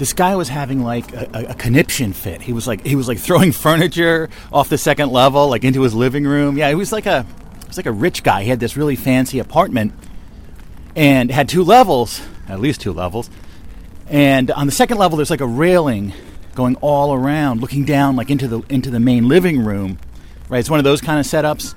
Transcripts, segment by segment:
this guy was having like a, a, a conniption fit. He was like he was like throwing furniture off the second level, like into his living room. Yeah, he was like a he was like a rich guy. He had this really fancy apartment and had two levels, at least two levels. And on the second level, there's like a railing going all around, looking down like into the into the main living room. Right, it's one of those kind of setups.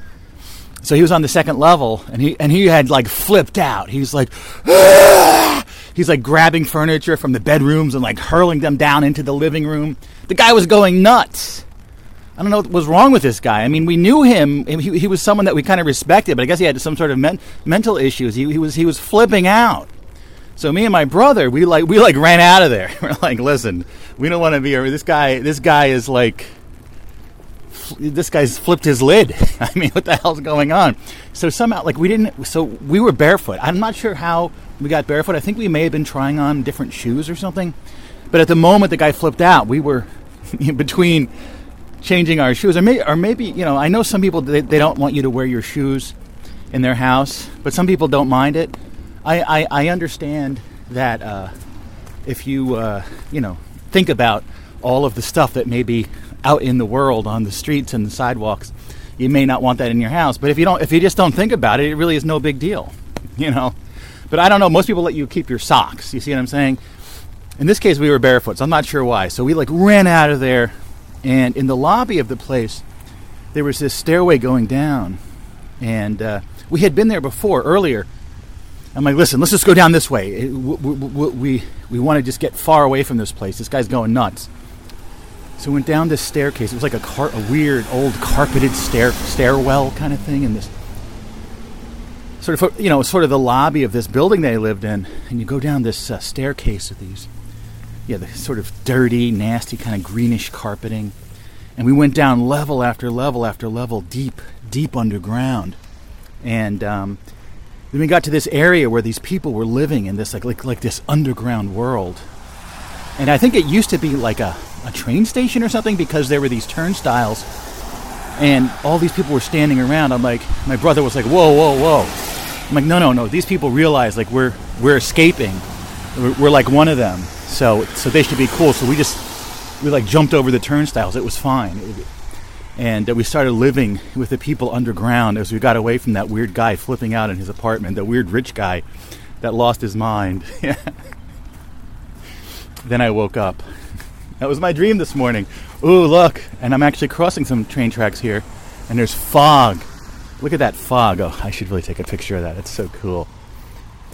So he was on the second level, and he and he had like flipped out. He was like, "Ah!" He's like grabbing furniture from the bedrooms and like hurling them down into the living room. The guy was going nuts. I don't know what was wrong with this guy. I mean, we knew him. He, he was someone that we kind of respected, but I guess he had some sort of men- mental issues. He, he was he was flipping out. So me and my brother, we like we like ran out of there. We're like, listen, we don't want to be here. This guy, this guy is like, this guy's flipped his lid. I mean, what the hell's going on? So somehow, like, we didn't. So we were barefoot. I'm not sure how we got barefoot. I think we may have been trying on different shoes or something. But at the moment the guy flipped out, we were between changing our shoes, or, may, or maybe you know, I know some people they, they don't want you to wear your shoes in their house, but some people don't mind it. I I, I understand that uh, if you uh, you know think about all of the stuff that may be out in the world on the streets and the sidewalks, you may not want that in your house. But if you don't, if you just don't think about it, it really is no big deal, you know. But I don't know. Most people let you keep your socks. You see what I'm saying? In this case, we were barefoot, so I'm not sure why. So we like ran out of there, and in the lobby of the place, there was this stairway going down, and uh, we had been there before earlier. I'm like, listen, let's just go down this way. It- w- w- w- We we want to just get far away from this place. This guy's going nuts. So we went down this staircase. It was like a car- a weird old carpeted stair stairwell kind of thing, and this sort of you know sort of the lobby of this building they lived in, and you go down this uh, staircase with these yeah the sort of dirty, nasty kind of greenish carpeting, and we went down level after level after level, deep deep underground, and um, then we got to this area where these people were living in this like like, like this underground world, and I think it used to be like a, a train station or something because there were these turnstiles and all these people were standing around. I'm like, my brother was like, whoa, whoa, whoa. I'm like, no, no, no. These people realize like we're we're escaping. We're, we're like one of them. So so they should be cool. So we just we like jumped over the turnstiles. It was fine. It- and we started living with the people underground as we got away from that weird guy flipping out in his apartment, the weird rich guy that lost his mind. then I woke up. That was my dream this morning. Ooh, look. And I'm actually crossing some train tracks here, and there's fog. Look at that fog. Oh, I should really take a picture of that. It's so cool.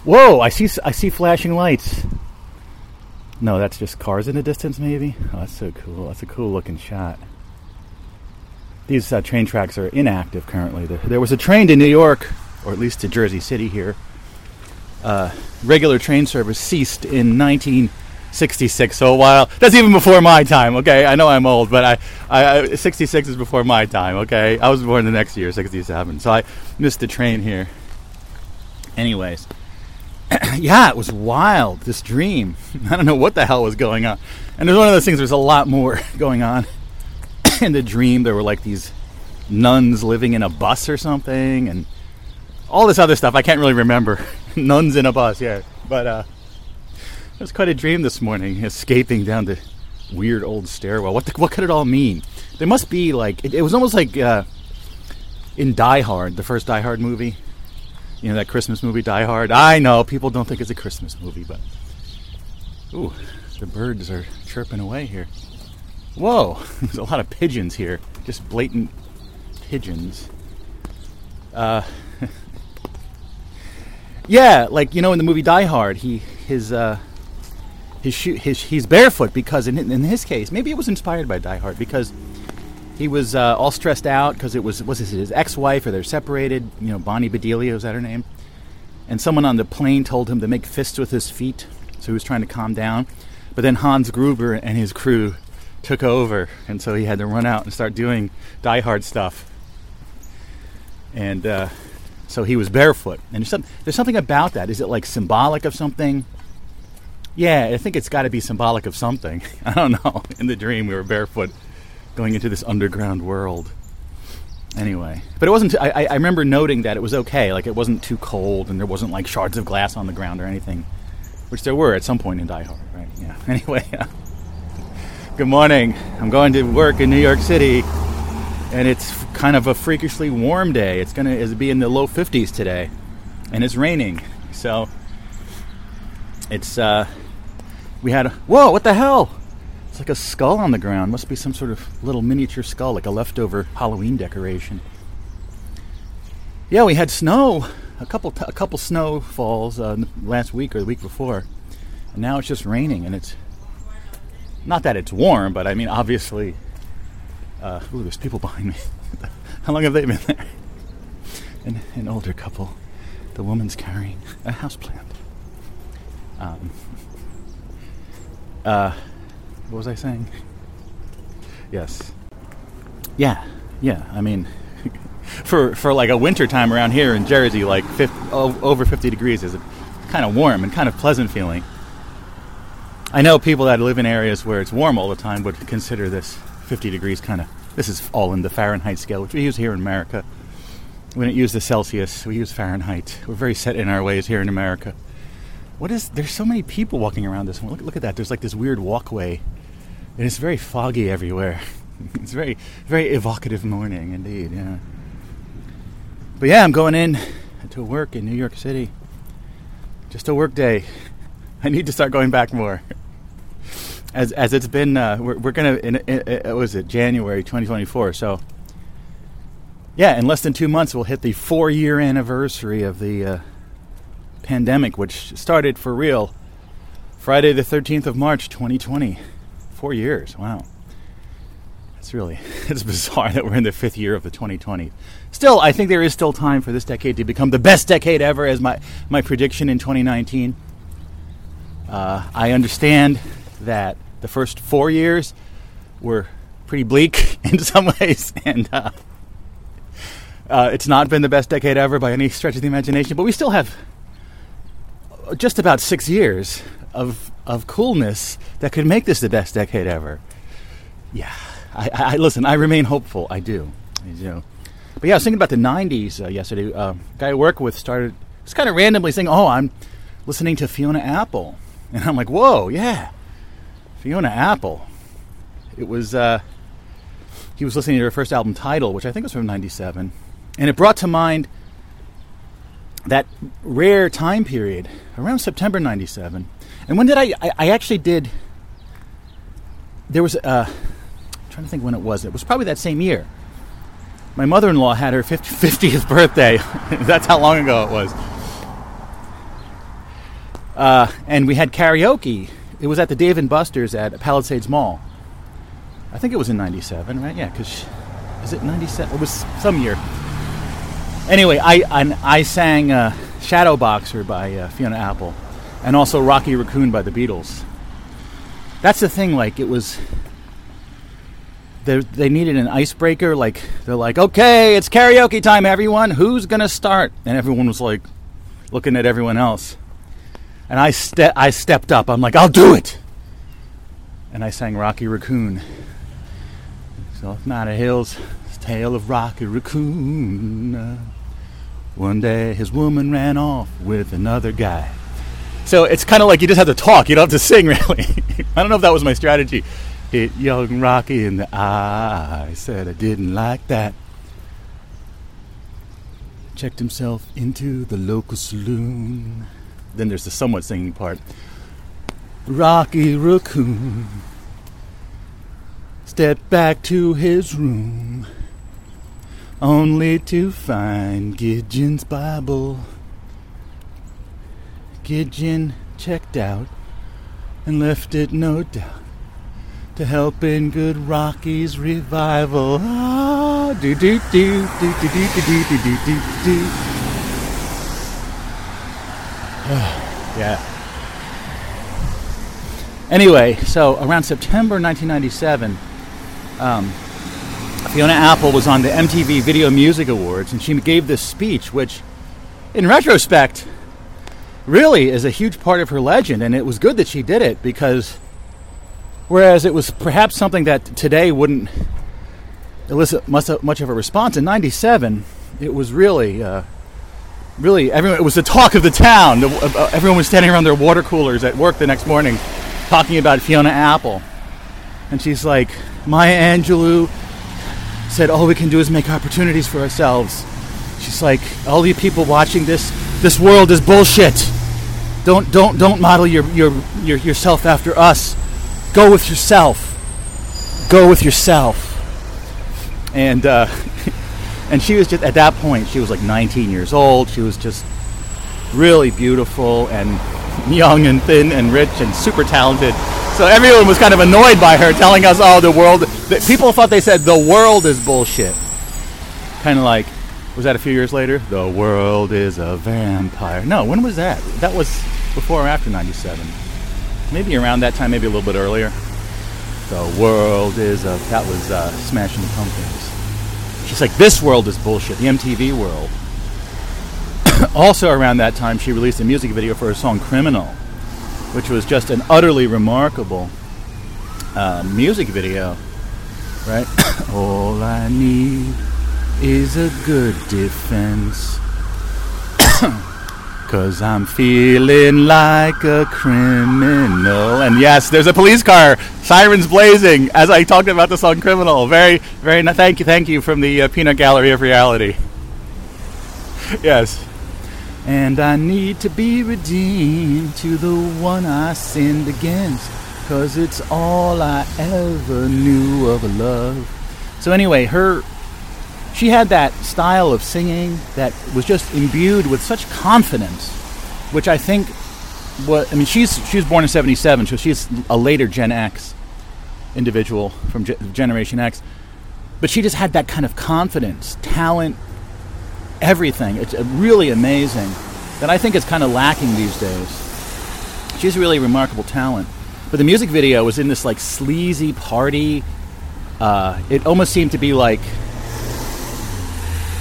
Whoa, I see I see flashing lights. No, that's just cars in the distance maybe. Oh, that's so cool. That's a cool looking shot. These uh, train tracks are inactive currently. There, was a train to New York, or at least to Jersey City here. Uh, regular train service ceased in 1966. So while that's even before my time. Okay, I know I'm old, but I, I, I 66 is before my time. Okay, I was born the next year, 67. So I missed the train here. Anyways, yeah, it was wild. This dream. I don't know what the hell was going on. And there's one of those things. There's a lot more going on in the dream. There were like these nuns living in a bus or something, and all this other stuff. I can't really remember. nuns in a bus, yeah. But uh, it was quite a dream this morning, escaping down the weird old stairwell. What the, what could it all mean? There must be like it, it was almost like uh, in Die Hard, the first Die Hard movie. You know that Christmas movie, Die Hard. I know people don't think it's a Christmas movie, but ooh, the birds are chirping away here. Whoa, there's a lot of pigeons here, just blatant pigeons. Uh, yeah, like you know in the movie Die Hard, he his uh, his shoe his he's barefoot because in in his case maybe it was inspired by Die Hard because he was uh, all stressed out because it was was his, his ex-wife or they're separated. You know, Bonnie Bedelia is that her name? And someone on the plane told him to make fists with his feet, so he was trying to calm down. But then Hans Gruber and his crew took over, and so he had to run out and start doing Die Hard stuff. And uh, so he was barefoot. And there's, there's something about that. Is it like symbolic of something? Yeah, I think it's got to be symbolic of something. I don't know. In the dream, we were barefoot going into this underground world. Anyway, but it wasn't. I, I- remember noting that it was okay. Like it wasn't too cold, and there wasn't like shards of glass on the ground or anything, which there were at some point in Die Hard, right? yeah. Anyway, uh, good morning. I'm going to work in New York City, and it's kind of a freakishly warm day. It's gonna be in the low 50s today, and it's raining. So it's uh, we had a, whoa, what the hell? It's like a skull on the ground. Must be some sort of little miniature skull, like a leftover Halloween decoration. Yeah, we had snow, a couple a couple snowfalls uh, last week or the week before, and now it's just raining, and it's not that it's warm, but I mean obviously. Uh, ooh, there's people behind me. How long have they been there? An, an older couple. The woman's carrying a houseplant. Um, uh, what was I saying? Yes. Yeah, yeah. I mean, for for like a winter time around here in Jersey, like 50, over 50 degrees is kind of warm and kind of pleasant feeling. I know people that live in areas where it's warm all the time would consider this 50 degrees kind of. This is all in the Fahrenheit scale, which we use here in America. We don't use the Celsius; we use Fahrenheit. We're very set in our ways here in America. What is? There's so many people walking around this one. Look, look at that. There's like this weird walkway, and it's very foggy everywhere. it's very, very evocative morning indeed. Yeah. But yeah, I'm going in to work in New York City. Just a work day. I need to start going back more. As as it's been, uh, we're, we're gonna. In, in, in, was it January 2024? So yeah, in less than two months, we'll hit the four-year anniversary of the uh, pandemic, which started for real Friday the 13th of March 2020. Four years. Wow. It's really it's bizarre that we're in the fifth year of the 2020. Still, I think there is still time for this decade to become the best decade ever, as my my prediction in 2019. Uh, I understand that the first four years were pretty bleak in some ways, and uh, uh, it's not been the best decade ever by any stretch of the imagination. But we still have just about six years of of coolness that could make this the best decade ever. Yeah. I, I, listen. I remain hopeful. I do. I do. But yeah, I was thinking about the '90s uh, yesterday. Uh, guy I work with started just kind of randomly saying, "Oh, I'm listening to Fiona Apple," and I'm like, "Whoa, yeah, Fiona Apple." It was uh, he was listening to her first album, Tidal, which I think was from '97, and it brought to mind that rare time period around September '97. And when did I, I? I, actually did. There was uh, trying to think when it was. It was probably that same year. My mother in law had her 50, 50th birthday. That's how long ago it was. Uh, and we had karaoke. It was at the Dave and Buster's at Palisades Mall. I think it was in 97, right? Yeah, because. Is it 97? It was some year. Anyway, I, I, I sang uh, Shadow Boxer by uh, Fiona Apple and also Rocky Raccoon by the Beatles. That's the thing, like, it was they needed an icebreaker. Like they're like, okay, it's karaoke time, everyone. Who's gonna start? And everyone was like, looking at everyone else. And I ste- I stepped up. I'm like, I'll do it. And I sang Rocky Raccoon. So Matter Hills, tale of Rocky Raccoon. One day his woman ran off with another guy. So it's kind of like you just have to talk. You don't have to sing, really. I don't know if that was my strategy hit young Rocky in the eye. Said I didn't like that. Checked himself into the local saloon. Then there's the somewhat singing part. Rocky Raccoon stepped back to his room, only to find Gideon's Bible. Gideon checked out and left it no doubt to help in good Rocky's revival. Ah, do do do do do do do do do do do. yeah. Anyway, so around September 1997, um, Fiona Apple was on the MTV Video Music Awards, and she gave this speech, which, in retrospect, really is a huge part of her legend. And it was good that she did it because Whereas it was perhaps something that today wouldn't elicit much, of a response. In '97, it was really, uh, really everyone. It was the talk of the town. Uh, everyone was standing around their water coolers at work the next morning, talking about Fiona Apple. And she's like, Maya Angelou said, all we can do is make opportunities for ourselves. She's like, all you people watching this, this world is bullshit. Don't, don't, don't model your, your, your, yourself after us. Go with yourself. Go with yourself. And, uh, and she was just, at that point, she was like 19 years old. She was just really beautiful and young and thin and rich and super talented. So everyone was kind of annoyed by her telling us, oh, the world. People thought they said the world is bullshit. Kind of like, was that a few years later? The world is a vampire. No, when was that? That was before or after 97. Maybe around that time, maybe a little bit earlier. The world is a. That was uh, Smashing Pumpkins. She's like, this world is bullshit. The MTV world. also around that time, she released a music video for her song Criminal, which was just an utterly remarkable uh, music video. Right? All I need is a good defense. Cause I'm feeling like a criminal. And yes, there's a police car, sirens blazing, as I talked about the song Criminal. Very, very, thank you, thank you from the uh, Peanut Gallery of Reality. yes. And I need to be redeemed to the one I sinned against. Cause it's all I ever knew of a love. So, anyway, her she had that style of singing that was just imbued with such confidence, which I think what I mean she's she was born in 77 so she's a later Gen X individual from G- Generation X. But she just had that kind of confidence talent everything. It's uh, really amazing that I think is kind of lacking these days. She's really remarkable talent but the music video was in this like sleazy party uh, it almost seemed to be like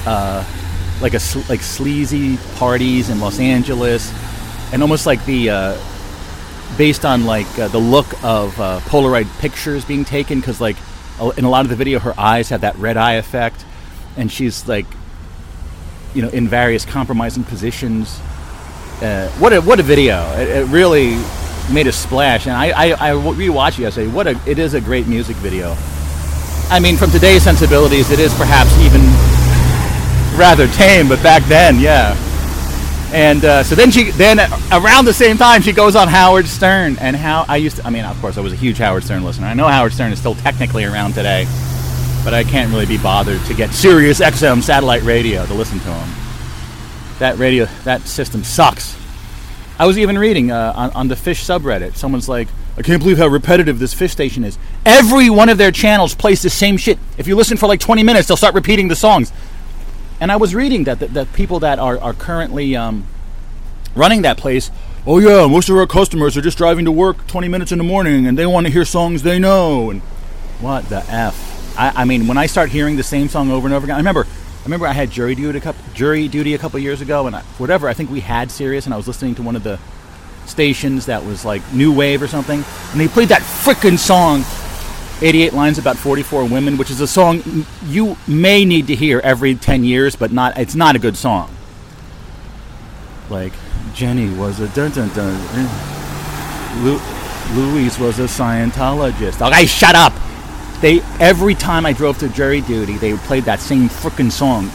uh, like a like sleazy parties in Los Angeles, and almost like the uh, based on like uh, the look of uh, Polaroid pictures being taken because like in a lot of the video her eyes have that red eye effect, and she's like you know in various compromising positions. Uh, what a what a video! It, it, really made a splash, and I, I, I rewatched it yesterday. What a it is a great music video. I mean, from today's sensibilities, it is perhaps even rather tame, but back then, yeah. And uh, so then she, then around the same time, she goes on Howard Stern, and how I used to. I mean, of course, I was a huge Howard Stern listener. I know Howard Stern is still technically around today, but I can't really be bothered to get Sirius XM satellite radio to listen to him. That radio, that system sucks. I was even reading uh, on, on the fish subreddit. Someone's like, I can't believe how repetitive this fish station is. Every one of their channels plays the same shit. If you listen for like 20 minutes, they'll start repeating the songs. And I was reading that the, the people that are, are currently um, running that place, oh yeah, most of our customers are just driving to work 20 minutes in the morning and they want to hear songs they know. And what the f? I, I mean, when I start hearing the same song over and over again, I remember. Remember I had jury duty a couple jury duty a couple years ago, and I, whatever. I think we had Sirius, and I was listening to one of the stations that was like new wave or something, and they played that frickin' song 88 lines about 44 women, which is a song you may need to hear every 10 years, but not it's not a good song. Like Jenny was a dun dun dun. Eh. Lu- Louise was a Scientologist. Okay, shut up. They every time I drove to jury duty, they played that same frickin' song.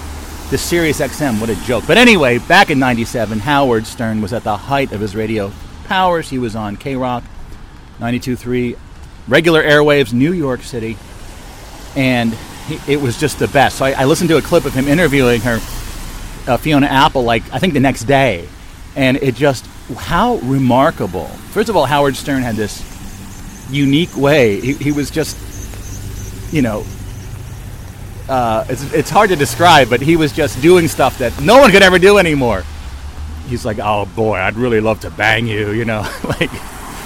The Sirius XM, what a joke. But anyway, back in '97, Howard Stern was at the height of his radio powers. He was on K Rock 92.3 regular airwaves, New York City, and it was just the best. So I, I, listened to a clip of him interviewing her, uh, Fiona Apple, like I think the next day, and it just how remarkable. First of all, Howard Stern had this unique way. He, he was just, you know. Uh, it's, it's hard to describe, but he was just doing stuff that no one could ever do anymore. He's like, oh boy, I'd really love to bang you, you know, like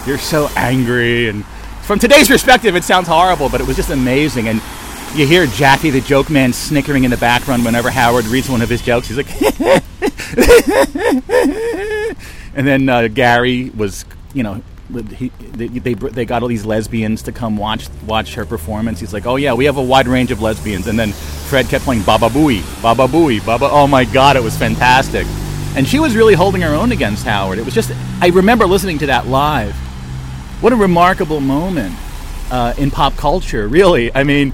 you're so angry and from today's perspective, it sounds horrible, but it was just amazing. And you hear Jackie the joke man snickering in the background whenever Howard reads one of his jokes. He's like, and then uh, Gary was, you know, he, they, they, they got all these lesbians to come watch watch her performance. He's like, oh yeah, we have a wide range of lesbians. And then Fred kept playing Baba Booey, Baba Booey, Baba. Oh my God, it was fantastic. And she was really holding her own against Howard. It was just, I remember listening to that live what a remarkable moment uh, in pop culture, really. I mean,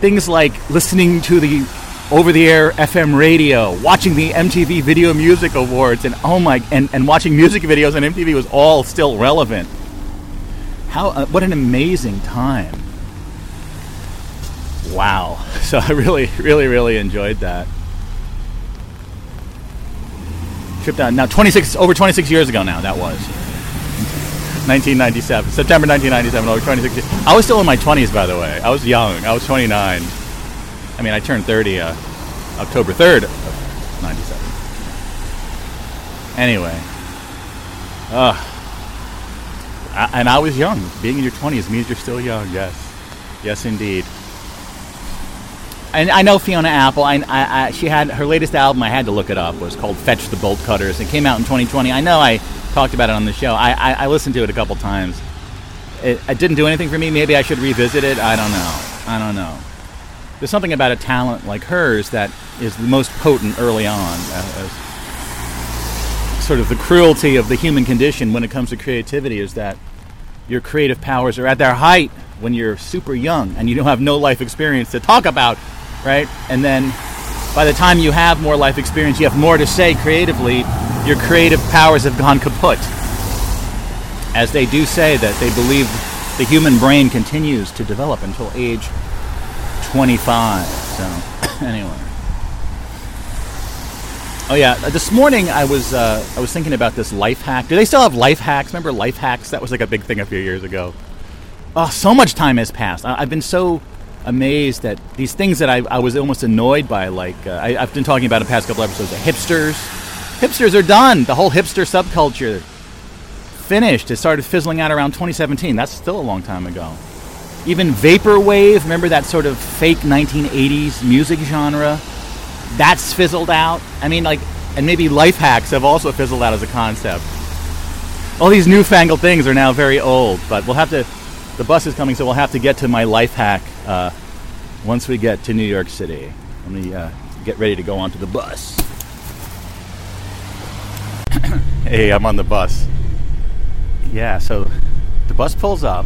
things like listening to the over the air FM radio, watching the MTV Video Music Awards, and oh my, and, and watching music videos on MTV was all still relevant. How, uh, what an amazing time. Wow. So I really, really, really enjoyed that. Trip down, now 26, over 26 years ago now, that was. 1997, September 1997, over 26 years. I was still in my 20s, by the way. I was young. I was 29. I mean, I turned 30 uh, October 3rd of 97. Anyway. Uh, I, and I was young. Being in your 20s means you're still young, yes. Yes, indeed. And I know Fiona Apple. I, I, I, she had her latest album. I had to look it up. Was called "Fetch the Bolt Cutters." It came out in 2020. I know I talked about it on the show. I, I, listened to it a couple times. It, it didn't do anything for me. Maybe I should revisit it. I don't know. I don't know. There's something about a talent like hers that is the most potent early on. Uh, sort of the cruelty of the human condition when it comes to creativity is that your creative powers are at their height when you're super young and you don't have no life experience to talk about, right? And then by the time you have more life experience, you have more to say creatively, your creative powers have gone kaput. As they do say that they believe the human brain continues to develop until age 25. So, anyway. Oh yeah, uh, this morning I was uh, I was thinking about this life hack. Do they still have life hacks? Remember life hacks? That was like a big thing a few years ago. Oh, so much time has passed. I- I've been so amazed at these things that I, I was almost annoyed by, like uh, I, I've been talking about in past couple episodes, the hipsters. Hipsters are done. The whole hipster subculture finished. It started fizzling out around 2017. That's still a long time ago. Even vaporwave, remember that sort of fake 1980s music genre? That's fizzled out. I mean, like, and maybe life hacks have also fizzled out as a concept. All these newfangled things are now very old, but we'll have to. The bus is coming, so we'll have to get to my life hack uh, once we get to New York City. Let me uh, get ready to go onto the bus. hey, I'm on the bus. Yeah, so the bus pulls up,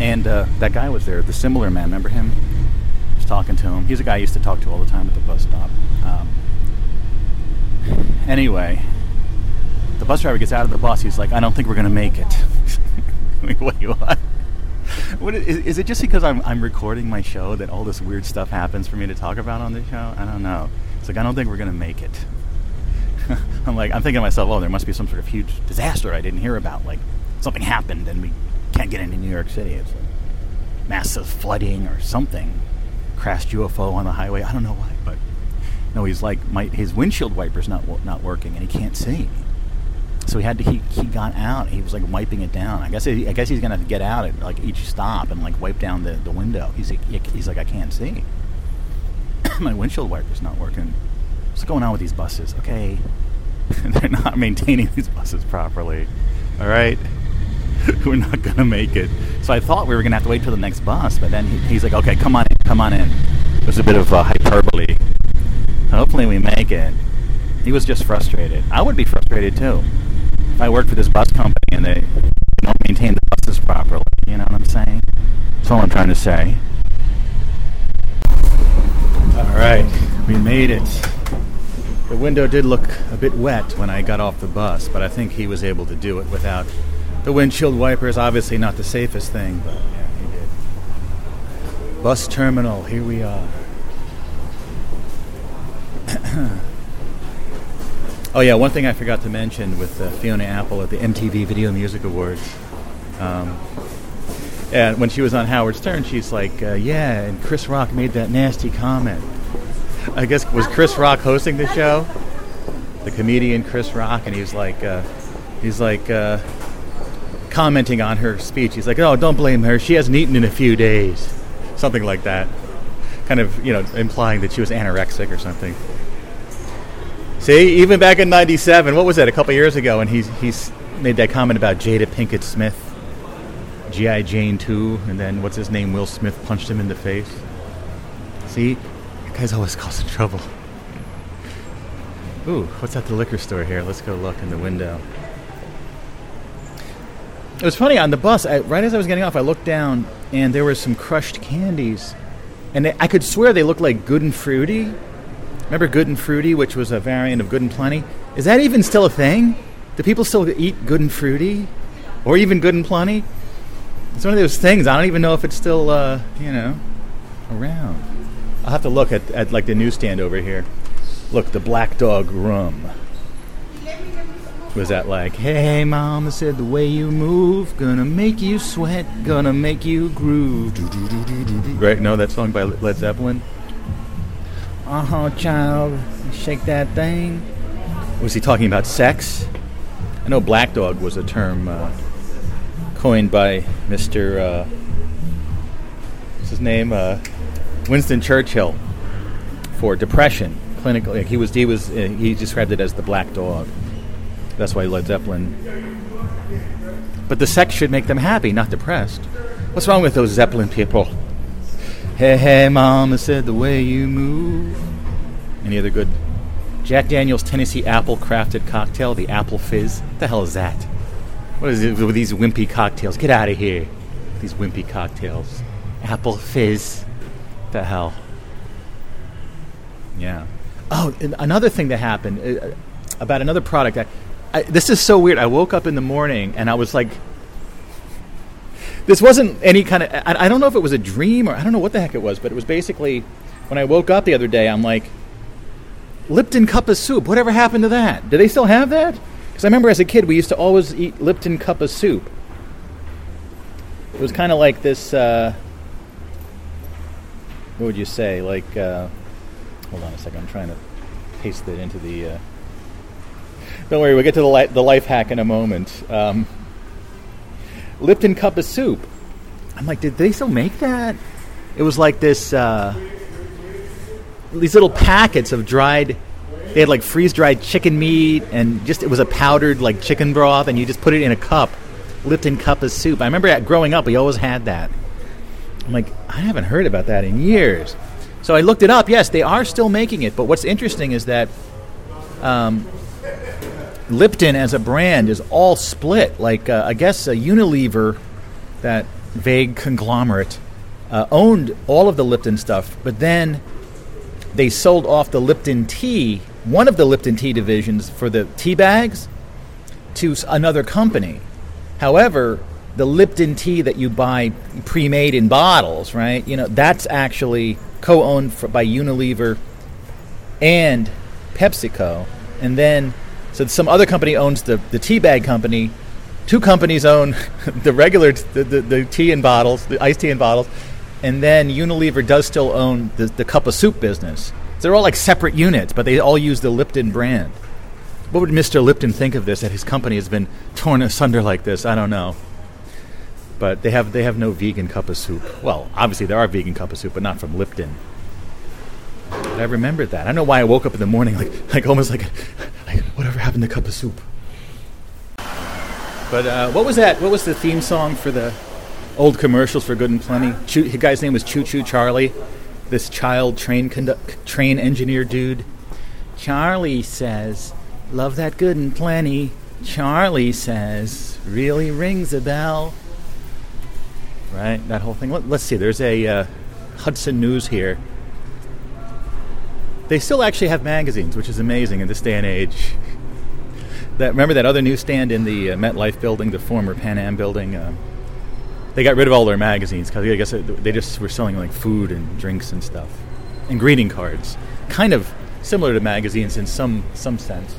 and uh, that guy was there, the similar man. Remember him? I was talking to him. He's a guy I used to talk to all the time at the bus stop. Um, anyway, the bus driver gets out of the bus. He's like, "I don't think we're gonna make it." What? what? What is, is it just because I'm, I'm recording my show that all this weird stuff happens for me to talk about on this show? I don't know. It's like I don't think we're gonna make it. I'm like I'm thinking to myself, oh, there must be some sort of huge disaster I didn't hear about. Like something happened and we can't get into New York City. It's like massive flooding or something. Crashed UFO on the highway. I don't know why, but no, he's like my his windshield wiper's not not working and he can't see. So he had to he, he got out. He was like wiping it down. I guess he, I guess he's gonna get out at like each stop and like wipe down the, the window. He's like he's like I can't see. my windshield wiper's not working. What's going on with these buses? Okay, they're not maintaining these buses properly. All right, we're not gonna make it. So I thought we were gonna have to wait till the next bus, but then he, he's like, okay, come on in, come on in. It was a bit of uh, hyperbole. Hopefully we make it. He was just frustrated. I would be frustrated too if I worked for this bus company and they don't maintain the buses properly. You know what I'm saying? That's all I'm trying to say. All right, we made it. The window did look a bit wet when I got off the bus, but I think he was able to do it without the windshield wiper is Obviously, not the safest thing, but yeah, he did. Bus terminal, here we are. oh yeah, one thing I forgot to mention with uh, Fiona Apple at the MTV Video Music Awards. Um, and when she was on Howard Stern, she's like, uh, "Yeah," and Chris Rock made that nasty comment. I guess was Chris Rock hosting the show, the comedian Chris Rock, and he's like, uh, he's like uh, commenting on her speech. He's like, "Oh, don't blame her. She hasn't eaten in a few days," something like that, kind of you know implying that she was anorexic or something. See, even back in '97, what was that? A couple years ago, and he's he's made that comment about Jada Pinkett Smith. G.I. Jane 2, and then what's his name? Will Smith punched him in the face. See? You guys always causing trouble. Ooh, what's at the liquor store here? Let's go look in the window. It was funny on the bus. I, right as I was getting off, I looked down and there were some crushed candies, and they, I could swear they looked like Good and Fruity. Remember Good and Fruity, which was a variant of Good and Plenty? Is that even still a thing? Do people still eat Good and Fruity, or even Good and Plenty? It's one of those things. I don't even know if it's still, uh, you know, around. I'll have to look at, at like the newsstand over here. Look, the Black Dog Rum. Was that like, hey, mama said the way you move, gonna make you sweat, gonna make you groove. Right? No, that song by Led Zeppelin. Uh huh, child, shake that thing. Was he talking about sex? I know black dog was a term uh, coined by Mr. Uh, what's his name? Uh, Winston Churchill for depression. Clinical. He was. He was. Uh, he described it as the black dog. That's why Led Zeppelin. But the sex should make them happy, not depressed. What's wrong with those Zeppelin people? Hey, hey, mama said the way you move. Any other good? Jack Daniels Tennessee Apple Crafted Cocktail, the Apple Fizz. What the hell is that? What is it with these wimpy cocktails? Get out of here. These wimpy cocktails. Apple Fizz. The hell? Yeah. Oh, another thing that happened uh, about another product. I, I, this is so weird. I woke up in the morning and I was like, this wasn't any kind of. I, I, don't know if it was a dream or I don't know what the heck it was, but it was basically when I woke up the other day. I'm like, Lipton Cup-A-Soup. Whatever happened to that? Do they still have that? Because I remember as a kid we used to always eat Lipton Cup-A-Soup. It was kind of like this. Uh, what would you say? Like, uh, hold on a second. I'm trying to paste it into the. Uh, don't worry, we'll get to the, li- the life hack in a moment. Um, Lipton Cup-A-Soup. I'm like, did they still make that? It was like this, uh, these little packets of dried. They had like freeze dried chicken meat, and just it was a powdered like chicken broth, and you just put it in a cup. Lipton Cup-A-Soup. I remember growing up, we always had that. I'm like, I haven't heard about that in years. So I looked it up. Yes, they are still making it. But what's interesting is that um, Lipton as a brand is all split. Like uh, I guess uh, Unilever, that vague conglomerate, uh, owned all of the Lipton stuff, but then they sold off the Lipton tea, one of the Lipton tea divisions for the tea bags, to another company. However, the Lipton tea that you buy pre-made in bottles, right? You know, that's actually co-owned by Unilever and PepsiCo, and then so some other company owns the, the tea bag company. Two companies own the regular the, the, the tea in bottles, the iced tea in bottles, and then Unilever does still own the, the cup of soup business. So they're all like separate units, but they all use the Lipton brand. What would Mr. Lipton think of this? That his company has been torn asunder like this? I don't know. But they have they have no vegan cup of soup. Well, obviously there are vegan cup of soup, but not from Lipton. I remembered that. I don't know why I woke up in the morning like like almost like like, whatever happened to Cup-A-Soup? But uh, what was that? What was the theme song for the old commercials for Good and Plenty? Choo, the guy's name was Choo Choo Charlie. This child train conduct, train engineer dude. Charlie says, "Love that Good and Plenty." Charlie says, "Really rings a bell." Right, that whole thing. Let, us see. There's a uh, Hudson News here they still actually have magazines, which is amazing in this day and age. That remember that other newsstand in the uh, MetLife building, the former Pan Am building. Uh, they got rid of all their magazines because I guess they just were selling like food and drinks and stuff, and greeting cards, kind of similar to magazines in some some sense.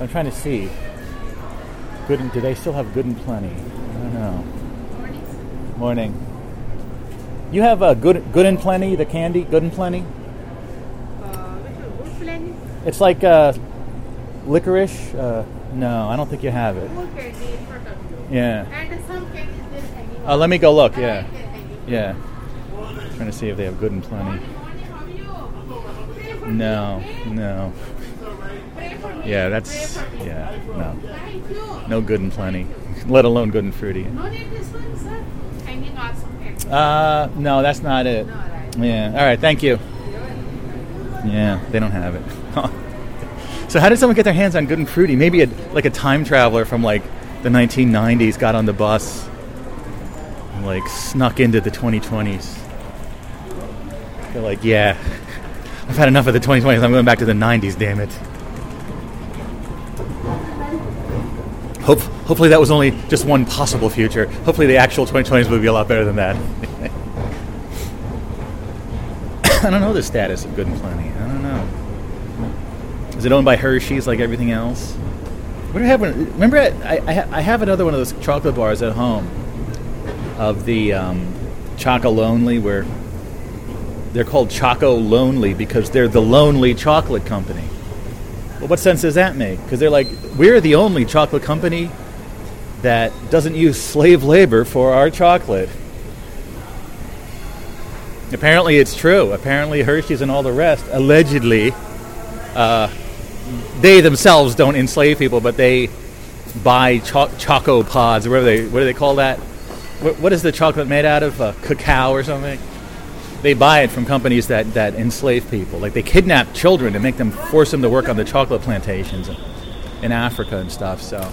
I'm trying to see. Good. And, do they still have Good and Plenty? I don't know. Morning. Morning. You have a uh, good Good and Plenty, the candy, Good and Plenty. It's like uh, licorice. Uh, no, I don't think you have it. Yeah. Uh, let me go look. Yeah. Yeah. Trying to see if they have good and plenty. No, no. Yeah, that's yeah, no, no good and plenty. Let alone good and fruity. Uh, no, that's not it. Yeah. All right. Thank you. Yeah, they don't have it. so how did someone get their hands on good and fruity? Maybe a, like a time traveler from like the 1990s, got on the bus, and, like snuck into the 2020s. They're like, yeah, I've had enough of the 2020s. I'm going back to the 90s. Damn it. Hope, hopefully that was only just one possible future. Hopefully the actual 2020s will be a lot better than that. I don't know the status of Good and Plenty. Is it owned by Hershey's like everything else? What have? Remember, I, I, I have another one of those chocolate bars at home of the um, Choco Lonely, where they're called Choco Lonely because they're the lonely chocolate company. Well, what sense does that make? Because they're like, we're the only chocolate company that doesn't use slave labor for our chocolate. Apparently, it's true. Apparently, Hershey's and all the rest, allegedly, uh, they themselves don't enslave people, but they buy cho- choco pods, or whatever they, what do they call that? What, what is the chocolate made out of? Uh, cacao or something? They buy it from companies that, that enslave people. Like they kidnap children to make them force them to work on the chocolate plantations in, in Africa and stuff. So,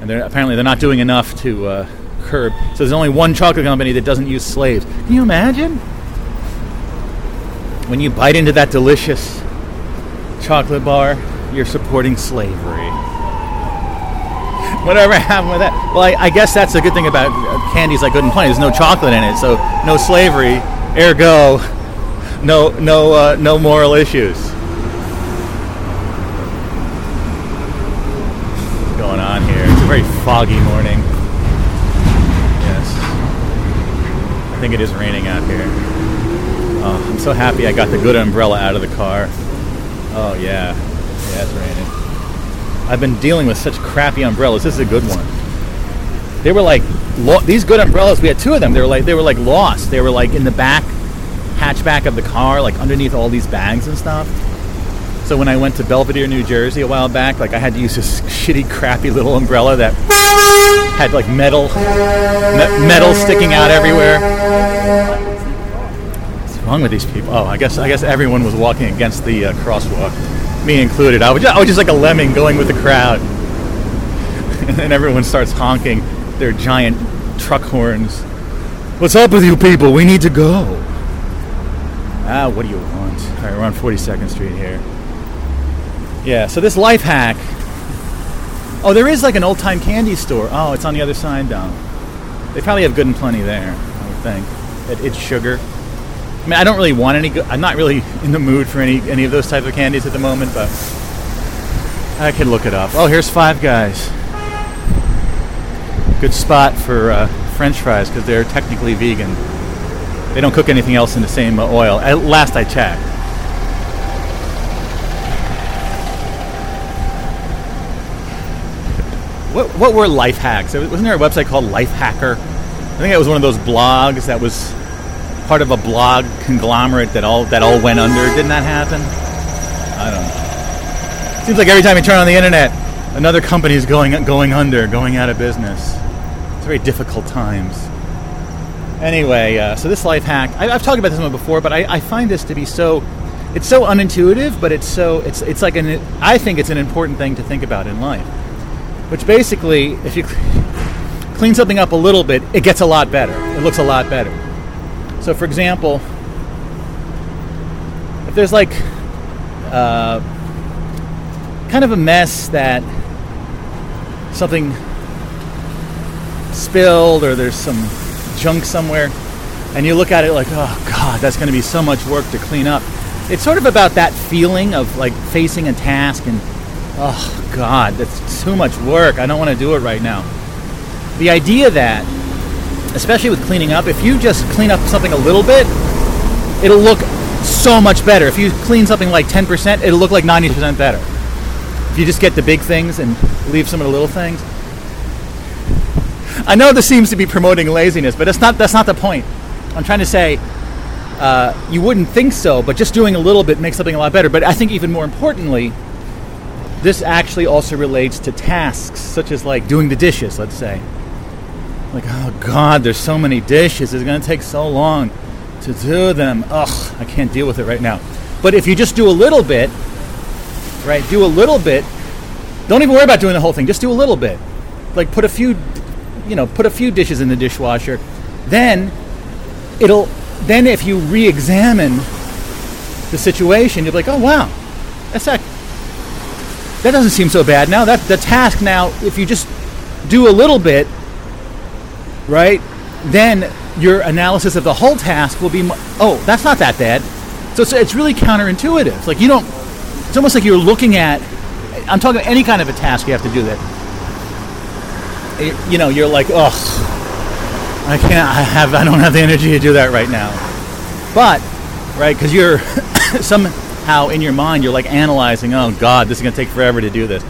and they're, apparently they're not doing enough to uh, curb. So there's only one chocolate company that doesn't use slaves. Can you imagine? When you bite into that delicious chocolate bar, you're supporting slavery. Whatever happened with that? Well, I, I, guess that's a good thing about candies like Good and Plenty. There's no chocolate in it, so no slavery. Ergo, no no uh, no moral issues. What's going on here? It's a very foggy morning. Yes, I think it is raining out here. Oh, I'm so happy I got the good umbrella out of the car. Oh yeah, yeah, it's raining. I've been dealing with such crappy umbrellas. This is a good one. They were like lo- these good umbrellas. We had two of them. They were like they were like lost. They were like in the back hatchback of the car, like underneath all these bags and stuff. So when I went to Belvidere, New Jersey a while back, like I had to use this shitty, crappy little umbrella that had like metal, me- metal sticking out everywhere. Wrong with these people? Oh, I guess I guess everyone was walking against the uh, crosswalk, me included. I was just, I was just like a lemming going with the crowd, and then everyone starts honking their giant truck horns. What's up with you people? We need to go. Ah, what do you want? All right, we're on 42nd Street here. Yeah, so this life hack. Oh, there is like an old time candy store. Oh, it's on the other side down. They probably have good and plenty there, I would think. It, it's sugar. I mean, I don't really want any. I'm not really in the mood for any any of those type of candies at the moment, but I can look it up. Oh, here's Five Guys. Good spot for uh, French fries because they're technically vegan. They don't cook anything else in the same oil. At last I checked. What, what were life hacks? Wasn't there a website called Life Hacker? I think it was one of those blogs that was part of a blog conglomerate that all that all went under. Didn't that happen? I don't know. Seems like every time you turn on the internet, another company is going going under, going out of business. It's very difficult times. Anyway, uh, so this life hack, I, have talked about this one before, but I, I, find this to be so, it's so unintuitive, but it's so, it's, it's like an, I think it's an important thing to think about in life. Which basically, if you clean something up a little bit, it gets a lot better. It looks a lot better. So, for example, if there's like uh, kind of a mess that something spilled or there's some junk somewhere and you look at it like, oh God, that's going to be so much work to clean up. It's sort of about that feeling of like facing a task and, oh God, that's too much work. I don't want to do it right now. The idea that, especially with cleaning up, if you just clean up something a little bit, it'll look so much better. If you clean something like 10%, it'll look like 90% better. If you just get the big things and leave some of the little things, I know this seems to be promoting laziness, but that's not that's not the point. I'm trying to say uh, you wouldn't think so, but just doing a little bit makes something a lot better. But I think even more importantly, this actually also relates to tasks such as like doing the dishes. Let's say, like oh god, there's so many dishes. It's going to take so long to do them. Ugh, I can't deal with it right now. But if you just do a little bit, right? Do a little bit. Don't even worry about doing the whole thing. Just do a little bit like put a few, you know, put a few dishes in the dishwasher. Then it'll then if you re-examine the situation, you'll be like, oh wow, that's that. That doesn't seem so bad now. That the task now, if you just do a little bit, right, then your analysis of the whole task will be, oh, that's not that bad. So it's, really counterintuitive. Like you don't. It's almost like you're looking at. I'm talking about any kind of a task you have to do that. It, you know, you're like, oh, I can't. I have. I don't have the energy to do that right now. But, right, because you're somehow in your mind, you're like analyzing. Oh God, this is going to take forever to do this.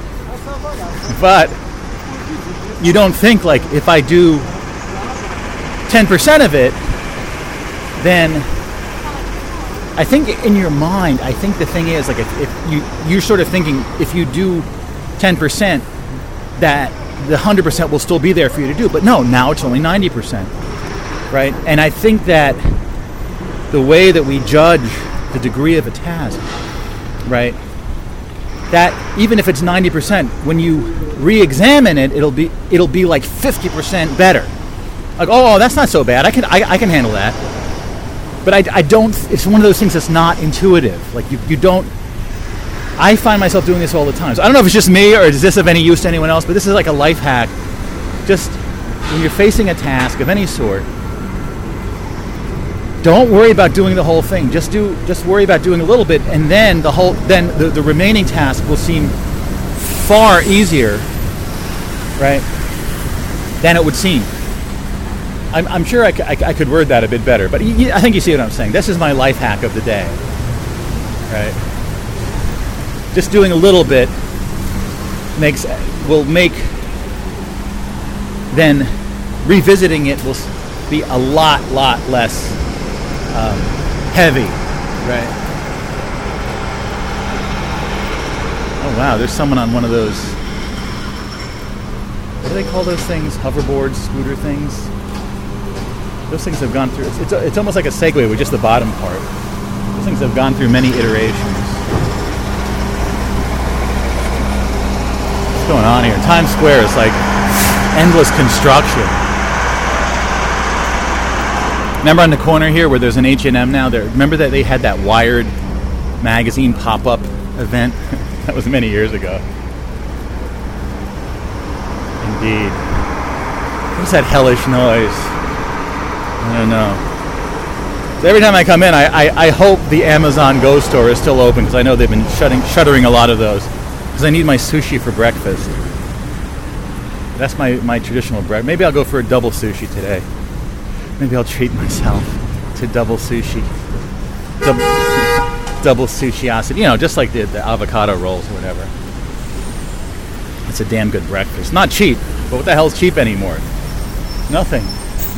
But you don't think like if I do 10% of it, then I think in your mind, I think the thing is like if, if you you're sort of thinking if you do 10%, that the 100% will still be there for you to do. But no, now it's only 90%. Right? And I think that the way that we judge the degree of a task, right? That even if it's 90%, when you re-examine it, it'll be it'll be like 50% better. Like, oh, oh, that's not so bad. I can I, I can handle that. But I, I don't. It's one of those things that's not intuitive. Like you, you don't. I find myself doing this all the time. So I don't know if it's just me or is this of any use to anyone else, but this is like a life hack. Just when you're facing a task of any sort, don't worry about doing the whole thing. Just do just worry about doing a little bit and then the whole then the, the remaining task will seem far easier, right? Than it would seem. I'm, I'm sure I, could word that a bit better, but I think you see what I'm saying. This is my life hack of the day, right? Just doing a little bit makes will make then revisiting it will be a lot lot less um, heavy, right? Oh wow, there's someone on one of those. What do they call those things? Hoverboards, scooter things. Those things have gone through. It's, it's, it's almost like a Segway with just the bottom part. Those things have gone through many iterations. What's going on here? Times Square is like endless construction. Remember on the corner here where there's an H&M now? There, remember that they had that Wired magazine pop-up event? that was many years ago. Indeed. What's that hellish noise? I know. So every time I come in, I, I, I hope the Amazon Go store is still open because I know they've been shutting, shuttering a lot of those. Because I need my sushi for breakfast. That's my, my traditional bread. Maybe I'll go for a double sushi today. Maybe I'll treat myself to double sushi. Double, double sushi acid. You know, just like the, the avocado rolls or whatever. It's a damn good breakfast. Not cheap, but what the hell's cheap anymore? Nothing.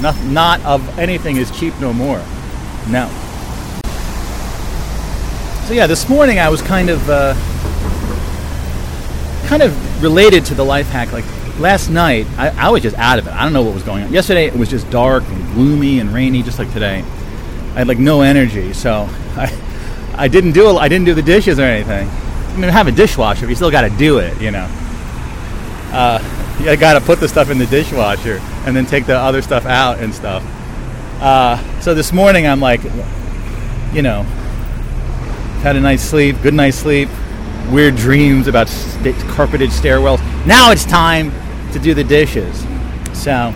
Not, not of anything is cheap no more. No. So yeah, this morning I was kind of uh, kind of related to the life hack. Like last night, I, I, was just out of it. I don't know what was going on. Yesterday it was just dark and gloomy and rainy, just like today. I had like no energy, so I I didn't do I didn't do the dishes or anything. I mean, have a dishwasher, but you still got to do it, you know. Uh, you got to put the stuff in the dishwasher and then take the other stuff out and stuff. Uh, so this morning I'm like, you know, had a nice sleep, good night's sleep, weird dreams about st- carpeted stairwells. Now it's time to do the dishes. So,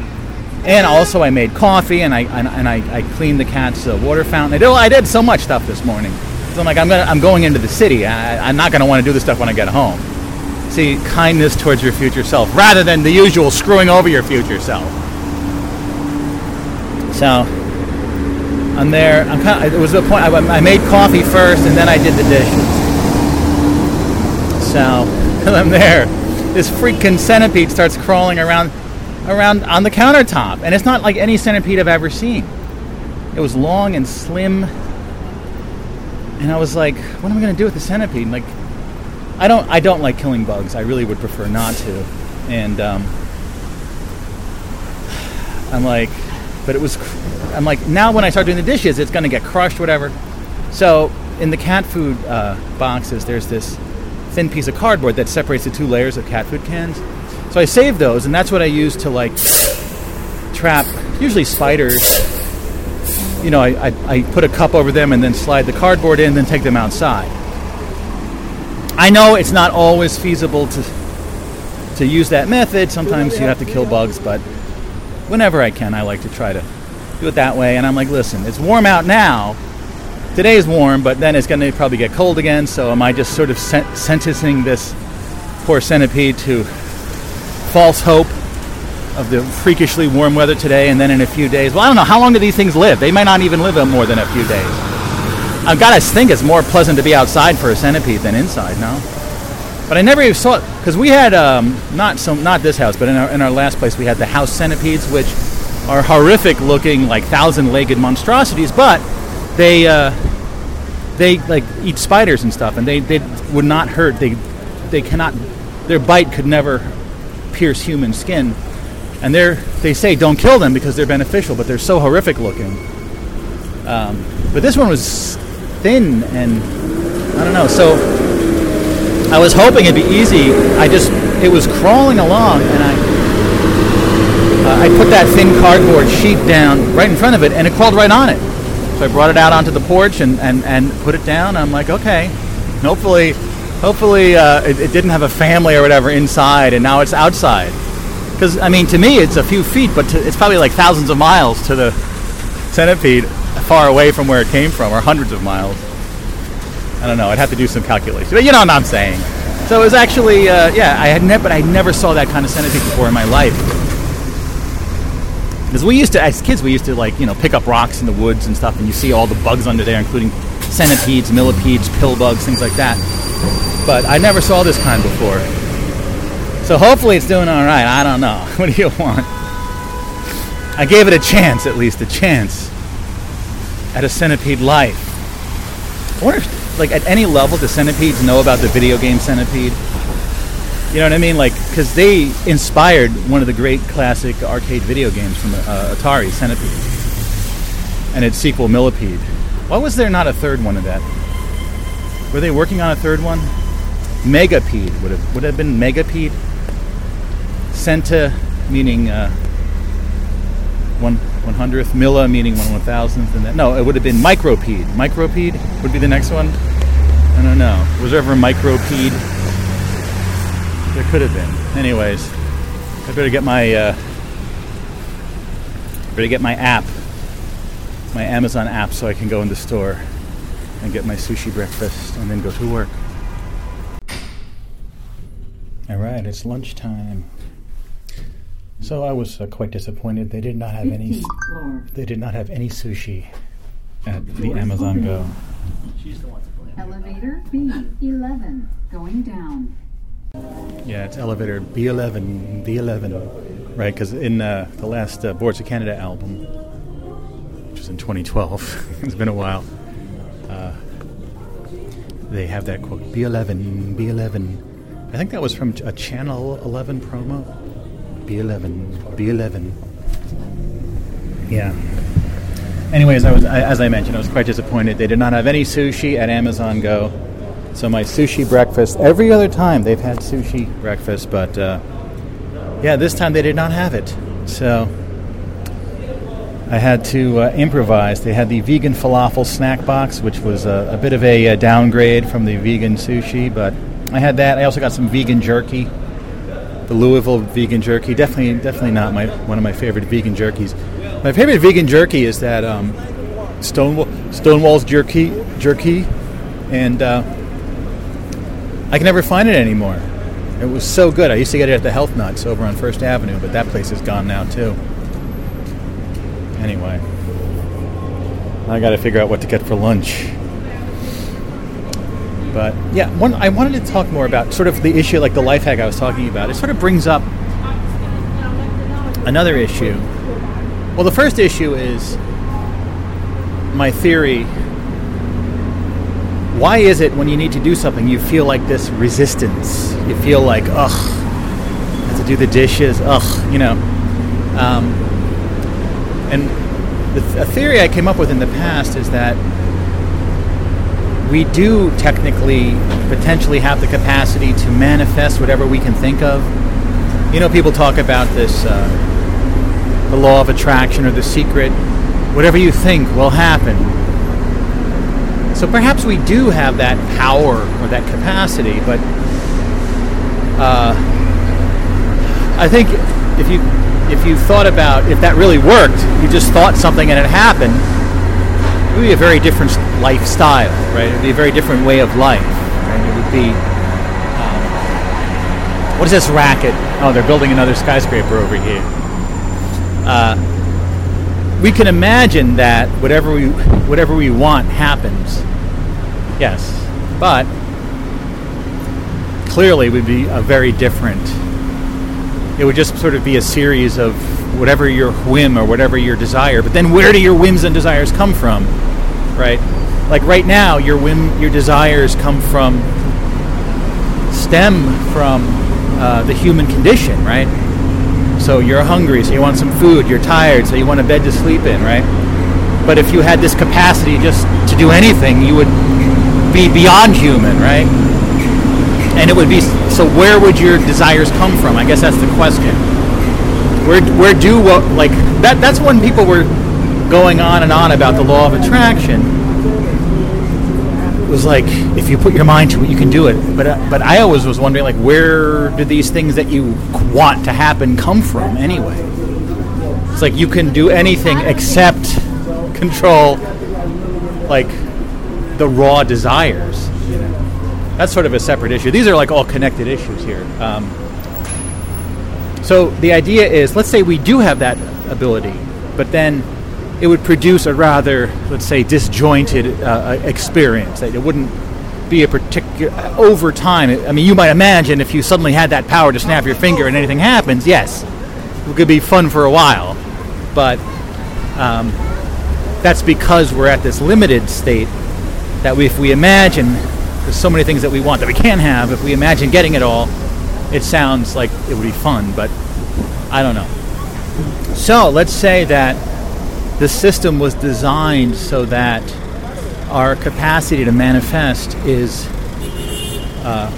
and also I made coffee and I and, and I, I, cleaned the cat's uh, water fountain. I did, I did so much stuff this morning. So I'm like, I'm gonna, I'm going into the city. I, I'm not gonna want to do this stuff when I get home see kindness towards your future self rather than the usual screwing over your future self. So I'm there. I'm kind of, it was a point. I, I made coffee first, and then I did the dishes. So I'm there. This freaking centipede starts crawling around, around on the countertop, and it's not like any centipede I've ever seen. It was long and slim, and I was like, "What am I going to do with the centipede?" Like, I don't I don't like killing bugs. I really would prefer not to. And um, I'm like, but it was. I'm like now when I start doing the dishes, it's gonna get crushed, whatever. So in the cat food uh, boxes, there's this thin piece of cardboard that separates the two layers of cat food cans. So I save those, and that's what I use to like trap usually spiders. You know, I, I, I put a cup over them and then slide the cardboard in, then take them outside. I know it's not always feasible to to use that method. Sometimes you have to kill bugs, but whenever I can, I like to try to do it that way. And I'm like, listen, it's warm out now. Today's warm, but then it's going to probably get cold again. So am I just sort of sen- sentencing this poor centipede to false hope of the freakishly warm weather today, and then in a few days? Well, I don't know. How long do these things live? They might not even live more than a few days. I've got to think it's more pleasant to be outside for a centipede than inside, no? But I never even saw it because we had um, not some not this house, but in our in our last place we had the house centipedes, which are horrific looking, like thousand-legged monstrosities, but they uh, they like eat spiders and stuff, and they, they would not hurt. They they cannot their bite could never pierce human skin, and they're they say don't kill them because they're beneficial, but they're so horrific looking. Um, but this one was thin and I don't know. So I was hoping it'd be easy. I just it was crawling along, and I uh, I put that thin cardboard sheet down right in front of it, and it crawled right on it. So I brought it out onto the porch and, and, and put it down. I'm like, okay, hopefully, hopefully uh, it, it didn't have a family or whatever inside, and now it's outside. Because I mean, to me, it's a few feet, but to, it's probably like thousands of miles to the centipede, far away from where it came from, or hundreds of miles. I don't know. I'd have to do some calculation, but you know what I'm saying. So it was actually, uh, yeah, I had never, but I never saw that kind of centipede before in my life. Because we used to, as kids, we used to like, you know, pick up rocks in the woods and stuff, and you see all the bugs under there, including centipedes, millipedes, pill bugs, things like that. But I never saw this kind before. So hopefully it's doing all right. I don't know. What do you want? I gave it a chance, at least a chance, at a centipede life. Wonder if, like, at any level, the centipedes know about the video game centipede. You know what I mean? Like, because they inspired one of the great classic arcade video games from uh, Atari, Centipede, and its sequel, Millipede. Why was there not a third one of that? Were they working on a third one? Megapede would have would have been Megapede. Centa meaning uh, one one hundredth, Milla meaning one one thousandth, and then no, it would have been Micropede. Micropede would be the next one. I don't know. Was there ever Micropede? There could have been. Anyways, I better get my uh, better get my app, my Amazon app, so I can go in the store and get my sushi breakfast and then go to work. All right, it's lunchtime. So I was uh, quite disappointed. They did not have any. They did not have any sushi at the Amazon Go. She's the one to Elevator B11 going down. Yeah, it's elevator B11, B11, right? Because in uh, the last uh, Boards of Canada album, which was in 2012, it's been a while, uh, they have that quote B11, B11. I think that was from a Channel 11 promo. B11, B11. Yeah. Anyways, I was, I, as I mentioned, I was quite disappointed. They did not have any sushi at Amazon Go. So my sushi breakfast. Every other time they've had sushi breakfast, but uh, yeah, this time they did not have it. So I had to uh, improvise. They had the vegan falafel snack box, which was a, a bit of a, a, downgrade from the vegan sushi, but I had that. I also got some vegan jerky, the Louisville vegan jerky. Definitely, definitely not my one of my favorite vegan jerkies. My favorite vegan jerky is that um, Stonewall Stonewall's jerky jerky, and uh, I can never find it anymore. It was so good. I used to get it at the Health Nuts over on First Avenue, but that place is gone now too. Anyway, I got to figure out what to get for lunch. But yeah, one I wanted to talk more about sort of the issue, like the life hack I was talking about. It sort of brings up another issue. Well, the first issue is my theory why is it when you need to do something you feel like this resistance? You feel like, ugh, I have to do the dishes, ugh, you know. Um, and the, a theory I came up with in the past is that we do technically potentially have the capacity to manifest whatever we can think of You know, people talk about this, uh, the law of attraction or the secret. Whatever you think will happen. So perhaps we do have that power or that capacity, but uh, I think if you if you thought about if that really worked, you just thought something and it happened, would be a very different lifestyle, right? It would be a very different way of life. Right? It would be um, what is this racket? Oh, they're building another skyscraper over here. Uh, we can imagine that whatever we whatever we want happens. Yes, but clearly would be a very different. It would just sort of be a series of whatever your whim or whatever your desire. But then, where do your whims and desires come from? Right? Like right now, your whim, your desires come from stem from uh, the human condition, right? So you're hungry, so you want some food. You're tired, so you want a bed to sleep in, right? But if you had this capacity just to do anything, you would be beyond human, right? And it would be so. Where would your desires come from? I guess that's the question. Where where do what like that? That's when people were going on and on about the law of attraction. Was like if you put your mind to it, you can do it. But uh, but I always was wondering like where do these things that you want to happen come from anyway? It's like you can do anything except control like the raw desires. You know? That's sort of a separate issue. These are like all connected issues here. Um, so the idea is, let's say we do have that ability, but then it would produce a rather, let's say, disjointed uh, experience. That it wouldn't be a particular over time. I mean, you might imagine if you suddenly had that power to snap your finger and anything happens, yes, it could be fun for a while, but um, that's because we're at this limited state. That we, if we imagine there's so many things that we want that we can't have, if we imagine getting it all, it sounds like it would be fun, but I don't know. So let's say that the system was designed so that our capacity to manifest is. Uh,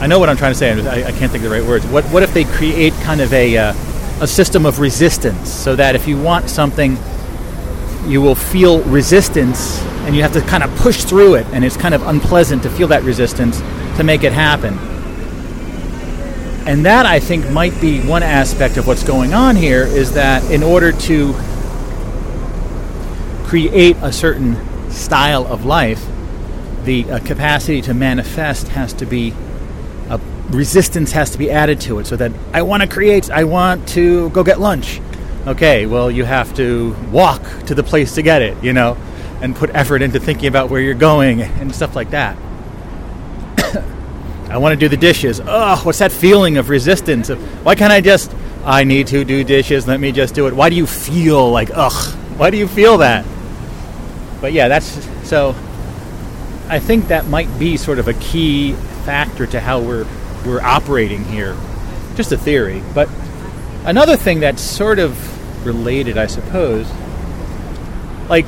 I know what I'm trying to say. I, I, can't think of the right words. What, what if they create kind of a, uh, a system of resistance so that if you want something, you will feel resistance and you have to kind of push through it, and it's kind of unpleasant to feel that resistance to make it happen. And that I think might be one aspect of what's going on here is that in order to create a certain style of life, the uh, capacity to manifest has to be a resistance has to be added to it so that I want to create I want to go get lunch. Okay, well you have to walk to the place to get it, you know, and put effort into thinking about where you're going and stuff like that. I want to do the dishes. Oh, what's that feeling of resistance? Why can't I just I need to do dishes, let me just do it. Why do you feel like ugh? Why do you feel that? But yeah, that's so I think that might be sort of a key factor to how we're we're operating here. Just a theory, but another thing that's sort of related, I suppose. Like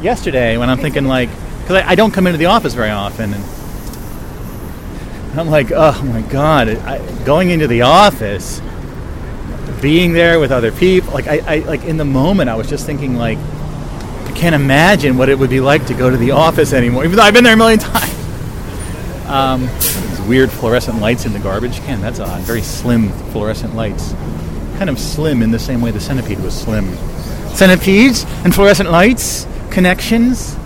yesterday, when I'm thinking like, because I, I, don't come into the office very often, and I'm like, oh my god, I, going into the office, being there with other people, like I, I like in the moment, I was just thinking like, I can't imagine what it would be like to go to the office anymore, even though I've been there a million times. Um, these weird fluorescent lights in the garbage can. That's odd. Very slim fluorescent lights. Kind of slim in the same way the centipede was slim. Centipedes and fluorescent lights, connections.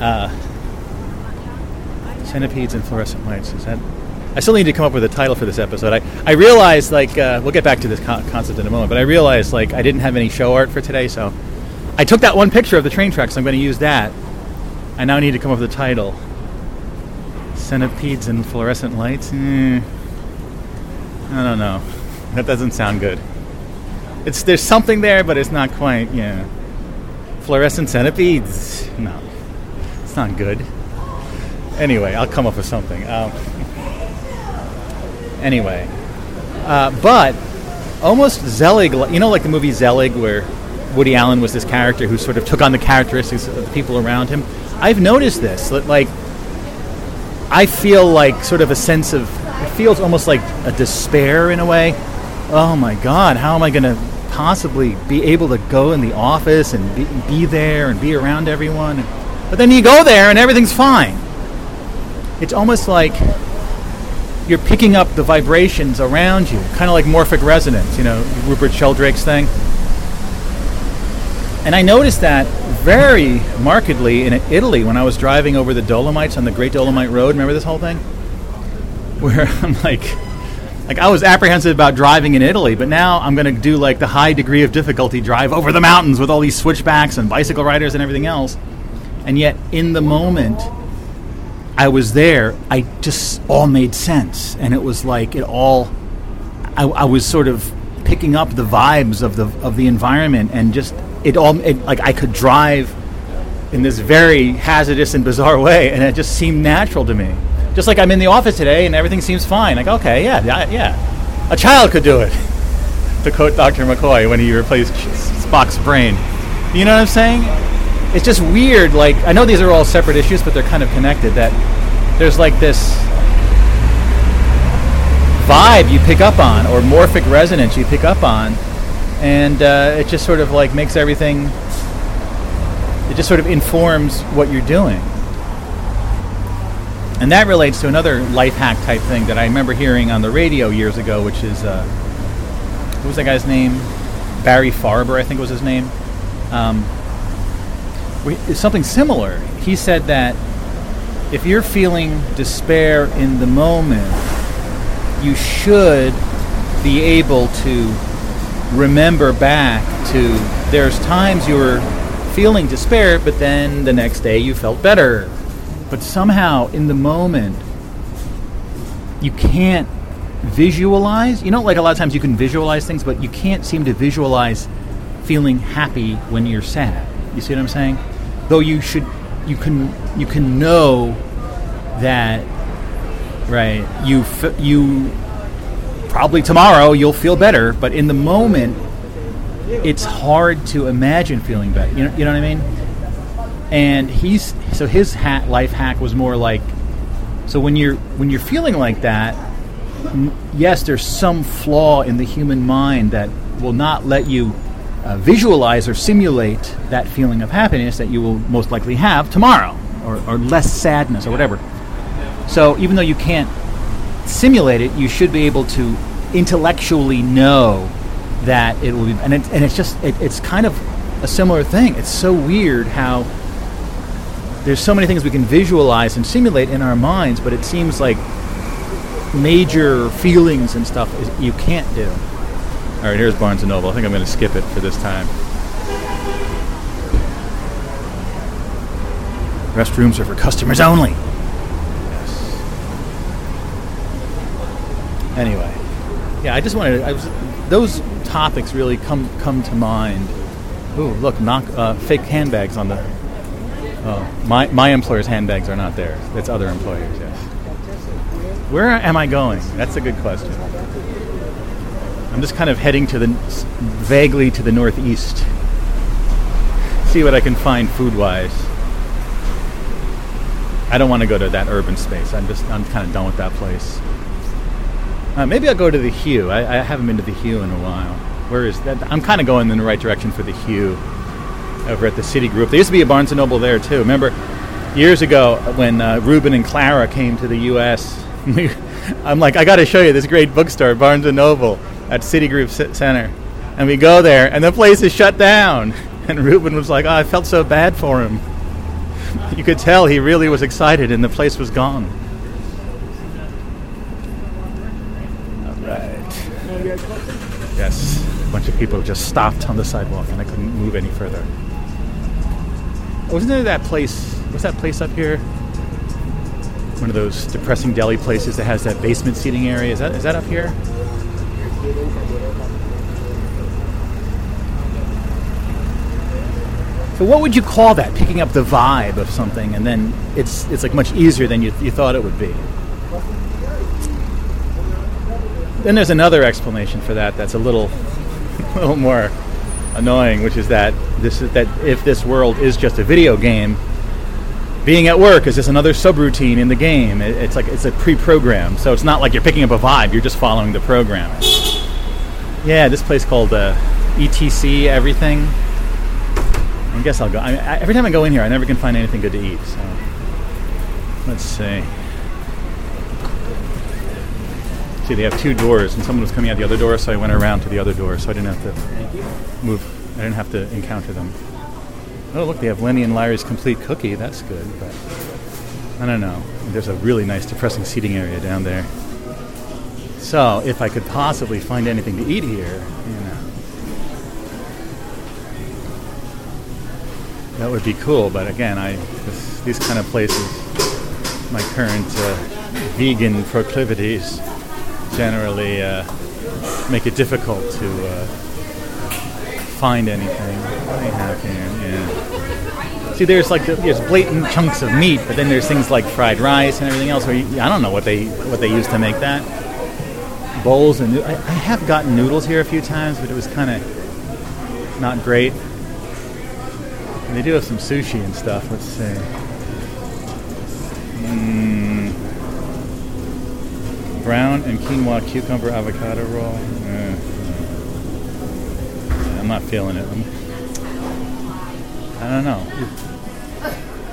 Uh, centipedes and fluorescent lights. Is that? I still need to come up with a title for this episode. I, I realized, like, uh, we'll get back to this co- concept in a moment, but I realized, like, I didn't have any show art for today, so I took that one picture of the train tracks. So I'm going to use that. I now need to come up with a title. Centipedes and fluorescent lights? Mm, I don't know. That doesn't sound good. It's there's something there, but it's not quite. Yeah. Fluorescent centipedes? No, it's not good. Anyway, I'll come up with something. Um, anyway, uh, but almost Zelig, you know, like the movie Zelig, where Woody Allen was this character who sort of took on the characteristics of the people around him. I've noticed this, that like I feel like sort of a sense of it feels almost like a despair in a way. Oh my God, how am I going to possibly be able to go in the office and be, be there and be around everyone? But then you go there and everything's fine. It's almost like you're picking up the vibrations around you, kind of like morphic resonance, you know, Rupert Sheldrake's thing. And I noticed that very markedly in Italy when I was driving over the Dolomites on the Great Dolomite Road. Remember this whole thing? Where I'm like, like I was apprehensive about driving in Italy, but now I'm going to do like the high degree of difficulty drive over the mountains with all these switchbacks and bicycle riders and everything else. And yet, in the moment, I was there. I just all made sense, and it was like it all. I, I was sort of picking up the vibes of the of the environment, and just it all it, like I could drive in this very hazardous and bizarre way, and it just seemed natural to me. Just like I'm in the office today, and everything seems fine. Like okay, yeah, yeah, yeah. a child could do it. to quote Dr. McCoy when he replaced Spock's brain. You know what I'm saying? It's just weird. Like I know these are all separate issues, but they're kind of connected. That there's like this vibe you pick up on, or morphic resonance you pick up on, and uh, it just sort of like makes everything. It just sort of informs what you're doing, and that relates to another life hack type thing that I remember hearing on the radio years ago, which is uh, what was that guy's name? Barry Farber, I think was his name. Um, something similar. He said that if you're feeling despair in the moment, you should be able to remember back to there's times you were feeling despair, but then the next day you felt better. But somehow in the moment, you can't visualize. You know, like a lot of times you can visualize things, but you can't seem to visualize feeling happy when you're sad. You see what I'm saying? Though you should, you can, you can know that, right? You, f- you probably tomorrow you'll feel better, but in the moment, it's hard to imagine feeling better. You know, you know what I mean? And he's so his hat life hack was more like, so when you're when you're feeling like that, yes, there's some flaw in the human mind that will not let you uh, visualize or simulate that feeling of happiness that you will most likely have tomorrow, or, or less sadness or whatever. So even though you can't simulate it, you should be able to intellectually know that it will be. And, it, and it's just, it, it's kind of a similar thing. It's so weird how there's so many things we can visualize and simulate in our minds, but it seems like major feelings and stuff is, you can't do. All right, here's Barnes and Noble. I think I'm going to skip it for this time. Restrooms are for customers only. Yes. Anyway, yeah, I just wanted. I was those topics really come come to mind. Ooh, look, knock uh, fake handbags on the. Oh, my my employer's handbags are not there. It's other employers. Yes. Where am I going? That's a good question. I'm just kind of heading to the vaguely to the northeast. See what I can find food-wise. I don't want to go to that urban space. I'm just I'm kind of done with that place. Uh, maybe I'll go to the Hugh. I, I, haven't been to the Hugh in a while. Where is that? I'm kind of going in the right direction for the Hugh over at the Citigroup. There used to be a Barnes Noble there too. Remember years ago when uh, Ruben and Clara came to the U.S. I'm like, I got to show you this great bookstore, Barnes Noble, at Citigroup Center. And we go there, and the place is shut down. And Ruben was like, oh, I felt so bad for him. You could tell he really was excited, and the place was gone. All right. Yes, a bunch of people just stopped on the sidewalk, and I couldn't move any further. Wasn't there that place? What's that place up here? One of those depressing deli places that has that basement seating area. Is that is that up here? So what would you call that? Picking up the vibe of something, and then it's it's like much easier than you, you thought it would be. Then there's another explanation for that that's a little, a little more annoying, which is that this is that if this world is just a video game, being at work is just another subroutine in the game. It, it's like it's a pre-program, so it's not like you're picking up a vibe. You're just following the program. Yeah, this place called uh, ETC Everything. I guess I'll go. I mean, I, every time I go in here, I never can find anything good to eat. So let's see. See, they have two doors, and someone was coming out the other door, so I went around to the other door, so I didn't have to move. I didn't have to encounter them. Oh, look, they have Lenny and Larry's complete cookie. That's good, but I don't know. There's a really nice, depressing seating area down there. So, if I could possibly find anything to eat here, you know, that would be cool. But again, I this, these kind of places, my current uh, vegan proclivities generally uh, make it difficult to uh, find anything. I have here? Yeah. See, there's like the, there's blatant chunks of meat, but then there's things like fried rice and everything else. Where you, I don't know what they what they use to make that. Bowls and I, I have gotten noodles here a few times, but it was kind of not great. And they do have some sushi and stuff. Let's see. Mm. Brown and quinoa cucumber avocado roll. Eh. I'm not feeling it. I'm, I don't know.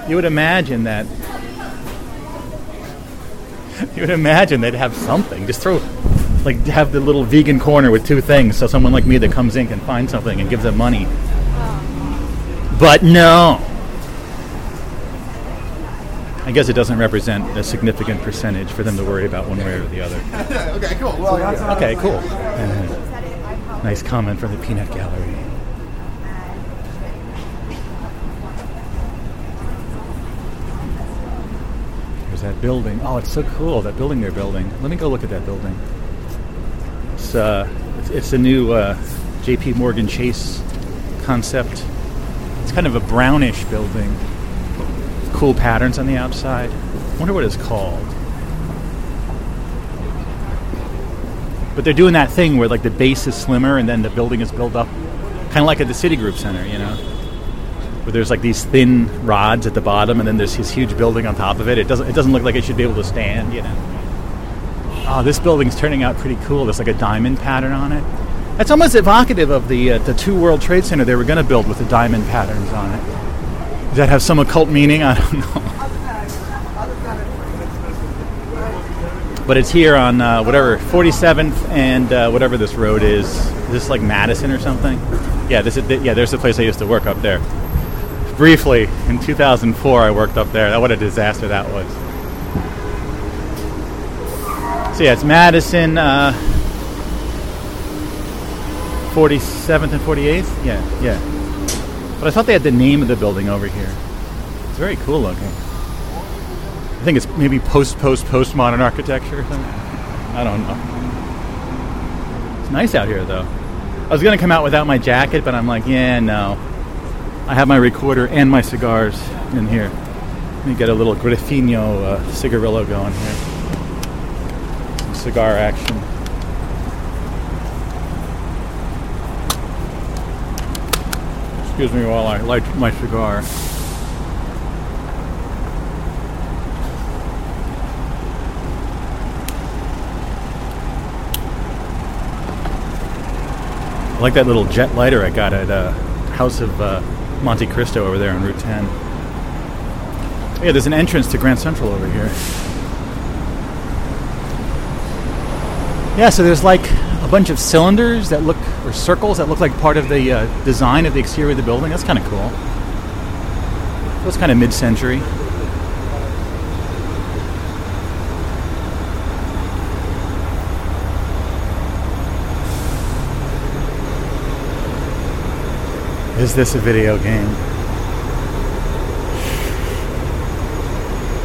You would imagine that. You would imagine they'd have something. Just throw, like, have the little vegan corner with two things, so someone like me that comes in can find something and give them money. But no. I guess it doesn't represent a significant percentage for them to worry about one way or the other. okay, cool. Well, Okay, cool. Uh, nice comment from the Peanut Gallery. There's that building. Oh, it's so cool, that building they're building. Let me go look at that building. It's, uh, it's, it's a new uh, JP Morgan Chase concept. It's kind of a brownish building. Cool patterns on the outside. wonder what it's called. But they're doing that thing where like the base is slimmer and then the building is built up, kind of like at the Citigroup Center, you know, where there's like these thin rods at the bottom and then there's this huge building on top of it. It doesn't it doesn't look like it should be able to stand, you know. Oh, this building's turning out pretty cool. There's like a diamond pattern on it. That's almost evocative of the uh, the two World Trade Center they were going to build with the diamond patterns on it. Does that have some occult meaning? I don't know. But it's here on uh, whatever 47th and uh, whatever this road is. Is this like Madison or something? Yeah, this is yeah. There's the place I used to work up there. Briefly, in 2004, I worked up there. What a disaster that was. So yeah, it's Madison, uh, 47th and 48th. Yeah, yeah. But I thought they had the name of the building over here. It's very cool looking. I think it's maybe post post postmodern architecture or something. I don't know. It's nice out here though. I was gonna come out without my jacket, but I'm like, yeah, no. I have my recorder and my cigars in here. Let me get a little Grifino uh, cigarillo going here. Cigar action. Excuse me while I light my cigar. I like that little jet lighter I got at uh, House of uh, Monte Cristo over there on Route 10. Yeah, there's an entrance to Grand Central over here. Yeah, so there's like a bunch of cylinders that look, or circles that look like part of the uh, design of the exterior of the building. That's kind of cool. Feels kind of mid century. Is this a video game?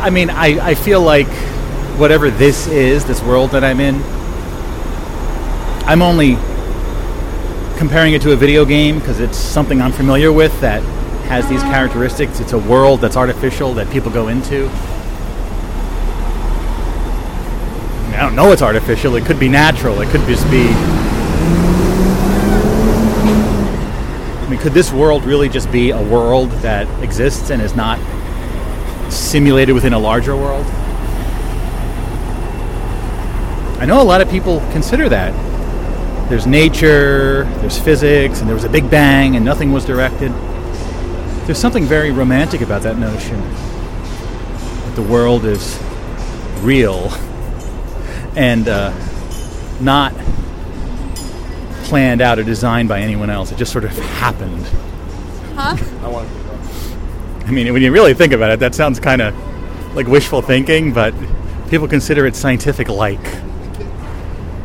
I mean, I, I feel like whatever this is, this world that I'm in, I'm only comparing it to a video game because it's something I'm familiar with that has these characteristics. It's a world that's artificial that people go into. I don't know it's artificial. It could be natural. It could just be. I mean, could this world really just be a world that exists and is not simulated within a larger world. I know a lot of people consider that. There's nature, there's physics, and there was a big bang, and nothing was directed. There's something very romantic about that notion that the world is real and uh, not planned out or designed by anyone else. It just sort of happened. Huh? I mean, when you really think about it, that sounds kind of like wishful thinking, but people consider it scientific like.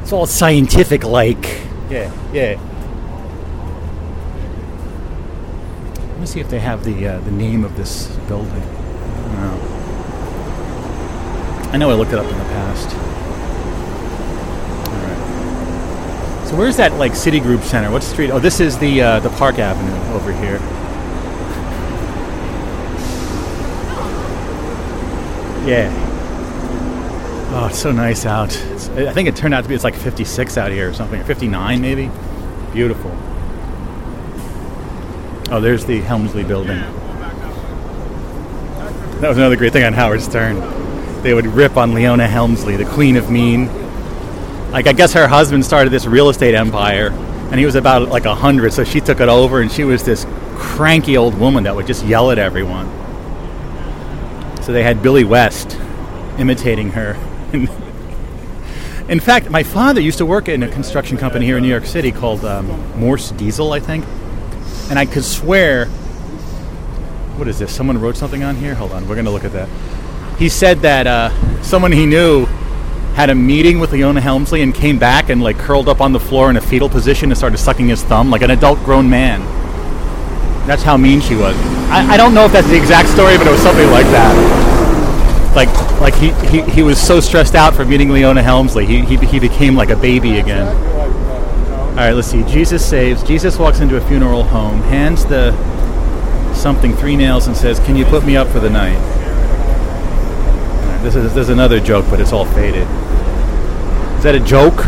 It's all scientific like. Yeah, yeah. Let me see if they have the uh, the name of this building. No. I know I looked it up in the past. All right. So where's that like Citigroup Center? What street? Oh, this is the uh, the Park Avenue over here. Yeah. Oh, it's so nice out. It's, I think it turned out to be it's like 56 out here or something, or 59 maybe. Beautiful. Oh, there's the Helmsley building. That was another great thing on Howard Stern. They would rip on Leona Helmsley, the Queen of Mean. Like I guess her husband started this real estate empire, and he was about like a hundred, so she took it over, and she was this cranky old woman that would just yell at everyone. So they had Billy West imitating her. In fact, my father used to work in a construction company here in New York City called um, Morse Diesel, I think. And I could swear. What is this? Someone wrote something on here? Hold on, we're going to look at that. He said that uh, someone he knew had a meeting with Leona Helmsley and came back and like curled up on the floor in a fetal position and started sucking his thumb like an adult grown man. That's how mean she was. I, I don't know if that's the exact story, but it was something like that. Like, like he, he, he was so stressed out from meeting Leona Helmsley, he, he, he became like a baby again. All right, let's see. Jesus saves. Jesus walks into a funeral home, hands the something three nails, and says, "Can you put me up for the night?" Right, this is there's another joke, but it's all faded. Is that a joke?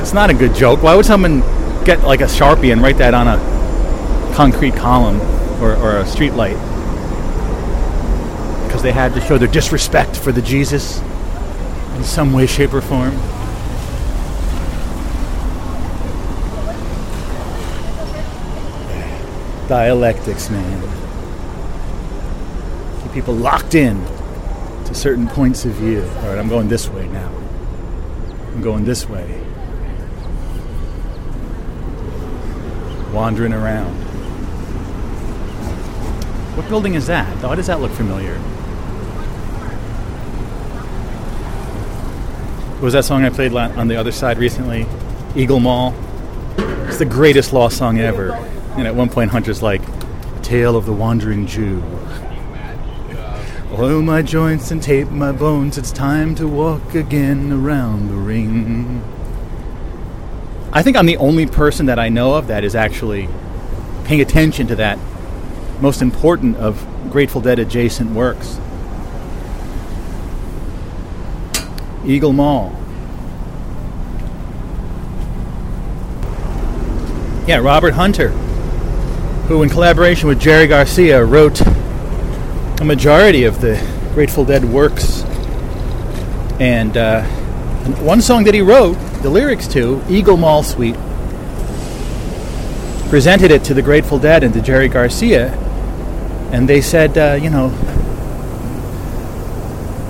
It's not a good joke. Why would someone get like a sharpie and write that on a concrete column or, or a street light? They had to show their disrespect for the Jesus in some way, shape, or form. Dialectics, man. Keep people locked in to certain points of view. All right, I'm going this way now. I'm going this way. Wandering around. What building is that? Why does that look familiar? Was that song I played on the other side recently? Eagle Mall. It's the greatest lost song ever. And at one point, Hunter's like, Tale of the Wandering Jew. Oil my joints and tape my bones. It's time to walk again around the ring. I think I'm the only person that I know of that is actually paying attention to that most important of Grateful Dead adjacent works. Eagle Mall. Yeah, Robert Hunter, who, in collaboration with Jerry Garcia, wrote a majority of the Grateful Dead works. And uh, one song that he wrote, the lyrics to, Eagle Mall Suite, presented it to the Grateful Dead and to Jerry Garcia. And they said, uh, you know,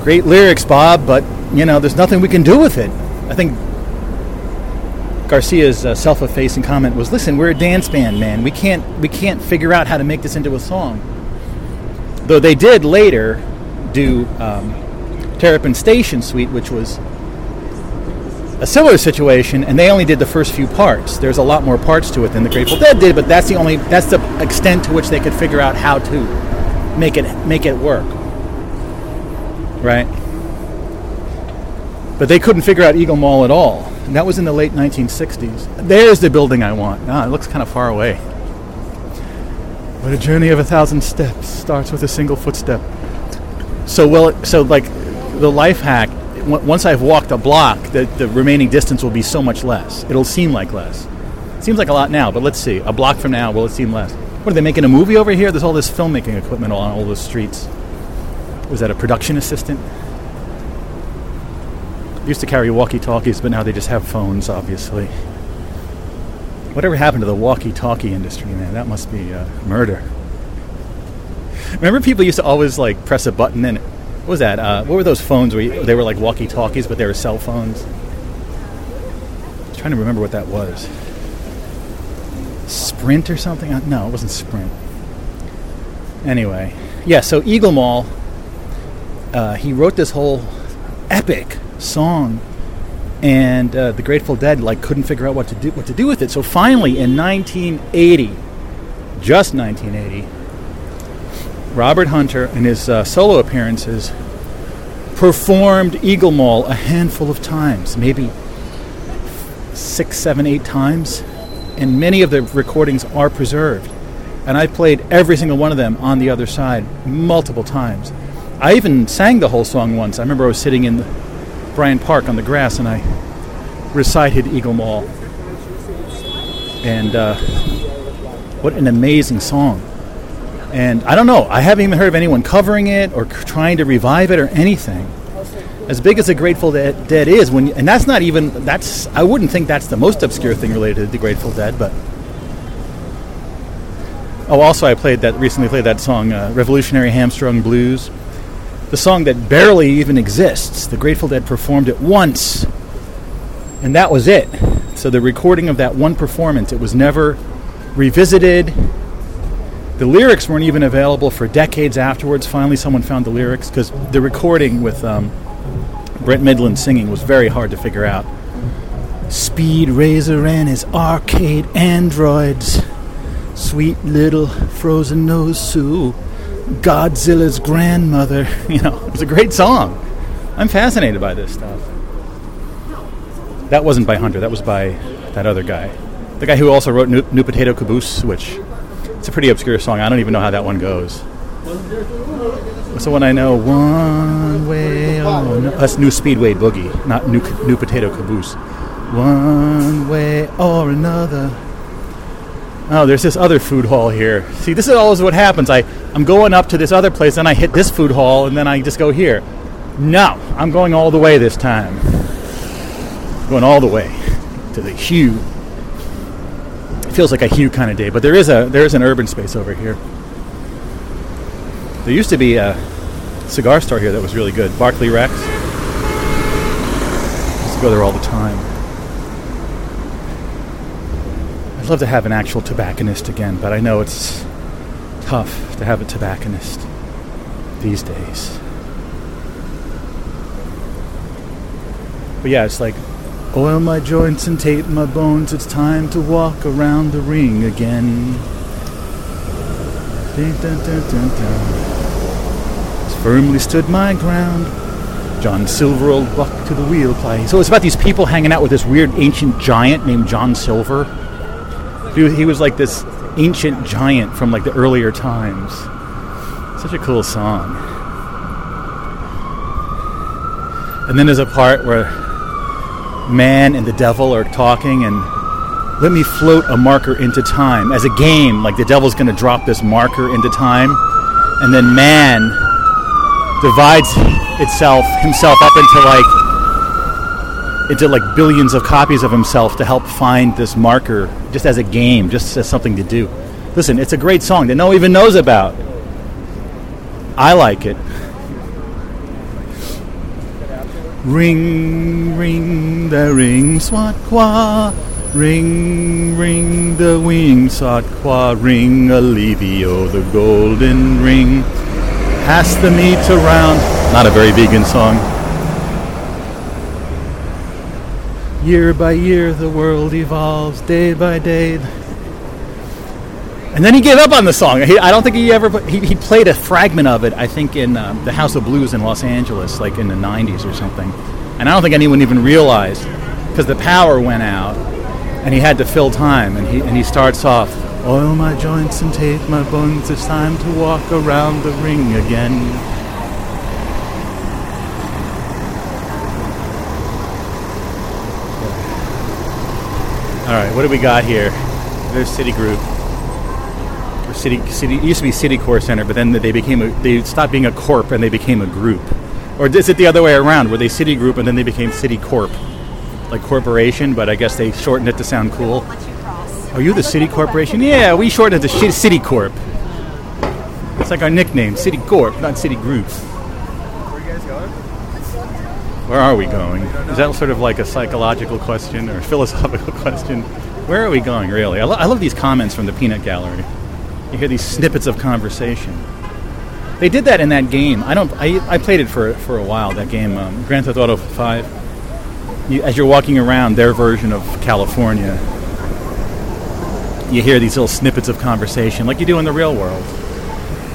great lyrics, Bob, but, you know, there's nothing we can do with it. I think Garcia's uh, self-effacing comment was, "Listen, we're a dance band, man. We can't we can't figure out how to make this into a song." Though they did later do um, Terrapin Station Suite, which was a similar situation, and they only did the first few parts. There's a lot more parts to it than the Grateful Dead did, but that's the only that's the extent to which they could figure out how to make it make it work. Right? But they couldn't figure out Eagle Mall at all. And that was in the late 1960s. There's the building I want. Ah, it looks kind of far away. But a journey of a thousand steps starts with a single footstep. So well, so like the life hack. Once I've walked a block, the, the remaining distance will be so much less. It'll seem like less. Seems like a lot now, but let's see. A block from now, will it seem less? What are they making a movie over here? There's all this filmmaking equipment on all the streets. Was that a production assistant? Used to carry walkie-talkies, but now they just have phones, obviously. Whatever happened to the walkie-talkie industry, man? That must be uh, murder. Remember, people used to always like press a button and what was that? Uh, what were those phones where you, they were like walkie-talkies, but they were cell phones? I'm trying to remember what that was. Sprint or something? Uh, No, it wasn't Sprint. Anyway, yeah. So Eagle Mall, uh, he wrote this whole epic song, and uh, the Grateful Dead like couldn't figure out what to do what to do with it. So finally, in 1980, just 1980, Robert Hunter, in his uh, solo appearances, performed Eagle Mall a handful of times, maybe six, seven, eight times, and many of the recordings are preserved. And I played every single one of them on the other side multiple times. I even sang the whole song once. I remember I was sitting in the Bryant Park on the grass and I recited Eagle Mall. And uh, what an amazing song. And I don't know, I haven't even heard of anyone covering it or trying to revive it or anything. As big as the Grateful Dead, Dead is, when and that's not even that's I wouldn't think that's the most obscure thing related to the Grateful Dead, but oh, also I played that recently played that song uh, "Revolutionary Hamstrung Blues," the song that barely even exists. The Grateful Dead performed it once, and that was it. So the recording of that one performance, it was never revisited. The lyrics weren't even available for decades afterwards. Finally, someone found the lyrics because the recording with um, Brent Mydland singing was very hard to figure out. Speed Razor and his arcade androids, sweet little frozen nose Sue, Godzilla's grandmother. You know, it was a great song. I'm fascinated by this stuff. That wasn't by Hunter. That was by that other guy, the guy who also wrote New, New Potato Caboose, which it's a pretty obscure song. I don't even know how that one goes. What's the one I know? One way. Oh, no. That's New Speedway Boogie, not New New Potato Caboose. One way or another. Oh, there's this other food hall here. See, this is always what happens. I I'm going up to this other place, then I hit this food hall, and then I just go here. No, I'm going all the way this time. Going all the way to the Hugh. It feels like a Hugh kind of day, but there is a there is an urban space over here. There used to be a cigar store here that was really good, Barclay Rex. I used to go there all the time. I'd love to have an actual tobacconist again, but I know it's tough to have a tobacconist these days. But yeah, it's like oil my joints and tape my bones. It's time to walk around the ring again. Dun, dun, dun. Has firmly stood my ground. John Silver, old buck to the wheel play. So it's about these people hanging out with this weird ancient giant named John Silver. He was, like this ancient giant from like the earlier times. Such a cool song. And then there's a part where man and the devil are talking and let me float a marker into time as a game like the devil's going to drop this marker into time and then man divides itself himself up into like into like billions of copies of himself to help find this marker just as a game just as something to do listen it's a great song that no one even knows about i like it Ring, ring the ring, swat qua. Ring, ring the wing, swat qua. Ring, Alivio, the golden ring. Pass the meat around. Not a very vegan song. Year by year, the world evolves. Day by day, and then he gave up on the song. He, I don't think he ever. He, he played a fragment of it. I think in um, the House of Blues in Los Angeles, like in the '90s or something. And I don't think anyone even realized because the power went out, and he had to fill time. And he and he starts off, "Oil my joints and tape my bones. It's time to walk around the ring again." Right, what do we got here? There's Citigroup or City City. It used to be Citicorp Center, but then they became a, they stopped being a corp and they became a group. Or is it the other way around? Were they Citigroup and then they became Citicorp, like corporation? But I guess they shortened it to sound cool. Are you the City Corporation? Yeah, we shortened it to Citicorp. It's like our nickname, Citicorp, not Citigroup. Where you guys going? Where are we going? Is that sort of like a psychological question or a philosophical question? Where are we going, really? I, lo- I love these comments from the Peanut Gallery. You hear these snippets of conversation. They did that in that game. I don't. I, I played it for for a while. That game, um, Grand Theft Auto Five. You, as you're walking around their version of California, you hear these little snippets of conversation, like you do in the real world.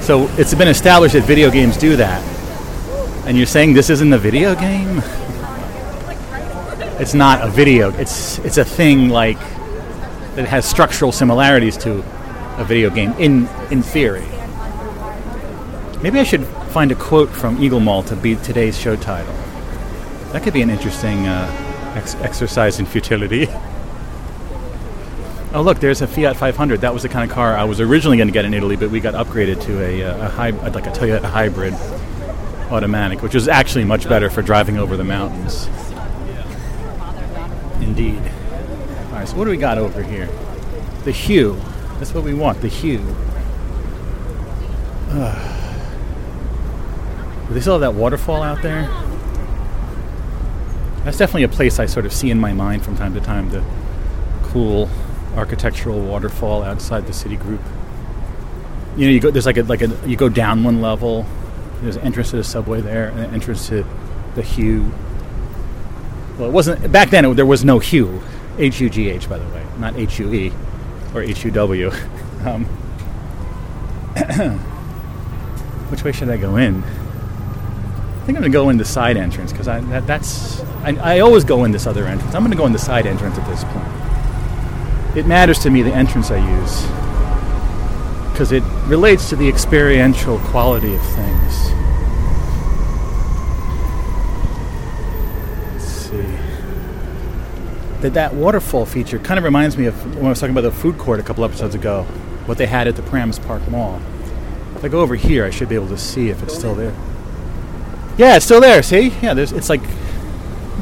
So it's been established that video games do that. And you're saying this isn't a video game? It's not a video. It's it's a thing like that has structural similarities to a video game in in theory. Maybe I should find a quote from Eagle Mall to be today's show title. That could be an interesting uh, ex- exercise in futility. oh, look, there's a Fiat 500. That was the kind of car I was originally going to get in Italy, but we got upgraded to a, uh, a hy- like a Toyota hybrid automatic, which was actually much better for driving over the mountains. Indeed. All right, so what do we got over here? The Hugh. That's what we want, the Hugh. Ugh. Do they still have that waterfall out there? That's definitely a place I sort of see in my mind from time to time, the cool architectural waterfall outside the Citigroup. You know, you go there's like a like a you go down one level, there's an entrance to the subway there, and an entrance to the Hugh. Well, it wasn't back then. It, there was no Hugh, H U G H, by the way, not H U E or H U W. Um, which way should I go in? I think I'm to go in the side entrance because I that, that's I, I always go in this other entrance. I'm to go in the side entrance at this point. It matters to me the entrance I use because it relates to the experiential quality of things. Let's see. That that waterfall feature kind of reminds me of when I was talking about the food court a couple episodes ago, what they had at the Paramus Park Mall. If I go over here, I should be able to see if it's still there. Yeah, it's still there. See? Yeah, there's. It's like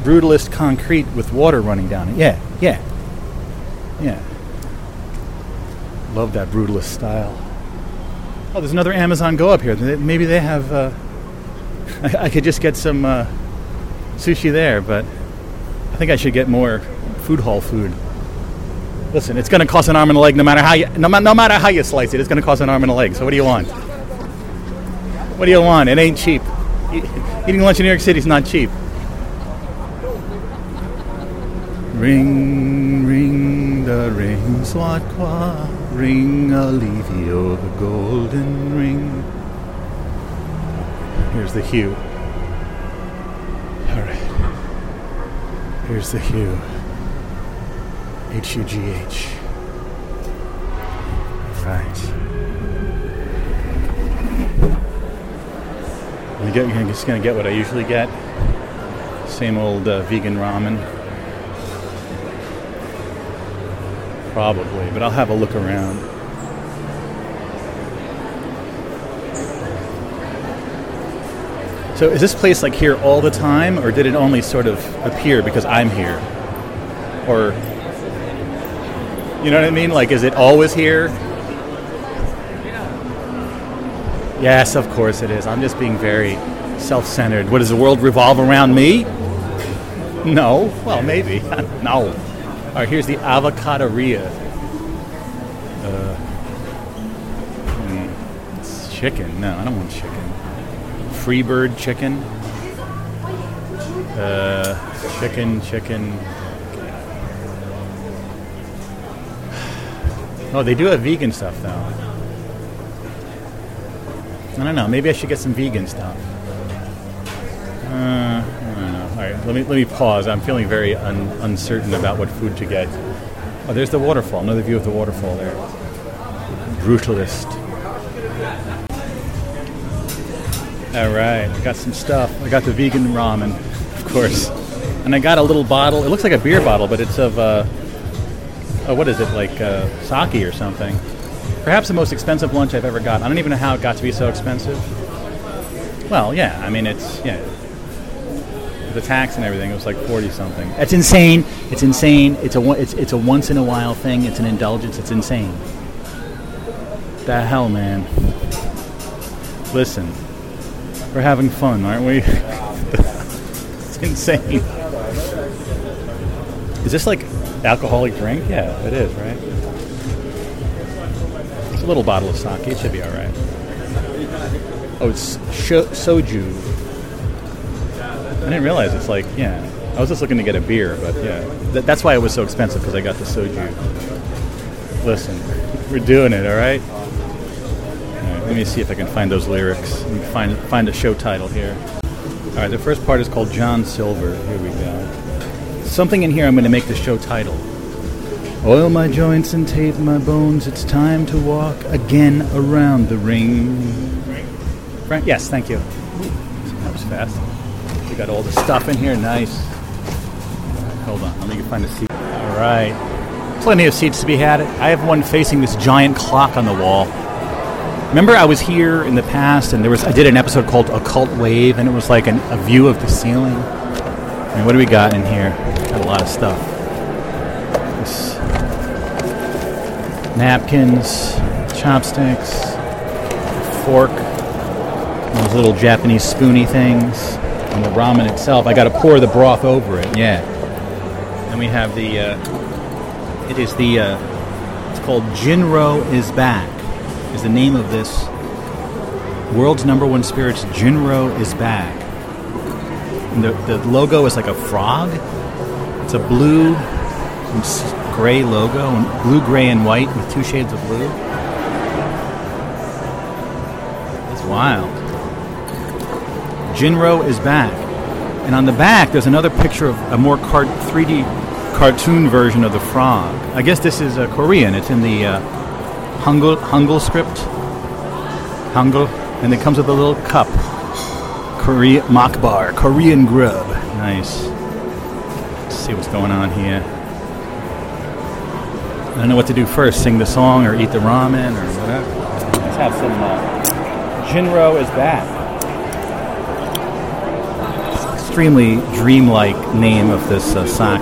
brutalist concrete with water running down it. Yeah, yeah, yeah. Love that brutalist style. Oh, there's another Amazon Go up here. Maybe they have. Uh, I, I could just get some uh, sushi there, but I think I should get more food hall food. Listen, it's going to cost an arm and a leg, no matter how you no, no matter how you slice it. It's going to cost an arm and a leg. So what do you want? What do you want? It ain't cheap. Eating lunch in New York City is not cheap. Ring, ring the rings, what qua? Ring Alivio, the golden ring. Here's the Hugh. All right. Here's the Hugh. H U G H. Right. I'm just gonna get what I usually get. Same old uh, vegan ramen. Probably, but I'll have a look around. So is this place like here all the time, or did it only sort of appear because I'm here? Or, you know what I mean? Like, is it always here? Yes, of course it is. I'm just being very self centered. What does the world revolve around me? No. Well, maybe. no. All right, here's the Avocaderia. Uh, it's chicken. No, I don't want chicken. Freebird chicken. Uh, chicken, chicken. Oh, they do have vegan stuff though. I don't know. Maybe I should get some vegan stuff. Uh, let me let me pause. I'm feeling very un- uncertain about what food to get. Oh, there's the waterfall. Another view of the waterfall there. Brutalist. All right, I got some stuff. I got the vegan ramen, of course, and I got a little bottle. It looks like a beer bottle, but it's of uh, oh, what is it like uh, sake or something? Perhaps the most expensive lunch I've ever got. I don't even know how it got to be so expensive. Well, yeah, I mean it's yeah. The tax and everything, it was like forty something. It's insane. It's insane. It's a it's it's a once in a while thing. It's an indulgence. It's insane. The hell, man. Listen, we're having fun, aren't we? it's insane. Is this like alcoholic drink? Yeah, it is, right? It's a little bottle of sake. It should be all right. Oh, it's sho- soju. I didn't realize it's like, yeah. I was just looking to get a beer, but yeah. Th- that's why it was so expensive because I got the soju. Listen, we're doing it, all right? All right, let me see if I can find those lyrics. Let me find find a show title here. All right, the first part is called John Silver. Here we go. Something in here I'm going to make the show title. Oil my joints and tape my bones. It's time to walk again around the ring. Frank? Yes, thank you. That was fast. Got all the stuff in here. Nice. Hold on. Let me find a seat. All right. Plenty of seats to be had. I have one facing this giant clock on the wall. Remember, I was here in the past, and there was I did an episode called "Occult Wave," and it was like an, a view of the ceiling. I mean, what do we got in here? Got a lot of stuff. This- napkins, chopsticks, fork, those little Japanese spoony things, the ramen itself. I got to pour the broth over it. Yeah. And we have the. Uh, it is the. Uh, it's called Jinro is back. Is the name of this world's number one spirits? Jinro is back. And the the logo is like a frog. It's a blue gray logo, and blue, gray, and white with two shades of blue. It's wild. Jinro is back. And on the back, there's another picture of a more cart- 3D cartoon version of the frog. I guess this is uh, Korean. It's in the uh, Hangul, Hangul script. Hangul. And it comes with a little cup. Korea Mokbar, Korean grub. Nice. Let's see what's going on here. I don't know what to do first sing the song or eat the ramen or whatever. Let's have some. Uh, Jinro is back extremely dreamlike name of this uh, sake.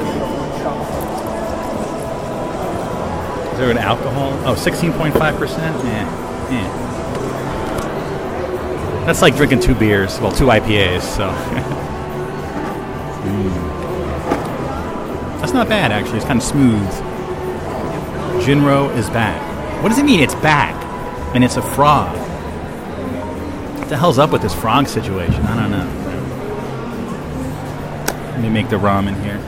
Is there an alcohol? Oh, 16.5%? Yeah. yeah. That's like drinking two beers. Well, two IPAs, so. Mm. That's not bad, actually. It's kind of smooth. Jinro is back. What does it mean it's back? And it's a frog. What the hell's up with this frog situation? I don't know. Me make the ramen here.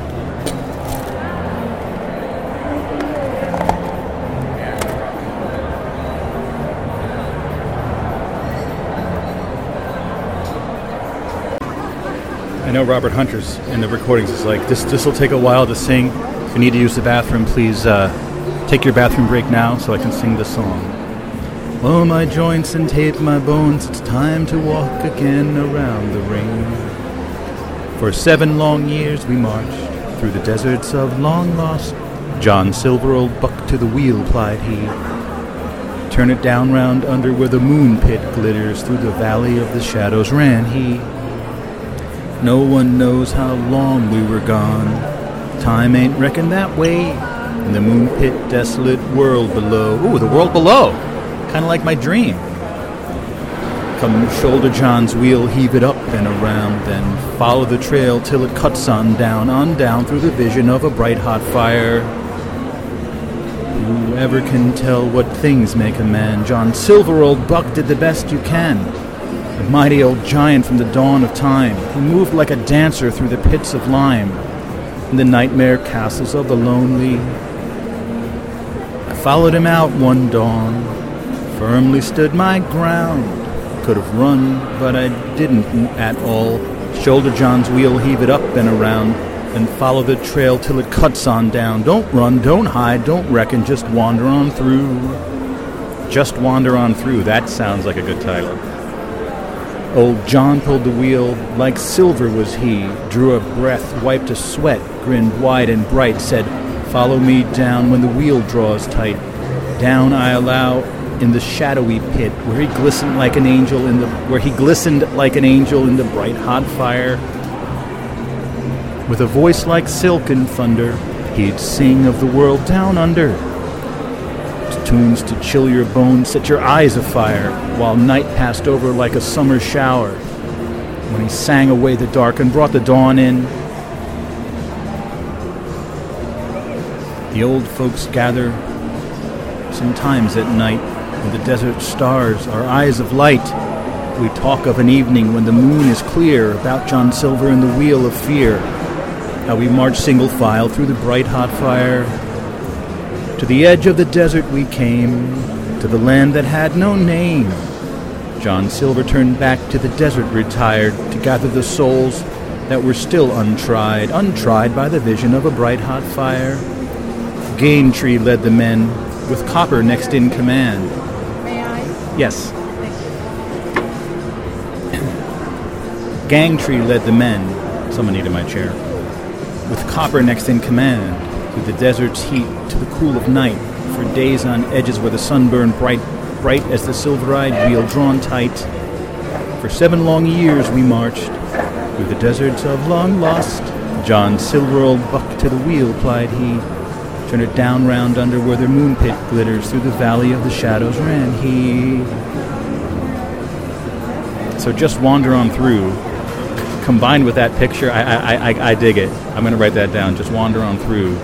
I know Robert Hunter's in the recordings is like this. This will take a while to sing. If you need to use the bathroom, please uh, take your bathroom break now so I can sing this song. Oh, my joints and tape my bones. It's time to walk again around the ring. For seven long years we marched through the deserts of long lost. John Silver, old buck to the wheel, plied he. Turn it down round under where the moon pit glitters. Through the valley of the shadows ran he. No one knows how long we were gone. Time ain't reckoned that way. In the moon pit, desolate world below. Ooh, the world below. Kind of like my dream. Come shoulder John's wheel, heave it up and around, then follow the trail till it cuts on down, on down through the vision of a bright hot fire. Whoever can tell what things make a man? John Silver, old buck, did the best you can. A mighty old giant from the dawn of time, who moved like a dancer through the pits of lime, in the nightmare castles of the lonely. I followed him out one dawn, firmly stood my ground. Could have run, but I didn't at all. Shoulder John's wheel, heave it up and around, and follow the trail till it cuts on down. Don't run, don't hide, don't reckon, just wander on through. Just wander on through. That sounds like a good title. Old John pulled the wheel, like silver was he, drew a breath, wiped a sweat, grinned wide and bright, said, Follow me down when the wheel draws tight. Down I allow in the shadowy pit where he glistened like an angel in the where he glistened like an angel in the bright hot fire. With a voice like silken thunder, he'd sing of the world down under. To tunes to chill your bones, set your eyes afire, while night passed over like a summer shower. When he sang away the dark and brought the dawn in, the old folks gather sometimes at night when the desert stars are eyes of light. We talk of an evening when the moon is clear about John Silver and the wheel of fear. How we march single file through the bright hot fire. To the edge of the desert we came, to the land that had no name. John Silver turned back to the desert retired to gather the souls that were still untried, untried by the vision of a bright hot fire. Game Tree led the men, with Copper next in command. Yes. Gangtree led the men. Someone needed my chair. With Copper next in command, through the desert's heat to the cool of night, for days on edges where the sun burned bright, bright as the silver-eyed wheel drawn tight. For seven long years we marched through the deserts of long lost. John Silver old buck to the wheel, plied he. Turn it down round under where the moon pit glitters. Through the valley of the shadows ran he. So just wander on through. Combined with that picture, I, I, I, I dig it. I'm going to write that down. Just wander on through.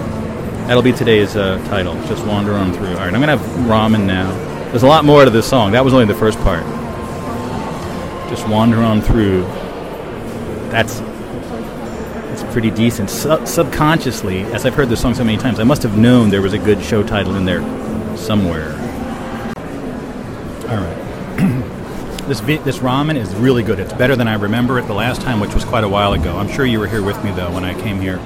That'll be today's uh, title. Just wander on through. All right, I'm going to have ramen now. There's a lot more to this song. That was only the first part. Just wander on through. That's that's pretty decent. Sub- subconsciously, as I've heard this song so many times, I must have known there was a good show title in there somewhere. All right. this vi- this ramen is really good. It's better than I remember it the last time, which was quite a while ago. I'm sure you were here with me though when I came here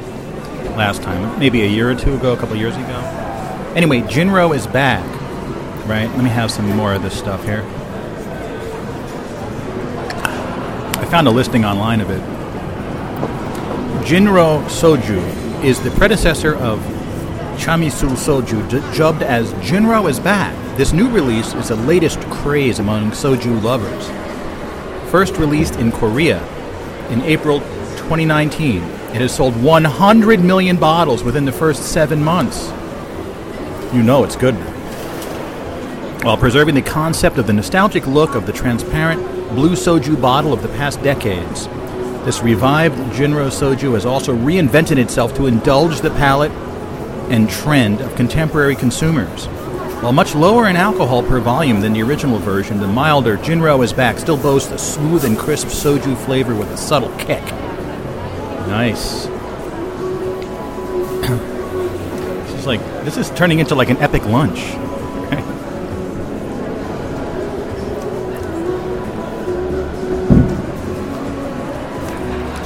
last time, maybe a year or two ago, a couple years ago. Anyway, Jinro is back. Right. Let me have some more of this stuff here. I found a listing online of it. Jinro Soju is the predecessor of Chamisul Soju, d- dubbed as Jinro is back. This new release is the latest craze among soju lovers. First released in Korea in April 2019, it has sold 100 million bottles within the first seven months. You know it's good. While preserving the concept of the nostalgic look of the transparent blue soju bottle of the past decades, this revived Jinro Soju has also reinvented itself to indulge the palate and trend of contemporary consumers. While much lower in alcohol per volume than the original version, the milder Jinro is back still boasts a smooth and crisp soju flavor with a subtle kick. Nice. this is like this is turning into like an epic lunch.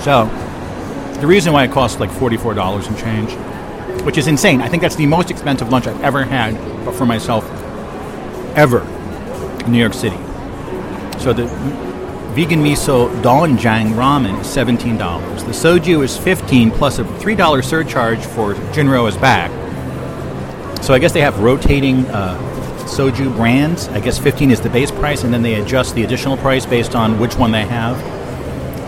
So, the reason why it costs like $44 and change, which is insane. I think that's the most expensive lunch I've ever had for myself, ever, in New York City. So the vegan miso doenjang ramen is $17. The soju is 15 plus a $3 surcharge for Jinro is back. So I guess they have rotating uh, soju brands. I guess 15 is the base price, and then they adjust the additional price based on which one they have.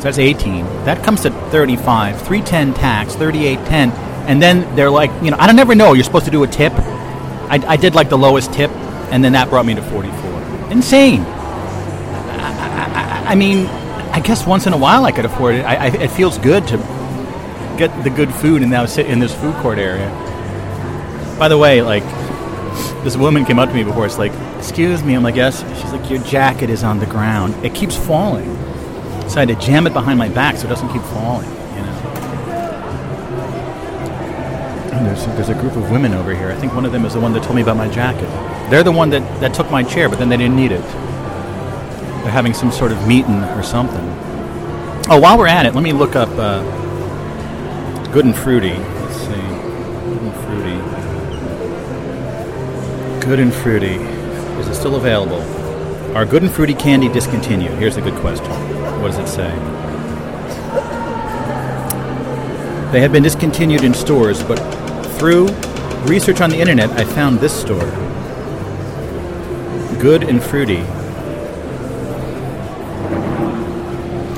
So that's 18. That comes to 35. 310 tax, 3810. And then they're like, you know, I don't never know. You're supposed to do a tip. I, I did like the lowest tip, and then that brought me to 44. Insane. I, I, I mean, I guess once in a while I could afford it. I, it feels good to get the good food and now sit in this food court area. By the way, like, this woman came up to me before. It's like, excuse me. I'm like, yes. She's like, your jacket is on the ground. It keeps falling. So I had to jam it behind my back so it doesn't keep falling, you know. And there's, there's a group of women over here. I think one of them is the one that told me about my jacket. They're the one that, that took my chair, but then they didn't need it. They're having some sort of meeting or something. Oh, while we're at it, let me look up uh, Good and Fruity. Let's see. Good and Fruity. Good and Fruity. Is it still available? Are Good and Fruity candy discontinued? Here's a good question. What does it say? They have been discontinued in stores, but through research on the internet, I found this store. Good and fruity.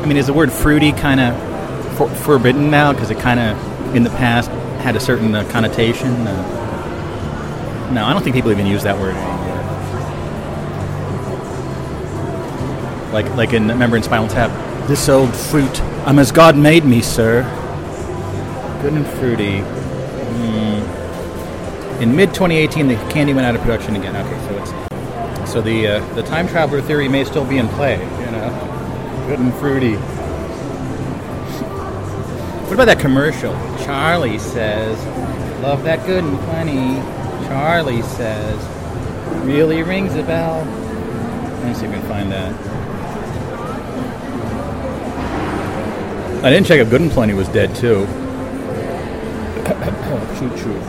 I mean, is the word fruity kind of for- forbidden now? Because it kind of, in the past, had a certain uh, connotation. Uh, no, I don't think people even use that word Like, like in remember in Spinal Tap, this old fruit, I'm as God made me, sir. Good and fruity. Hmm. In mid 2018, the candy went out of production again. Okay, so it's so the uh, the time traveler theory may still be in play. You know, good and fruity. What about that commercial? Charlie says, "Love that good and plenty." Charlie says, "Really rings a bell." Let me see if I can find that. I didn't check if Good and Plenty was dead too. choo choo.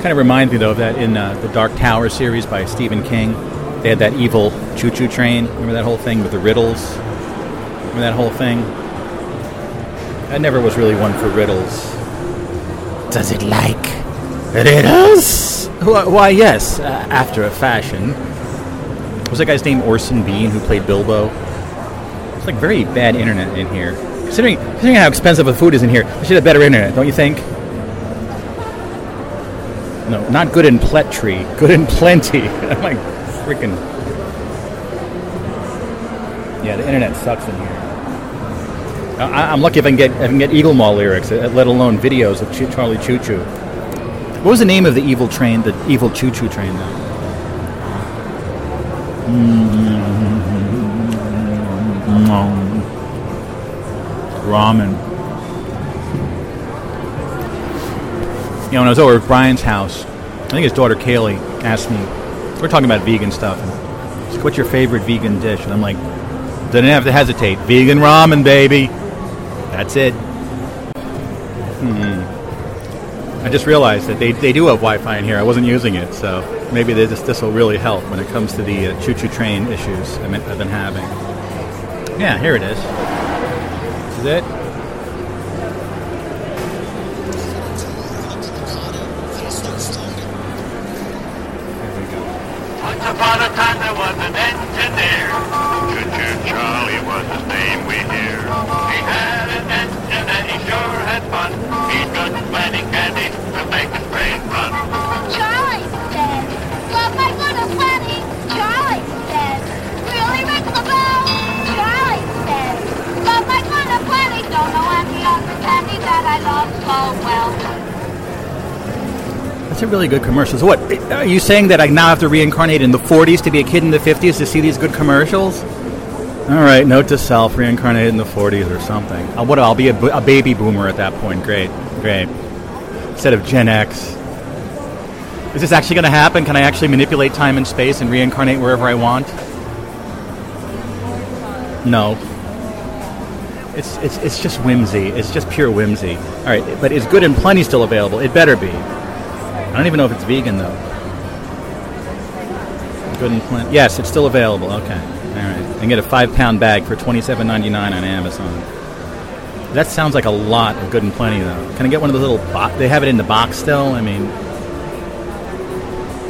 Kind of reminds me though of that in uh, the Dark Tower series by Stephen King. They had that evil choo choo train. Remember that whole thing with the riddles? Remember that whole thing? I never was really one for riddles. Does it like riddles? Why, yes, uh, after a fashion. Was that guy's name Orson Bean who played Bilbo? It's like very bad internet in here. Considering, considering how expensive the food is in here, they should have better internet, don't you think? No, not good in pletry. Good in plenty. I'm like freaking. Yeah, the internet sucks in here. I, I'm lucky if I can get if I can get Eagle Mall's lyrics, uh, let alone videos of Ch- Charlie Choo Choo. What was the name of the evil train? The evil Choo Choo train, though. Mm. Ramen. You know, when I was over at Brian's house, I think his daughter Kaylee asked me, we're talking about vegan stuff. And What's your favorite vegan dish? And I'm like, didn't have to hesitate. Vegan ramen, baby. That's it. Hmm. I just realized that they, they do have Wi-Fi in here. I wasn't using it, so maybe this this will really help when it comes to the uh, choo-choo train issues I've been having. Yeah, here it is. Is it. That's a really good commercial. So what? Are you saying that I now have to reincarnate in the 40s to be a kid in the 50s to see these good commercials? All right, note to self: reincarnate in the 40s or something. Uh, what? I'll be a, a baby boomer at that point. Great, great. Instead of Gen X. Is this actually going to happen? Can I actually manipulate time and space and reincarnate wherever I want? No. It's, it's, it's just whimsy. It's just pure whimsy. All right, but is good and plenty still available? It better be. I don't even know if it's vegan though. Good and plenty. Yes, it's still available. Okay, all right. And get a five-pound bag for twenty-seven ninety-nine on Amazon. That sounds like a lot of good and plenty though. Can I get one of those little? They have it in the box still. I mean,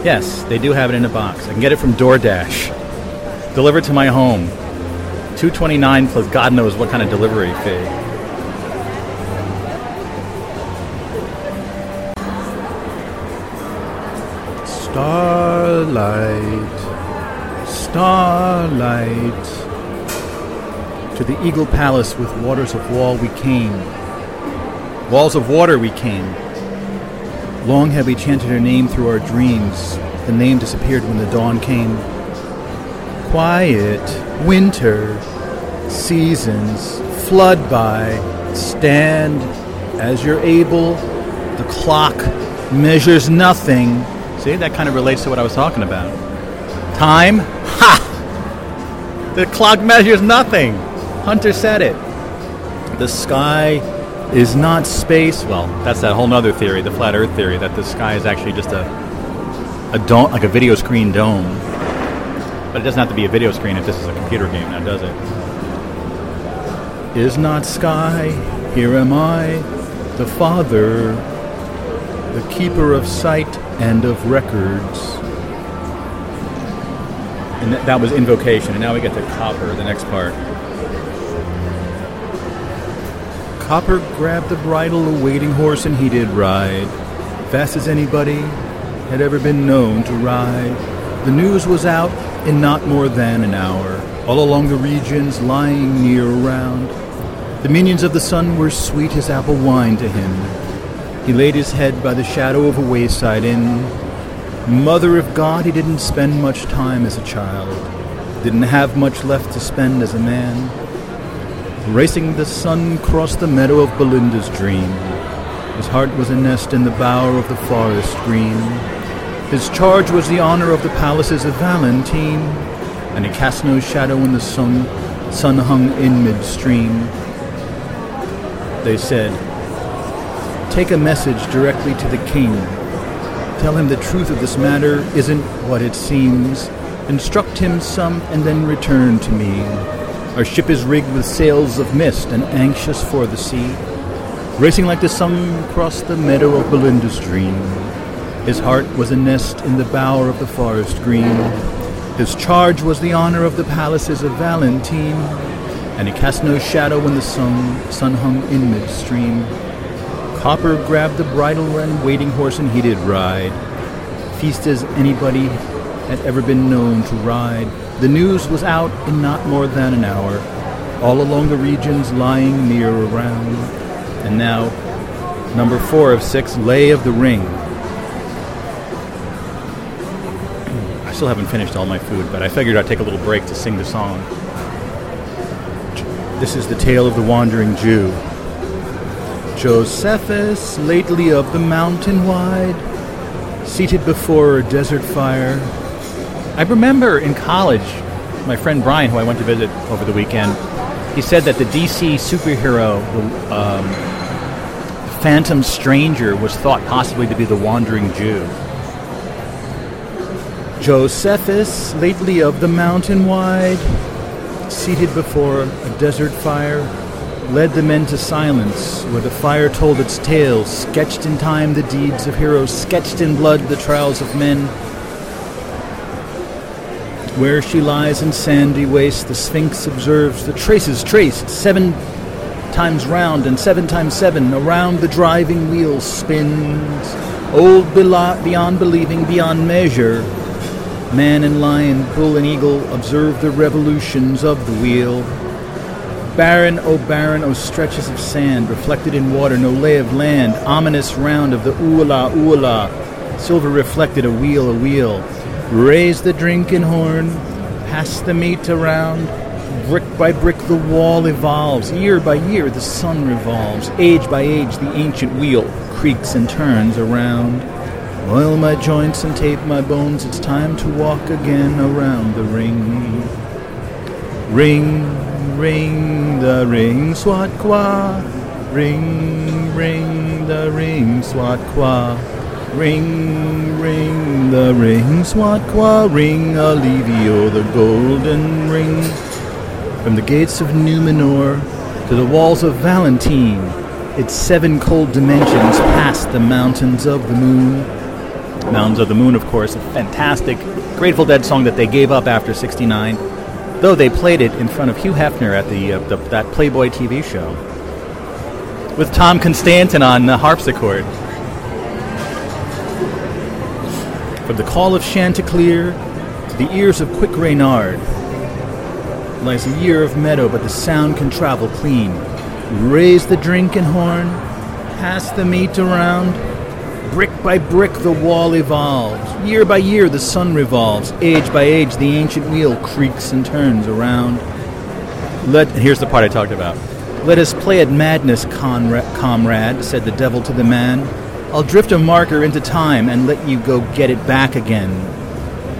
yes, they do have it in a box. I can get it from DoorDash, delivered to my home. Two twenty-nine plus God knows what kind of delivery fee. Starlight, starlight. To the Eagle Palace with waters of wall we came. Walls of water we came. Long have we chanted her name through our dreams. The name disappeared when the dawn came. Quiet, winter, seasons, flood by, stand as you're able. The clock measures nothing. See, that kind of relates to what I was talking about. Time? Ha! The clock measures nothing. Hunter said it. The sky is not space. Well, that's that whole other theory, the flat Earth theory, that the sky is actually just a a dome, like a video screen dome. But it doesn't have to be a video screen if this is a computer game, now does it? Is not sky, here am I, the Father, the keeper of sight and of records. And th- that was Invocation. And now we get to Copper, the next part. Copper grabbed the bridle, a waiting horse, and he did ride. Fast as anybody had ever been known to ride. The news was out in not more than an hour, all along the regions lying near around. The minions of the sun were sweet as apple wine to him. He laid his head by the shadow of a wayside inn. Mother of God, he didn't spend much time as a child, didn't have much left to spend as a man. Racing the sun crossed the meadow of Belinda's dream. His heart was a nest in the bower of the forest green. His charge was the honor of the palaces of Valentine, and he cast no shadow when the sun, sun hung in midstream. They said, Take a message directly to the king. Tell him the truth of this matter isn't what it seems. Instruct him some and then return to me. Our ship is rigged with sails of mist and anxious for the sea. Racing like the sun across the meadow of Belinda's dream. His heart was a nest in the bower of the forest green. His charge was the honor of the palaces of Valentine, and he cast no shadow when the sun, sun hung in midstream. Copper grabbed the bridle and waiting horse, and he did ride. Feast as anybody had ever been known to ride. The news was out in not more than an hour, all along the regions lying near around. And now, number four of six, Lay of the Ring. I still haven't finished all my food, but I figured I'd take a little break to sing the song. This is the tale of the wandering Jew. Josephus, lately of the mountain wide, seated before a desert fire. I remember in college, my friend Brian, who I went to visit over the weekend, he said that the DC superhero, the, um, Phantom Stranger, was thought possibly to be the Wandering Jew. Josephus, lately of the mountain wide, seated before a desert fire, led the men to silence, where the fire told its tale, sketched in time the deeds of heroes, sketched in blood the trials of men. Where she lies in sandy waste, the Sphinx observes the traces traced seven times round and seven times seven around the driving wheel spins. Old beyond believing, beyond measure, man and lion, bull and eagle observe the revolutions of the wheel. Barren, O barren, O stretches of sand, reflected in water, no lay of land, ominous round of the oola oola, silver reflected, a wheel, a wheel. Raise the drinking horn, pass the meat around. Brick by brick the wall evolves, year by year the sun revolves, age by age the ancient wheel creaks and turns around. Oil my joints and tape my bones, it's time to walk again around the ring. Ring, ring, the ring, swat qua. Ring, ring, the ring, swat qua. Ring, ring, the ring, swat qua. Ring, Alivio, the golden ring. From the gates of Numenor to the walls of Valentine, its seven cold dimensions past the mountains of the moon. Mountains of the Moon, of course, a fantastic Grateful Dead song that they gave up after 69, though they played it in front of Hugh Hefner at the, uh, the that Playboy TV show with Tom Constanten on the harpsichord. From the call of Chanticleer to the ears of quick Reynard lies a year of meadow, but the sound can travel clean. Raise the drinking horn, pass the meat around. Brick by brick the wall evolves. Year by year the sun revolves. Age by age the ancient wheel creaks and turns around. Let here's the part I talked about. Let us play at madness, conra- comrade, said the devil to the man. I'll drift a marker into time and let you go get it back again.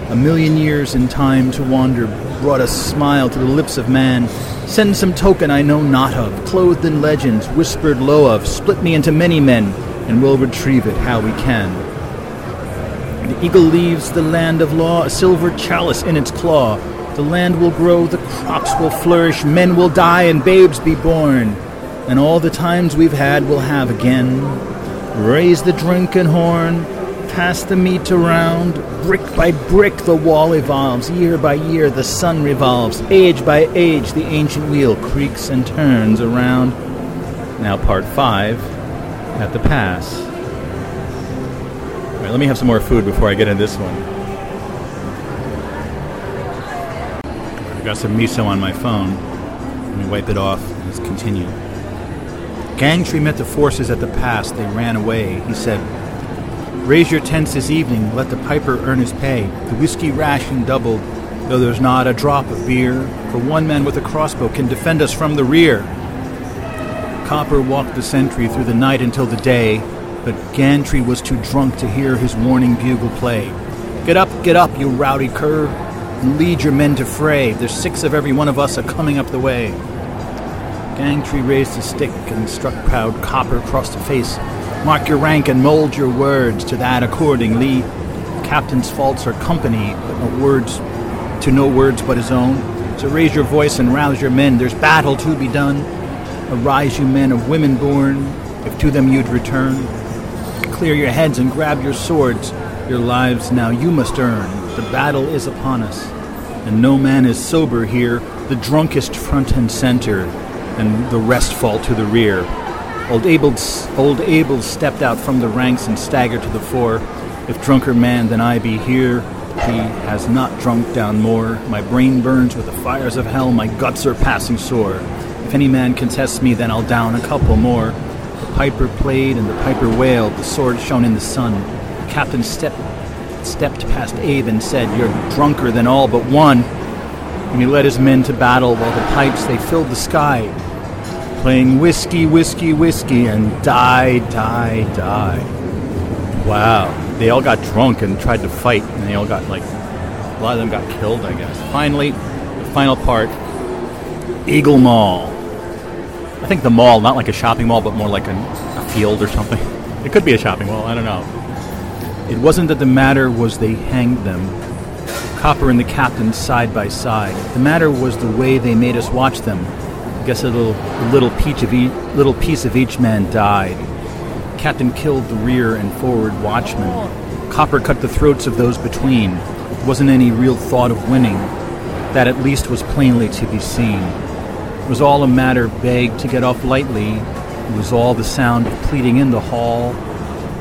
A million years in time to wander brought a smile to the lips of man. Send some token I know not of, clothed in legends, whispered low of, split me into many men, and we'll retrieve it how we can. The eagle leaves the land of law, a silver chalice in its claw. The land will grow, the crops will flourish, men will die, and babes be born. And all the times we've had we'll have again. Raise the drinking horn, Pass the meat around. Brick by brick, the wall evolves. Year by year, the sun revolves. Age by age, the ancient wheel creaks and turns around. Now, part five at the pass. All right, let me have some more food before I get into this one. I got some miso on my phone. Let me wipe it off. Let's continue. Gangtree met the forces at the pass. They ran away. He said, Raise your tents this evening. Let the piper earn his pay. The whiskey ration doubled, though there's not a drop of beer. For one man with a crossbow can defend us from the rear. Copper walked the sentry through the night until the day, but Gantry was too drunk to hear his warning bugle play. Get up, get up, you rowdy cur, and lead your men to fray. There's six of every one of us a coming up the way. Gangtree raised his stick and struck proud Copper across the face. Mark your rank and mold your words to that accordingly. Captain's faults are company, but no words to no words but his own. So raise your voice and rouse your men. There's battle to be done. Arise, you men of women born, if to them you'd return. Clear your heads and grab your swords. Your lives now you must earn. The battle is upon us, and no man is sober here. The drunkest front and center, and the rest fall to the rear. Old Abel, old Abel stepped out from the ranks and staggered to the fore. If drunker man than I be here, he has not drunk down more. My brain burns with the fires of hell, my guts are passing sore. If any man contests me, then I'll down a couple more. The piper played and the piper wailed, the sword shone in the sun. The captain stepped, stepped past Abe and said, You're drunker than all but one. And he led his men to battle while the pipes they filled the sky, playing whiskey, whiskey, whiskey, and die, die, die. Wow. They all got drunk and tried to fight, and they all got like a lot of them got killed, I guess. Finally, the final part Eagle Mall. I think the mall, not like a shopping mall, but more like a, a field or something. It could be a shopping mall, I don't know. It wasn't that the matter was they hanged them, Copper and the captain side by side. The matter was the way they made us watch them. I guess a little, a little piece of each, little piece of each man died. Captain killed the rear and forward watchmen. Copper cut the throats of those between. It wasn't any real thought of winning. That at least was plainly to be seen. It was all a matter begged to get off lightly. It was all the sound of pleading in the hall.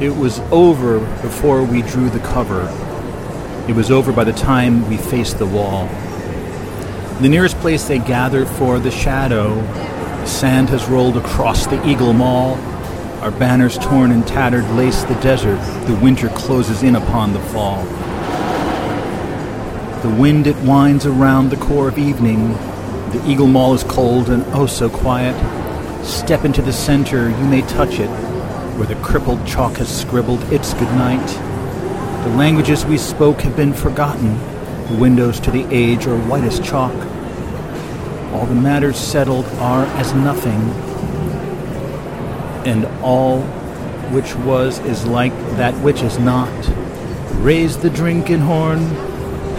It was over before we drew the cover. It was over by the time we faced the wall. The nearest place they gathered for the shadow, the sand has rolled across the Eagle Mall. Our banners torn and tattered lace the desert. The winter closes in upon the fall. The wind it winds around the core of evening. The Eagle Mall is cold and oh so quiet. Step into the center, you may touch it, where the crippled chalk has scribbled its good night. The languages we spoke have been forgotten. The windows to the age are white as chalk. All the matters settled are as nothing, and all which was is like that which is not. Raise the drinking horn,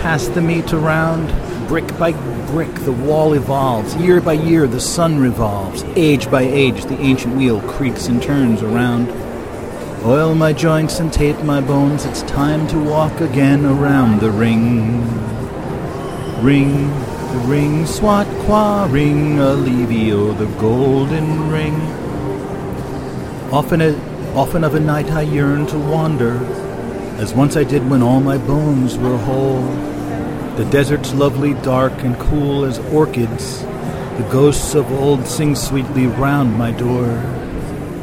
pass the meat around. Brick by brick, the wall evolves. Year by year, the sun revolves. Age by age, the ancient wheel creaks and turns around. Oil my joints and tape my bones. It's time to walk again around the ring. Ring, the ring, swat qua ring, Alivio, the golden ring. Often, a, often of a night I yearn to wander, as once I did when all my bones were whole. The desert's lovely, dark and cool as orchids. The ghosts of old sing sweetly round my door.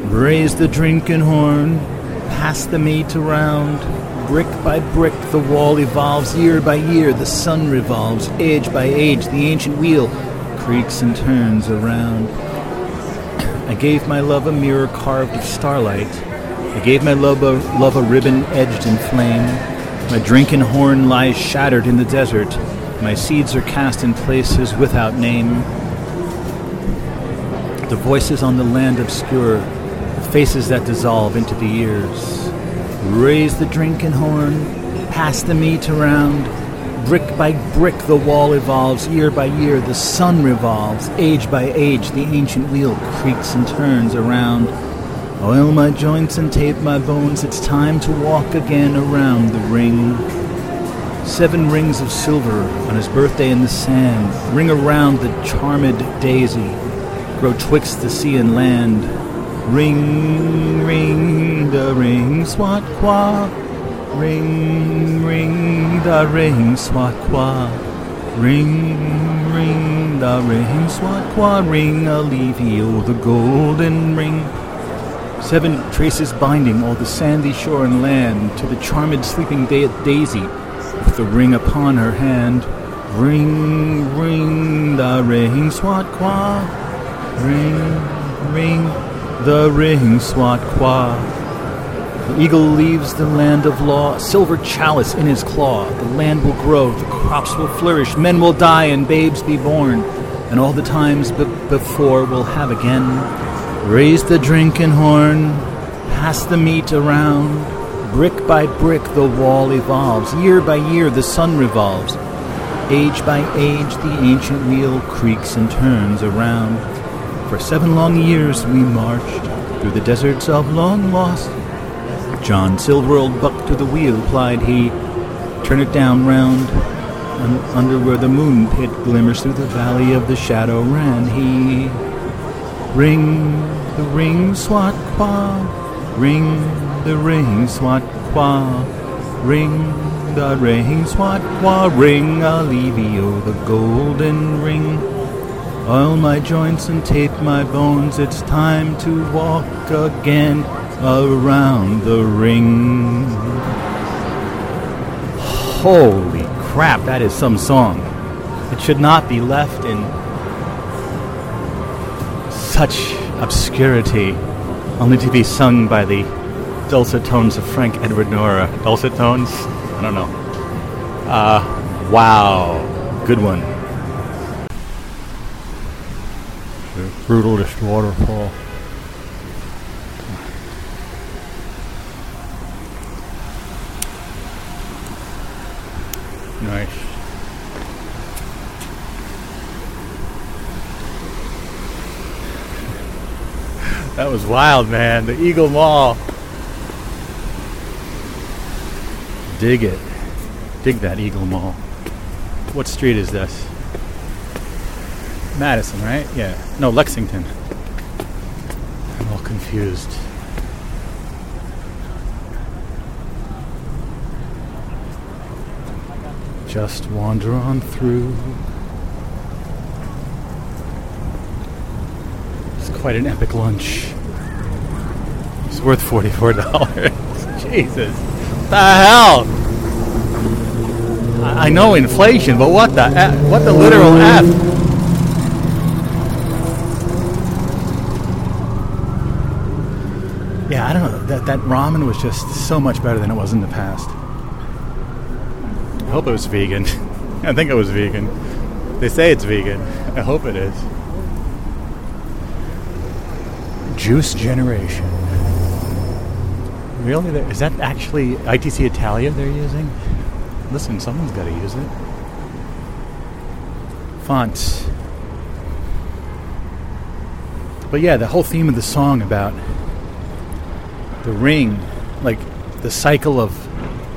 Raise the drinking horn, pass the meat around. Brick by brick, the wall evolves. Year by year, the sun revolves. Age by age, the ancient wheel creaks and turns around. I gave my love a mirror carved of starlight. I gave my love a, love a ribbon edged in flame. My drinking horn lies shattered in the desert. My seeds are cast in places without name. The voices on the land obscure, the faces that dissolve into the years. Raise the drinking horn, pass the meat around. Brick by brick, the wall evolves. Year by year, the sun revolves. Age by age, the ancient wheel creaks and turns around. Oil my joints and tape my bones. It's time to walk again around the ring. Seven rings of silver on his birthday in the sand ring around the charmed daisy, grow twixt the sea and land. Ring, ring, the ring, swat qua. Ring, ring, the ring, swat qua. Ring, ring, the ring, swat qua. Ring, Alivio, the golden ring. Seven traces binding all the sandy shore and land to the charmed sleeping da- daisy with the ring upon her hand. Ring, ring, the ring, swat qua. Ring, ring, the ring, swat qua. The eagle leaves the land of law, a silver chalice in his claw. The land will grow, the crops will flourish, men will die, and babes be born. And all the times be- before will have again. Raise the drinking horn, pass the meat around. Brick by brick the wall evolves, year by year the sun revolves. Age by age the ancient wheel creaks and turns around. For seven long years we marched through the deserts of long lost. John Silverworld bucked to the wheel, plied he. Turn it down round, un- under where the moon pit glimmers through the valley of the shadow ran he. Ring the ring, swat qua. Ring the ring, swat qua. Ring the ring, swat qua. Ring Alivio, the golden ring. Oil my joints and tape my bones. It's time to walk again around the ring. Holy crap, that is some song. It should not be left in such obscurity, only to be sung by the dulcet tones of Frank Edward Nora. Dulcet tones? I don't know. Uh, wow. Good one. Brutalist waterfall. Nice. That was wild, man. The Eagle Mall. Dig it. Dig that Eagle Mall. What street is this? Madison, right? Yeah. No, Lexington. I'm all confused. Just wander on through. It's quite an epic lunch. Worth $44. Jesus. What the hell? I I know inflation, but what the F, what the literal F? Yeah, I don't know. That that ramen was just so much better than it was in the past. I hope it was vegan. I think it was vegan. They say it's vegan. I hope it is. Juice Generation. Really? There- Is that actually ITC Italia they're using? Listen, someone's got to use it. Fonts. But yeah, the whole theme of the song about the ring, like the cycle of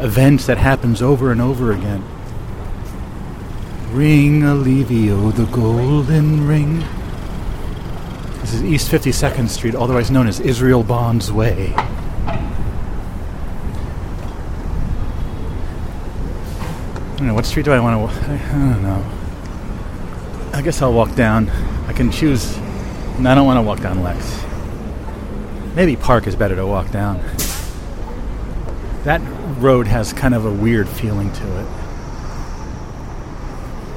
events that happens over and over again. Ring Alivio, the golden ring. This is East 52nd Street, otherwise known as Israel Bond's Way. Know, what street do I want to I don't know. I guess I'll walk down. I can choose. No, I don't want to walk down Lex. Maybe Park is better to walk down. That road has kind of a weird feeling to it.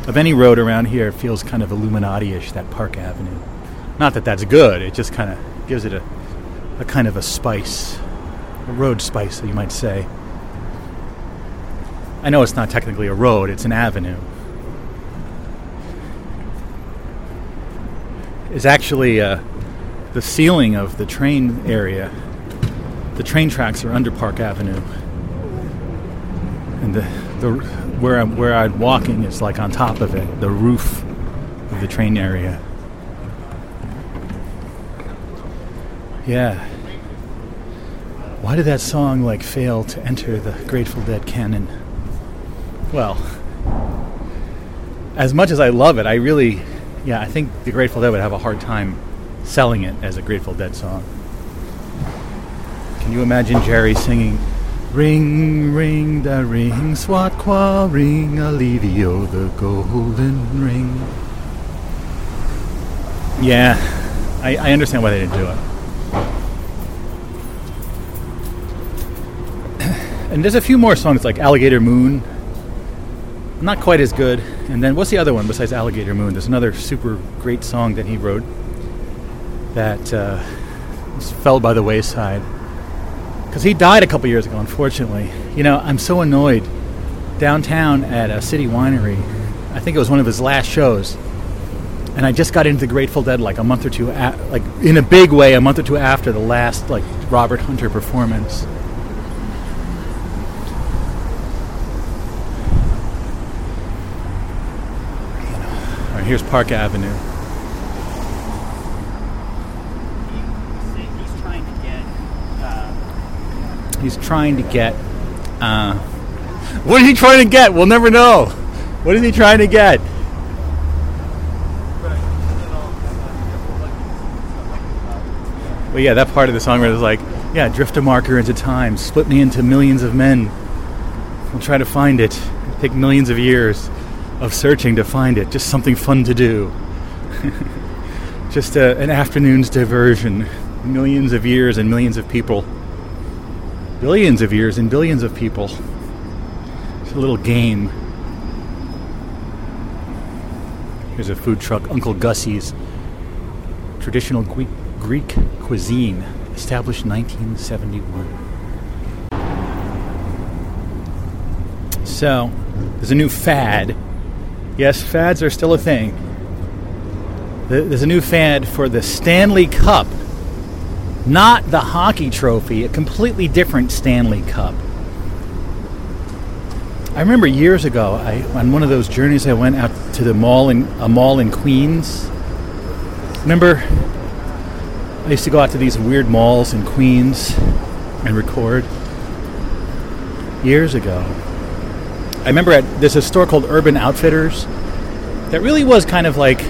Of any road around here, it feels kind of Illuminati-ish, that Park Avenue. Not that that's good, it just kind of gives it a, a kind of a spice. A road spice, you might say. I know it's not technically a road, it's an avenue. It's actually uh, the ceiling of the train area. The train tracks are under Park Avenue. And the, the where I'm where I'm walking is like on top of it, the roof of the train area. Yeah. why did that song like fail to enter the Grateful Dead canon? Well, as much as I love it, I really, yeah, I think the Grateful Dead would have a hard time selling it as a Grateful Dead song. Can you imagine Jerry singing, Ring, ring, the ring, swat qua ring, Alivio, the golden ring? Yeah, I, I understand why they didn't do it. And there's a few more songs like Alligator Moon. Not quite as good. And then what's the other one besides Alligator Moon? There's another super great song that he wrote that uh, fell by the wayside. Because he died a couple years ago, unfortunately. You know, I'm so annoyed. Downtown at a city winery, I think it was one of his last shows. And I just got into the Grateful Dead like a month or two, a- like in a big way, a month or two after the last like Robert Hunter performance. Here's Park Avenue. He's trying to get. Uh, He's trying to get. Uh, what is he trying to get? We'll never know. What is he trying to get? Well, yeah, that part of the song where it's like, yeah, drift a marker into time, split me into millions of men. We'll try to find it. It'll take millions of years of searching to find it. Just something fun to do. Just a, an afternoon's diversion. Millions of years and millions of people billions of years and billions of people. It's a little game. Here's a food truck, Uncle Gussie's. Traditional Greek, Greek cuisine, established 1971. So, there's a new fad. Yes, fads are still a thing. There's a new fad for the Stanley Cup not the hockey trophy, a completely different Stanley Cup. I remember years ago, I, on one of those journeys, I went out to the mall in a mall in Queens. Remember, I used to go out to these weird malls in Queens and record. Years ago, I remember at a store called Urban Outfitters that really was kind of like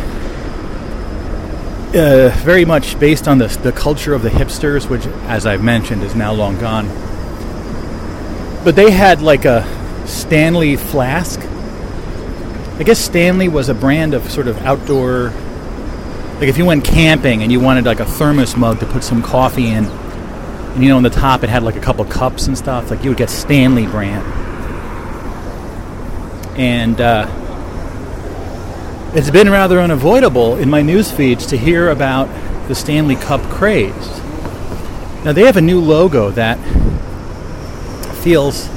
uh, very much based on the, the culture of the hipsters, which, as I've mentioned, is now long gone. But they had like a Stanley flask. I guess Stanley was a brand of sort of outdoor. Like if you went camping and you wanted like a thermos mug to put some coffee in, and you know on the top it had like a couple cups and stuff, like you would get Stanley brand. And uh, it's been rather unavoidable in my news feeds to hear about the Stanley Cup craze. Now they have a new logo that feels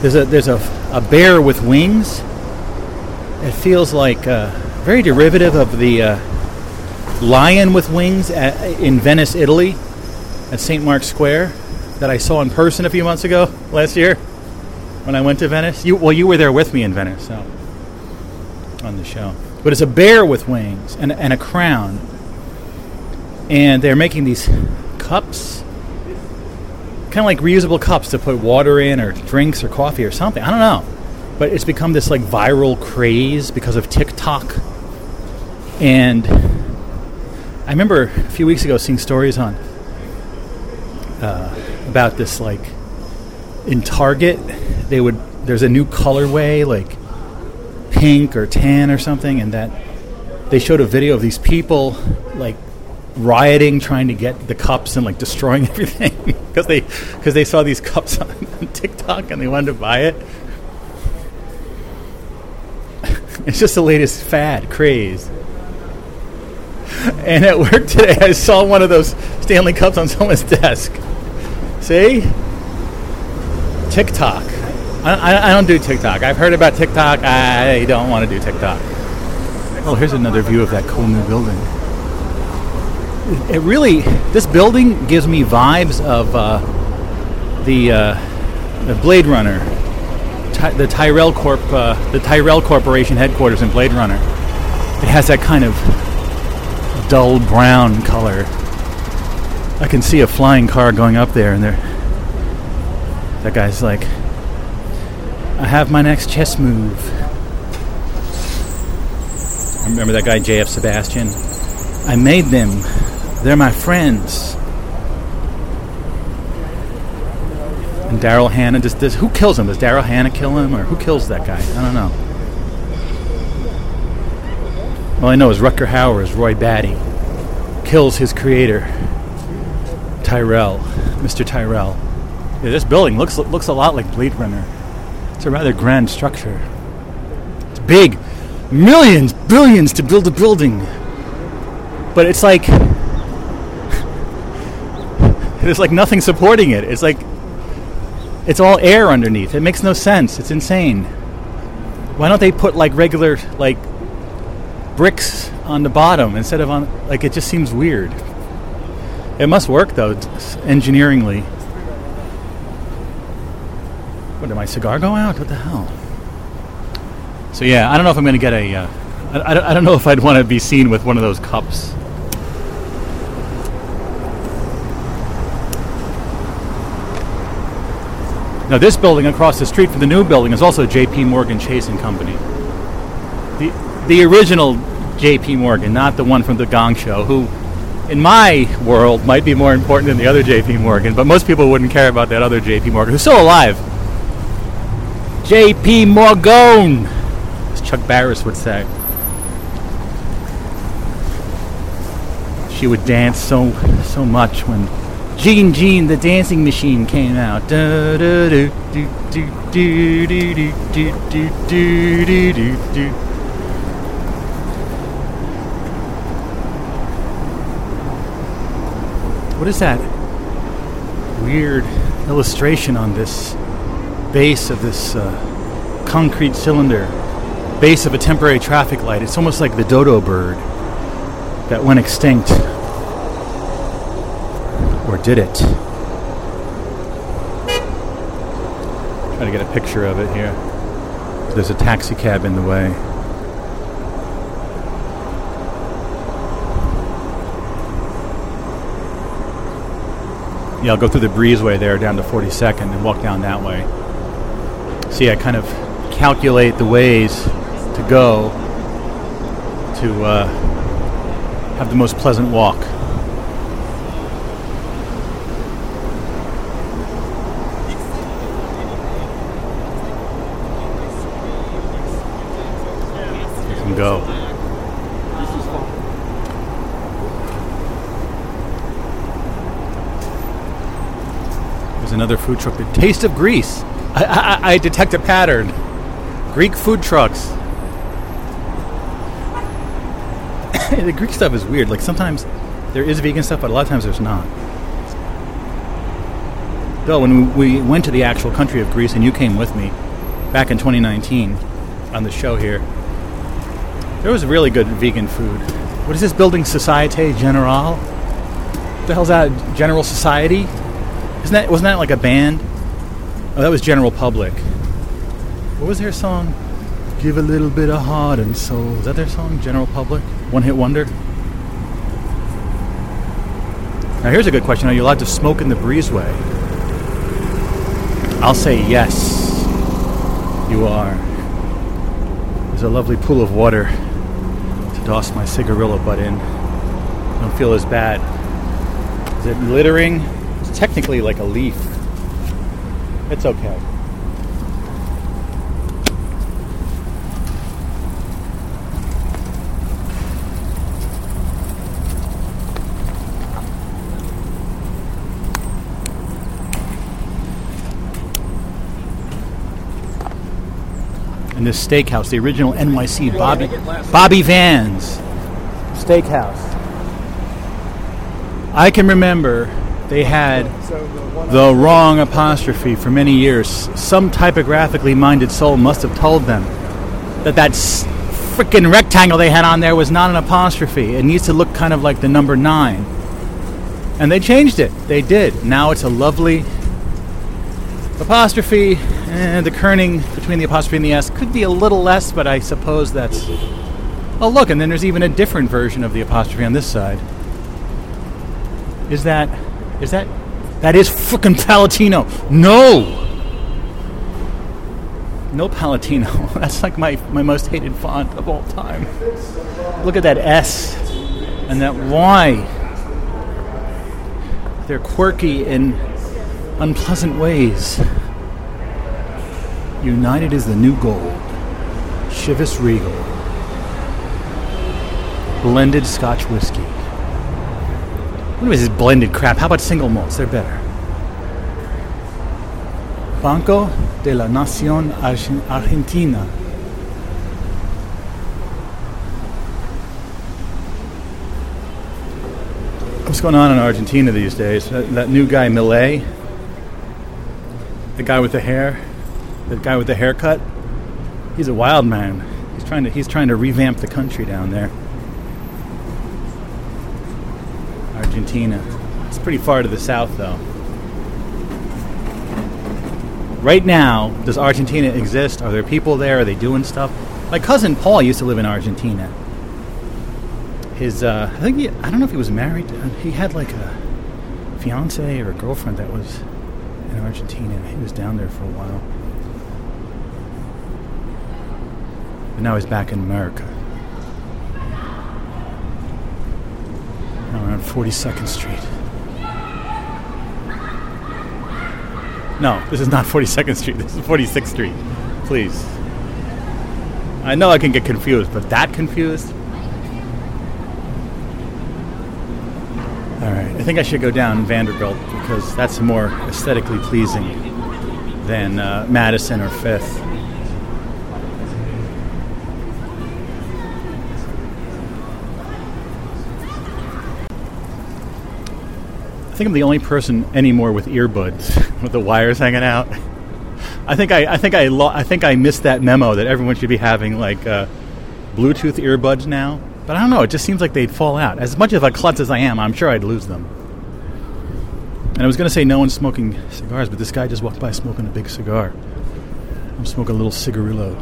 there's a there's a, a bear with wings. It feels like uh, very derivative of the uh, lion with wings at, in Venice, Italy, at St. Mark's Square that I saw in person a few months ago last year when I went to Venice. You well, you were there with me in Venice, so on the show. But it's a bear with wings and, and a crown. And they're making these cups, kind of like reusable cups to put water in or drinks or coffee or something. I don't know. But it's become this like viral craze because of TikTok. And I remember a few weeks ago seeing stories on uh, about this like in Target they would there's a new colorway like pink or tan or something, and that they showed a video of these people like rioting, trying to get the cups and like destroying everything because they because they saw these cups on TikTok and they wanted to buy it. It's just the latest fad craze. And at work today, I saw one of those Stanley Cups on someone's desk. See? TikTok. I, I, don't do TikTok. I've heard about TikTok. I don't want to do TikTok. Oh, here's another view of that cool new building. It, it really, this building gives me vibes of uh, the, uh, the Blade Runner, Ty- the Tyrell Corp, uh, the Tyrell Corporation headquarters in Blade Runner. It has that kind of dull brown color. I can see a flying car going up there, and there. That guy's like, I have my next chess move. Remember that guy, J.F. Sebastian? I made them. They're my friends. And Daryl Hannah does, does who kills him? Does Daryl Hannah kill him, or who kills that guy? I don't know. All I know is Rutger Hauer is Roy Batty kills his creator, Tyrell, Mr. Tyrell. Yeah, this building looks looks a lot like Blade Runner. It's a rather grand structure. It's big, millions, billions to build a building, but it's like there's like nothing supporting it. It's like it's all air underneath. It makes no sense. It's insane. Why don't they put like regular like bricks on the bottom instead of on like it just seems weird. It must work though, engineeringly. What did my cigar go out? What the hell? So yeah, I don't know if I'm gonna get a. Uh, I, I, don't- don't know if I'd want to be seen with one of those cups. Now, this building across the street from the new building is also J.P. Morgan Chase and Company. The the original J.P. Morgan, not the one from the Gong Show, who, in my world, might be more important than the other J.P. Morgan, but most people wouldn't care about that other J.P. Morgan, who's still alive. J.P. Morgone, as Chuck Barris would say. She would dance so so much when Gene Gene the Dancing Machine came out. What is that weird illustration on this? Base of this uh, concrete cylinder, base of a temporary traffic light? It's almost like the dodo bird that went extinct. Or did it? Try to get a picture of it here. There's a taxi cab in the way. Yeah, I'll go through the breezeway there down to 42nd and walk down that way. See, I kind of calculate the ways to go to uh, have the most pleasant walk. Can go. There's another food truck. The Taste of Greece. I, I, I detect a pattern. Greek food trucks. the Greek stuff is weird. Like sometimes there is vegan stuff, but a lot of times there's not. Though when we went to the actual country of Greece, and you came with me back in 2019 on the show here, there was really good vegan food. What is this building? Societe Generale? What the hell's that? General Society? Isn't that wasn't that like a band? Oh, that was General Public. What was their song? Give a little bit of heart and soul. Is that their song? General Public? One hit wonder? Now here's a good question. Are you allowed to smoke in the breezeway? I'll say yes. You are. There's a lovely pool of water to douse my cigarillo butt in. I Don't feel as bad. Is it littering? It's technically like a leaf. It's okay. in this steakhouse, the original NYC Bobby Bobby Vans steakhouse. I can remember they had the wrong apostrophe for many years. Some typographically minded soul must have told them that that freaking rectangle they had on there was not an apostrophe. It needs to look kind of like the number nine. And they changed it. They did. Now it's a lovely apostrophe, and the kerning between the apostrophe and the S could be a little less, but I suppose that's. Oh, look, and then there's even a different version of the apostrophe on this side. Is that Is that that is frickin' Palatino? No. No Palatino. That's like my, my most hated font of all time. Look at that S and that Y. They're quirky in unpleasant ways. United is the new gold. Chivas Regal. Blended Scotch whiskey. What is this blended crap? How about single malts? They're better. Banco de la Nación Argentina. What's going on in Argentina these days? That, that new guy, Milei, the guy with the hair, the guy with the haircut, he's a wild man. He's trying to he's trying to revamp the country down there. Argentina. It's pretty far to the south, though. Right now, does Argentina exist? Are there people there? Are they doing stuff? My cousin Paul used to live in Argentina. His, uh, I think he, I don't know if he was married. uh, He had like a fiance or a girlfriend that was in Argentina. He was down there for a while. But now he's back in America. We're on 42nd Street. No, this is not 42nd Street. This is 46th Street. Please. I know I can get confused, but that confused? All right. I think I should go down Vanderbilt because that's more aesthetically pleasing than uh, Madison or Fifth. I think I'm the only person anymore with earbuds with the wires hanging out. I think I, I think I, lo- I think I missed that memo that everyone should be having like uh, Bluetooth earbuds now. But I don't know. It just seems like they'd fall out. As much of a klutz as I am, I'm sure I'd lose them. And I was going to say no one's smoking cigars, but this guy just walked by smoking a big cigar. I'm smoking a little cigarillo,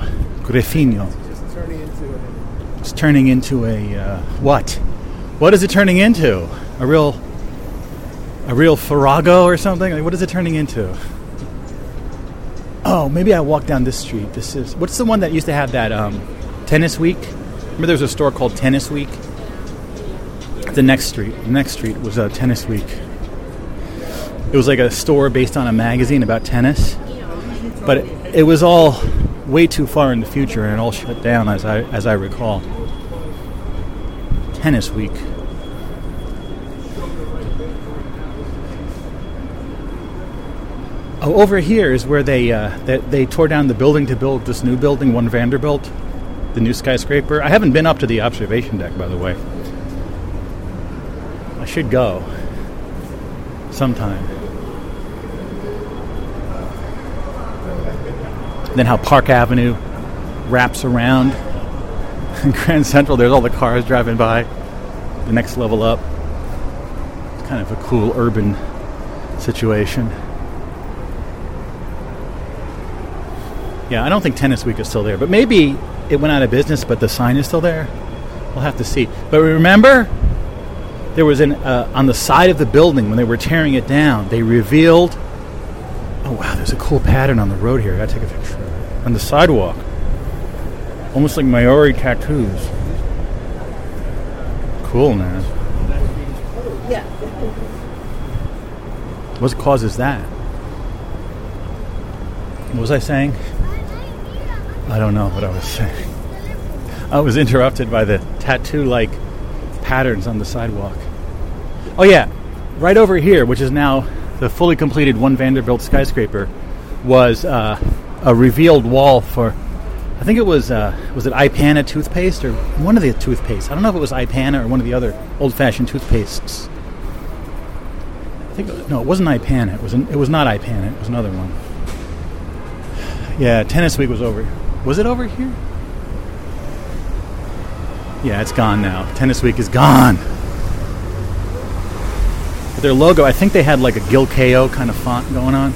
Grefino. Just turning into a It's turning into a uh, what? What is it turning into? A real, a real Farrago or something? Like, what is it turning into? Oh, maybe I walk down this street. This is what's the one that used to have that um, tennis week? Remember, there was a store called Tennis Week. The next street, the next street was uh, Tennis Week. It was like a store based on a magazine about tennis, but it, it was all way too far in the future and it all shut down, as I as I recall. Tennis Week. Over here is where they, uh, they they tore down the building to build this new building, One Vanderbilt, the new skyscraper. I haven't been up to the observation deck, by the way. I should go sometime. Then how Park Avenue wraps around Grand Central. There's all the cars driving by. The next level up. It's kind of a cool urban situation. Yeah, I don't think Tennis Week is still there, but maybe it went out of business, but the sign is still there. We'll have to see. But remember, there was an uh, on the side of the building when they were tearing it down. They revealed. Oh wow, there's a cool pattern on the road here. I gotta take a picture of it. on the sidewalk, almost like Maori tattoos. Cool, man. Yeah. What causes that? What was I saying? I don't know what I was saying. I was interrupted by the tattoo like patterns on the sidewalk. Oh, yeah, right over here, which is now the fully completed One Vanderbilt skyscraper, was uh, a revealed wall for, I think it was, uh, was it Ipana toothpaste or one of the toothpastes? I don't know if it was Ipana or one of the other old fashioned toothpastes. I think, no, it wasn't Ipana. It was, an, it was not Ipana, it was another one. Yeah, Tennis Week was over. Was it over here? Yeah, it's gone now. Tennis Week is gone. But their logo, I think they had like a Gill Kayo kind of font going on.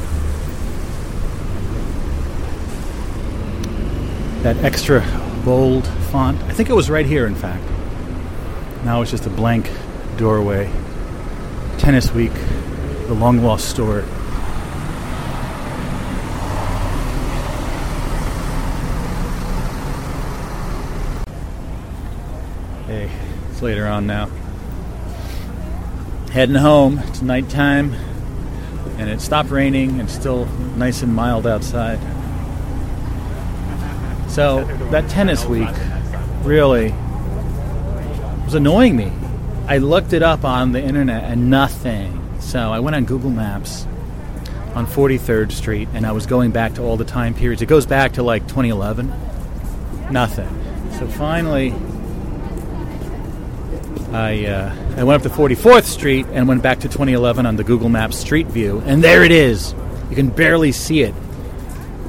That extra bold font. I think it was right here, in fact. Now it's just a blank doorway. Tennis Week. the long lost store. Hey, later on now. Heading home. It's nighttime, and it stopped raining. It's still nice and mild outside. So that tennis week really was annoying me. I looked it up on the internet and nothing. So I went on Google Maps on 43rd Street and I was going back to all the time periods. It goes back to like 2011. Nothing. So finally, I uh, I went up to 44th Street and went back to 2011 on the Google Maps Street View, and there it is. You can barely see it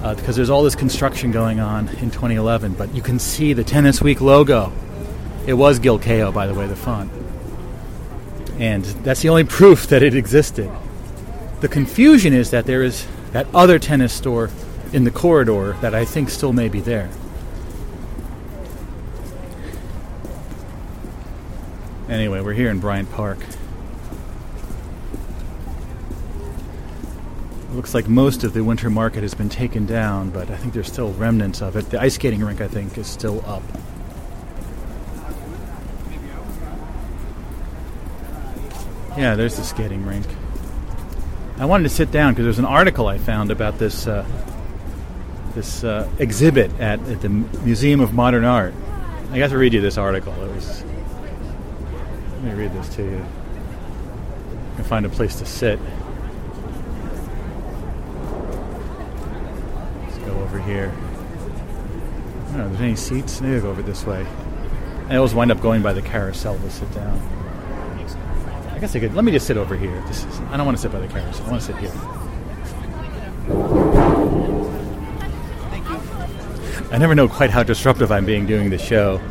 uh, because there's all this construction going on in 2011, but you can see the Tennis Week logo. It was Gill Kayo, by the way, the font. And that's the only proof that it existed. The confusion is that there is that other tennis store in the corridor that I think still may be there. Anyway, we're here in Bryant Park. It looks like most of the winter market has been taken down, but I think there's still remnants of it. The ice skating rink, I think, is still up. Yeah, there's the skating rink. I wanted to sit down because there's an article I found about this uh, this uh, exhibit at, at the Museum of Modern Art. I got to read you this article. It was. Let me read this to you. And find a place to sit. Let's go over here. I don't know. if There's any seats? Maybe I'll go over this way. I always wind up going by the carousel to sit down. I guess I could. Let me just sit over here. This is, I don't want to sit by the carousel. I want to sit here. I never know quite how disruptive I'm being doing the show.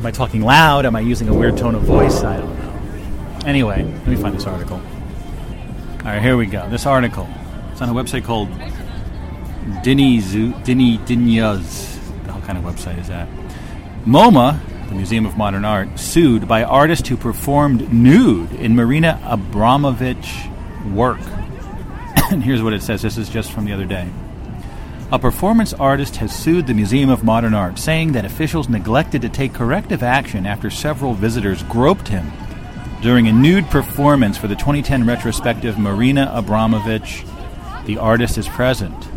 Am I talking loud? Am I using a weird tone of voice? I don't know. Anyway, let me find this article. All right, here we go. This article. It's on a website called Dini Zoo, Dini Dinyaz. What kind of website is that? MoMA, the Museum of Modern Art, sued by artist who performed nude in Marina Abramović work. and here's what it says. This is just from the other day. A performance artist has sued the Museum of Modern Art, saying that officials neglected to take corrective action after several visitors groped him during a nude performance for the 2010 retrospective Marina Abramović. The artist is present.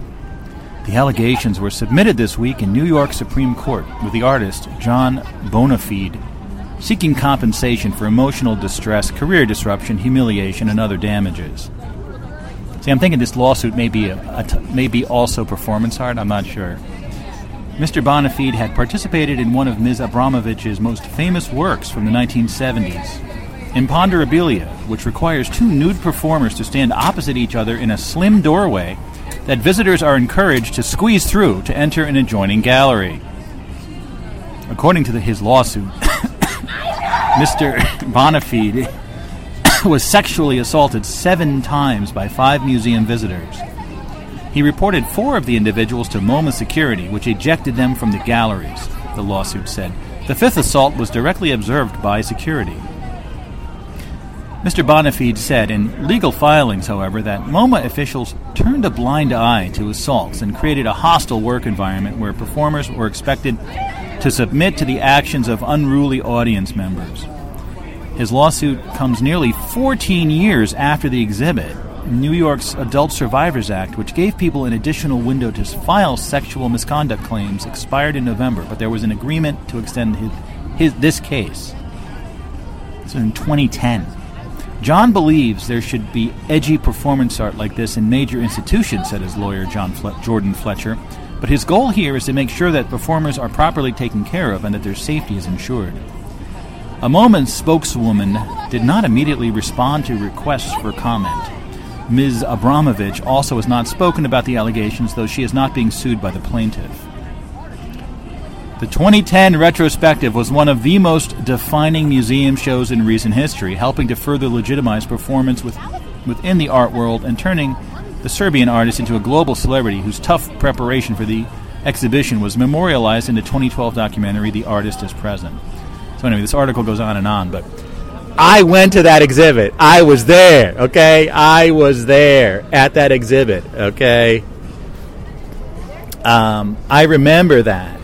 The allegations were submitted this week in New York Supreme Court with the artist, John Bonafede, seeking compensation for emotional distress, career disruption, humiliation, and other damages. See, I'm thinking this lawsuit may be, a, a t- may be also performance art. I'm not sure. Mr. Bonafede had participated in one of Ms. Abramović's most famous works from the 1970s, Imponderabilia, which requires two nude performers to stand opposite each other in a slim doorway that visitors are encouraged to squeeze through to enter an adjoining gallery. According to the, his lawsuit, Mr. Bonafede was sexually assaulted seven times by five museum visitors. He reported four of the individuals to MoMA security, which ejected them from the galleries, the lawsuit said. The fifth assault was directly observed by security. Mr. Bonafede said in legal filings, however, that MoMA officials turned a blind eye to assaults and created a hostile work environment where performers were expected to submit to the actions of unruly audience members. His lawsuit comes nearly 14 years after the exhibit. New York's Adult Survivors Act, which gave people an additional window to file sexual misconduct claims, expired in November, but there was an agreement to extend his, his, this case. So in 2010. John believes there should be edgy performance art like this in major institutions, said his lawyer John Fle- Jordan Fletcher. But his goal here is to make sure that performers are properly taken care of and that their safety is ensured. A MoMA spokeswoman did not immediately respond to requests for comment. Ms. Abramović also has not spoken about the allegations, though she is not being sued by the plaintiff. The 2010 retrospective was one of the most defining museum shows in recent history, helping to further legitimize performance with, within the art world and turning the Serbian artist into a global celebrity whose tough preparation for the exhibition was memorialized in the 2012 documentary The Artist is Present. So, anyway, this article goes on and on, but I went to that exhibit. I was there. Okay, I was there at that exhibit. Okay. Um, I remember that.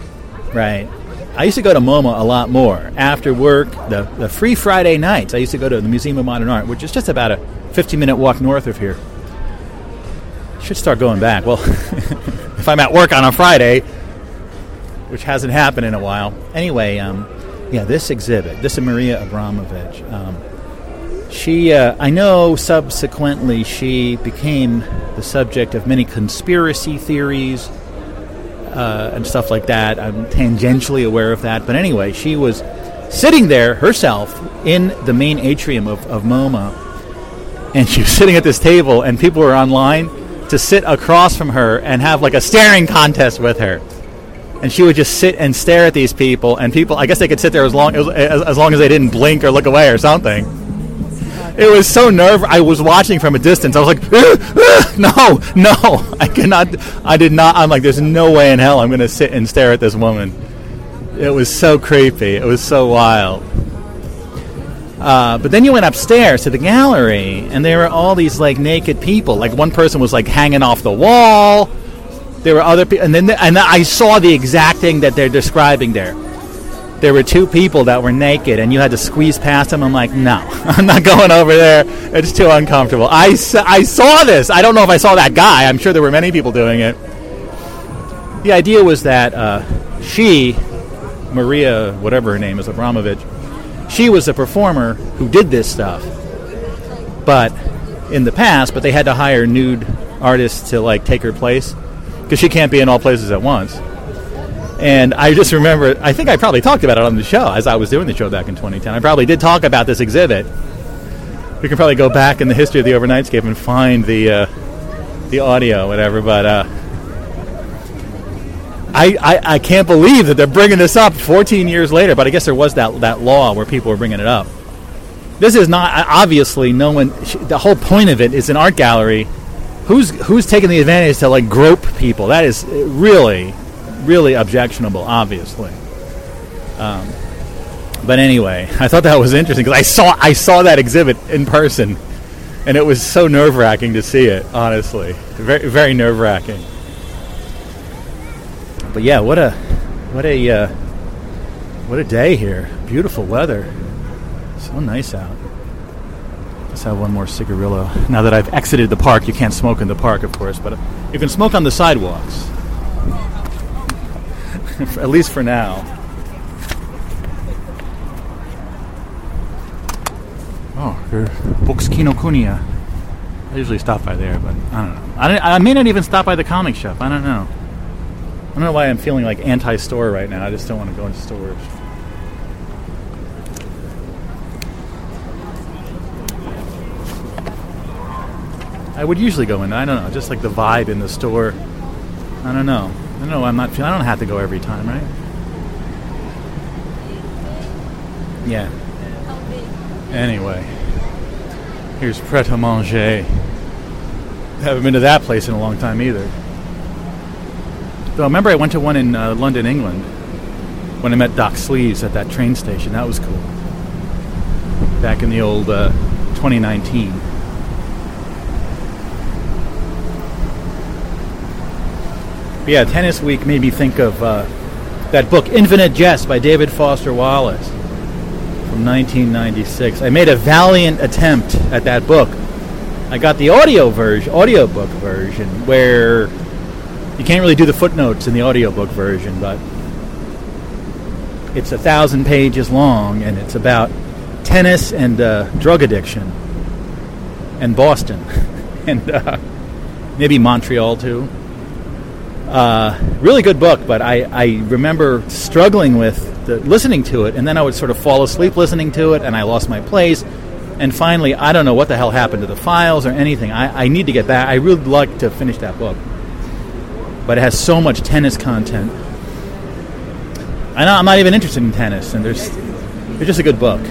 Right. I used to go to MoMA a lot more after work. The the free Friday nights. I used to go to the Museum of Modern Art, which is just about a 15 minute walk north of here. Should start going back. Well, if I'm at work on a Friday, which hasn't happened in a while. Anyway, um, yeah, this exhibit, this is Maria Abramović. Um, she, uh, I know, subsequently she became the subject of many conspiracy theories uh, and stuff like that. I'm tangentially aware of that, but anyway, she was sitting there herself in the main atrium of, of MoMA, and she was sitting at this table, and people were online to sit across from her and have like a staring contest with her and she would just sit and stare at these people, and people, I guess they could sit there as long as, as long as they didn't blink or look away or something. It was so nerve. I was watching from a distance. I was like, no, no, I cannot. I did not. I'm like, there's no way in hell I'm going to sit and stare at this woman. It was so creepy. It was so wild. Uh, but then you went upstairs to the gallery, and there were all these like naked people. Like one person was like hanging off the wall. There were other people, and then and I saw the exact thing that they're describing there. There were two people that were naked, and you had to squeeze past them. I'm like, no, I'm not going over there. It's too uncomfortable. I, I saw this. I don't know if I saw that guy. I'm sure there were many people doing it. The idea was that uh, she, Maria, whatever her name is, Abramović, she was a performer who did this stuff. But in the past, but they had to hire nude artists to like take her place because she can't be in all places at once. And I just remember, I think I probably talked about it on the show as I was doing the show back in 2010. I probably did talk about this exhibit. We can probably go back in the history of the Overnightscape and find the uh, the audio, whatever. But uh, I, I I can't believe that they're bringing this up 14 years later. But I guess there was that that law where people were bringing it up. This is not obviously no one. The whole point of it is an art gallery who's who's taking the advantage to like grope people? That is really, really objectionable. Obviously. Um, but anyway, I thought that was interesting because I saw I saw that exhibit in person, and it was so nerve wracking to see it. Honestly, very very nerve wracking. But yeah, what a what a uh, what a day here! Beautiful weather, so nice out. Let's have one more cigarillo. Now that I've exited the park, you can't smoke in the park, of course, but you can smoke on the sidewalks. At least for now. Oh, there's Books Kinokuniya. I usually stop by there, but I don't know. I, I may not even stop by the comic shop. I don't know. I don't know why I'm feeling like anti-store right now. I just don't want to go into stores. I would usually go in. I don't know, just like the vibe in the store. I don't know. I don't know. I'm not. I don't have to go every time, right? Yeah. Anyway, here's Pret a Manger. Haven't been to that place in a long time either. Though, I remember I went to one in uh, London, England, when I met Doc Sleeves at that train station. That was cool. Back in the old uh, 2019. But yeah, Tennis Week made me think of uh, that book, Infinite Jest by David Foster Wallace from 1996. I made a valiant attempt at that book. I got the audio version, audiobook version, where you can't really do the footnotes in the audiobook version, but it's a thousand pages long, and it's about tennis and uh, drug addiction, and Boston, and uh, maybe Montreal too. Uh, really good book, but I, I remember struggling with the, listening to it, and then I would sort of fall asleep listening to it, and I lost my place. And finally, I don't know what the hell happened to the files or anything. I, I need to get back. I really like to finish that book, but it has so much tennis content. I know I'm not even interested in tennis, and there's it's just a good book.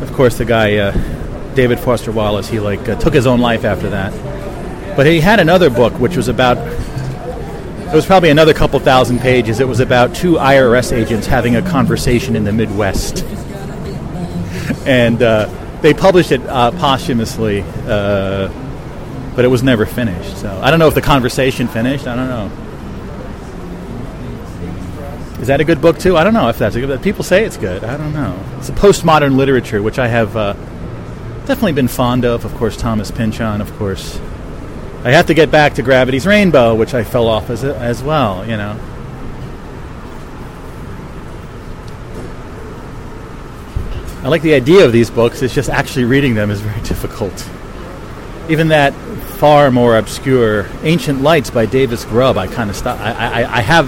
Of course, the guy uh, David Foster Wallace, he like uh, took his own life after that. But he had another book which was about it was probably another couple thousand pages. It was about two IRS agents having a conversation in the Midwest. and uh, they published it uh, posthumously, uh, but it was never finished. So I don't know if the conversation finished. I don't know. Is that a good book too? I don't know if that's a good. People say it's good. I don't know. It's a postmodern literature, which I have uh, definitely been fond of. Of course, Thomas Pynchon. Of course, I have to get back to Gravity's Rainbow, which I fell off as as well. You know. I like the idea of these books. It's just actually reading them is very difficult. Even that far more obscure Ancient Lights by Davis Grubb, I kind of stop. I, I, I have.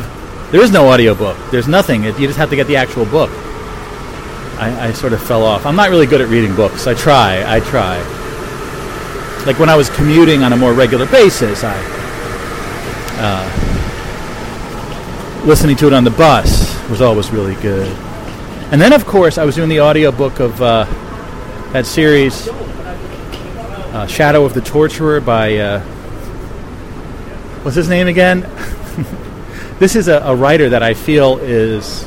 There is no audiobook. There's nothing. You just have to get the actual book. I, I sort of fell off. I'm not really good at reading books. I try. I try. Like when I was commuting on a more regular basis, I uh, listening to it on the bus was always really good. And then, of course, I was doing the audiobook of uh, that series, uh, Shadow of the Torturer by, uh, what's his name again? this is a, a, writer that I feel is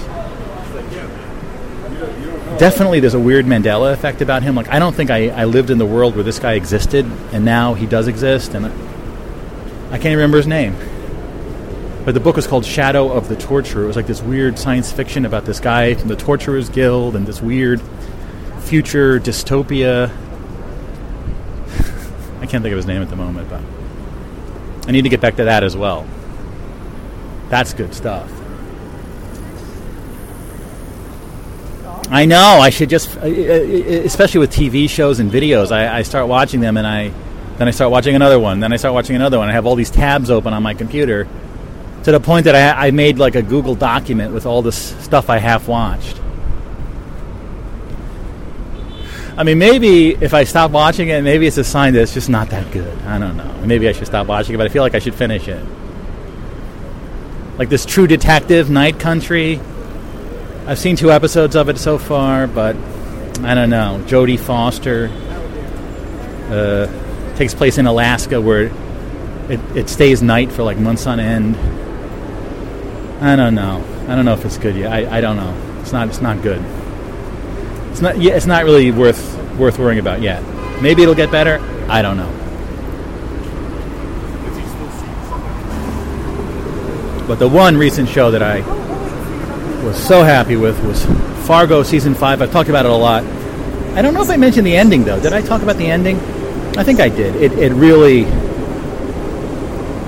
definitely there's a weird Mandela effect about him. Like, I don't think I, I lived in the world where this guy existed, and now he does exist, and I can't remember his name. But the book was called Shadow of the Torturer. It was like this weird science fiction about this guy from the Torturers Guild and this weird future dystopia. I can't think of his name at the moment, but I need to get back to that as well. That's good stuff. I know. I should just, uh, uh, uh, especially with TV shows and videos, I, I start watching them and I then I start watching another one. Then I start watching another one. I have all these tabs open on my computer to the point that I, I made like a Google document with all this stuff I half watched. I mean, maybe if I stop watching it, maybe it's a sign that it's just not that good. I don't know. Maybe I should stop watching it, but I feel like I should finish it. Like this True Detective, Night Country. I've seen two episodes of it so far, but I don't know. Jodie Foster uh, takes place in Alaska, where it, it stays night for like months on end. I don't know. I don't know if it's good yet. I, I don't know. It's not. It's not good. It's not. Yeah, it's not really worth worth worrying about yet. Maybe it'll get better. I don't know. But the one recent show that I was so happy with was Fargo season five. I've talked about it a lot. I don't know if I mentioned the ending though. Did I talk about the ending? I think I did. It, it really,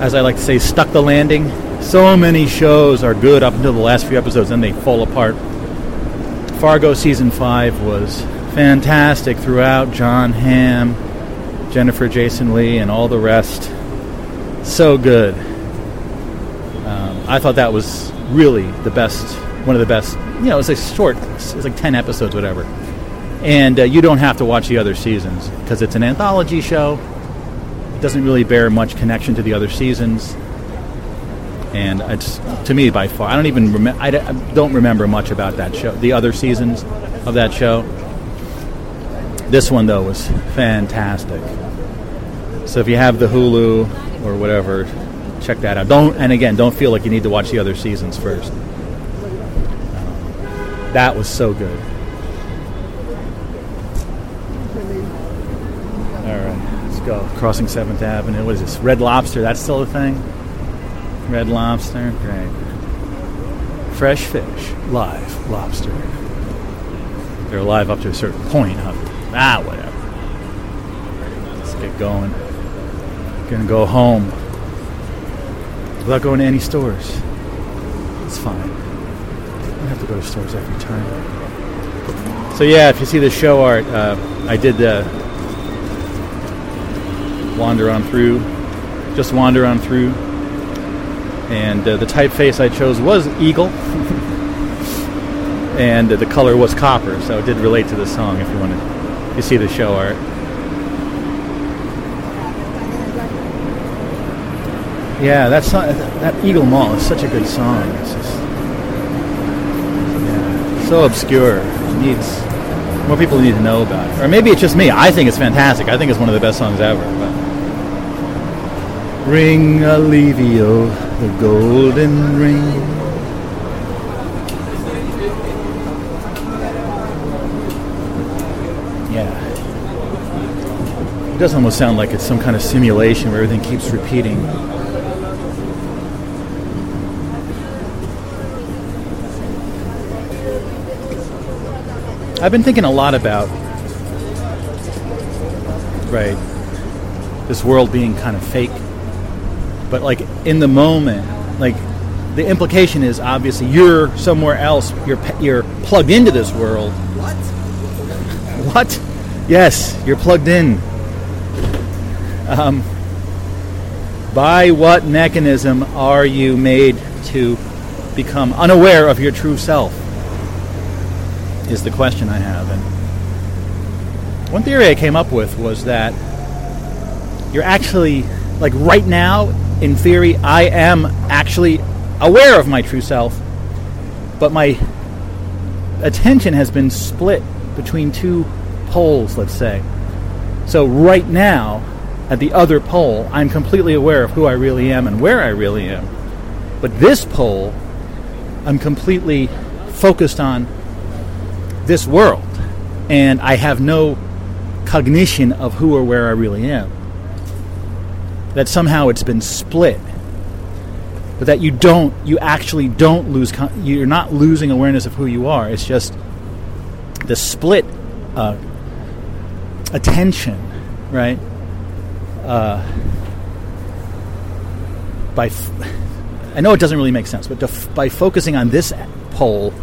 as I like to say, stuck the landing. So many shows are good up until the last few episodes, then they fall apart. Fargo season five was fantastic throughout. John Hamm, Jennifer Jason Lee, and all the rest. So good. Um, I thought that was really the best, one of the best. You know, it's like short, it's like 10 episodes, whatever. And uh, you don't have to watch the other seasons because it's an anthology show. It doesn't really bear much connection to the other seasons. And it's, to me, by far, I don't even remember. I don't remember much about that show, the other seasons of that show. This one, though, was fantastic. So if you have the Hulu or whatever, check that out. Don't and again, don't feel like you need to watch the other seasons first. That was so good. All right, let's go. Crossing Seventh Avenue. What is this? Red Lobster. That's still a thing. Red Lobster. Great. Fresh fish. Live lobster. They're alive up to a certain point. Huh? Ah, whatever. Let's get going. Gonna go home without going to any stores. It's fine. I have to go to stores every time. So yeah, if you see the show art, uh, I did uh, wander on through, just wander on through, and uh, the typeface I chose was eagle, and the color was copper, so it did relate to the song. If you want to, you see the show art. Yeah, that song, that Eagle Mall is such a good song so obscure. It needs more people need to know about it. Or maybe it's just me. I think it's fantastic. I think it's one of the best songs ever. But. Ring Alivio, the golden ring. Yeah. It does almost sound like it's some kind of simulation where everything keeps repeating. I've been thinking a lot about, right, this world being kind of fake. But, like, in the moment, like, the implication is obviously you're somewhere else, you're, you're plugged into this world. What? What? Yes, you're plugged in. Um, by what mechanism are you made to become unaware of your true self? Is the question I have. And one theory I came up with was that you're actually, like right now, in theory, I am actually aware of my true self, but my attention has been split between two poles, let's say. So right now, at the other pole, I'm completely aware of who I really am and where I really am. But this pole, I'm completely focused on this world, and I have no cognition of who or where I really am. That somehow it's been split. But that you don't, you actually don't lose, you're not losing awareness of who you are. It's just the split uh, attention, right? Uh, by, f- I know it doesn't really make sense, but by focusing on this pole,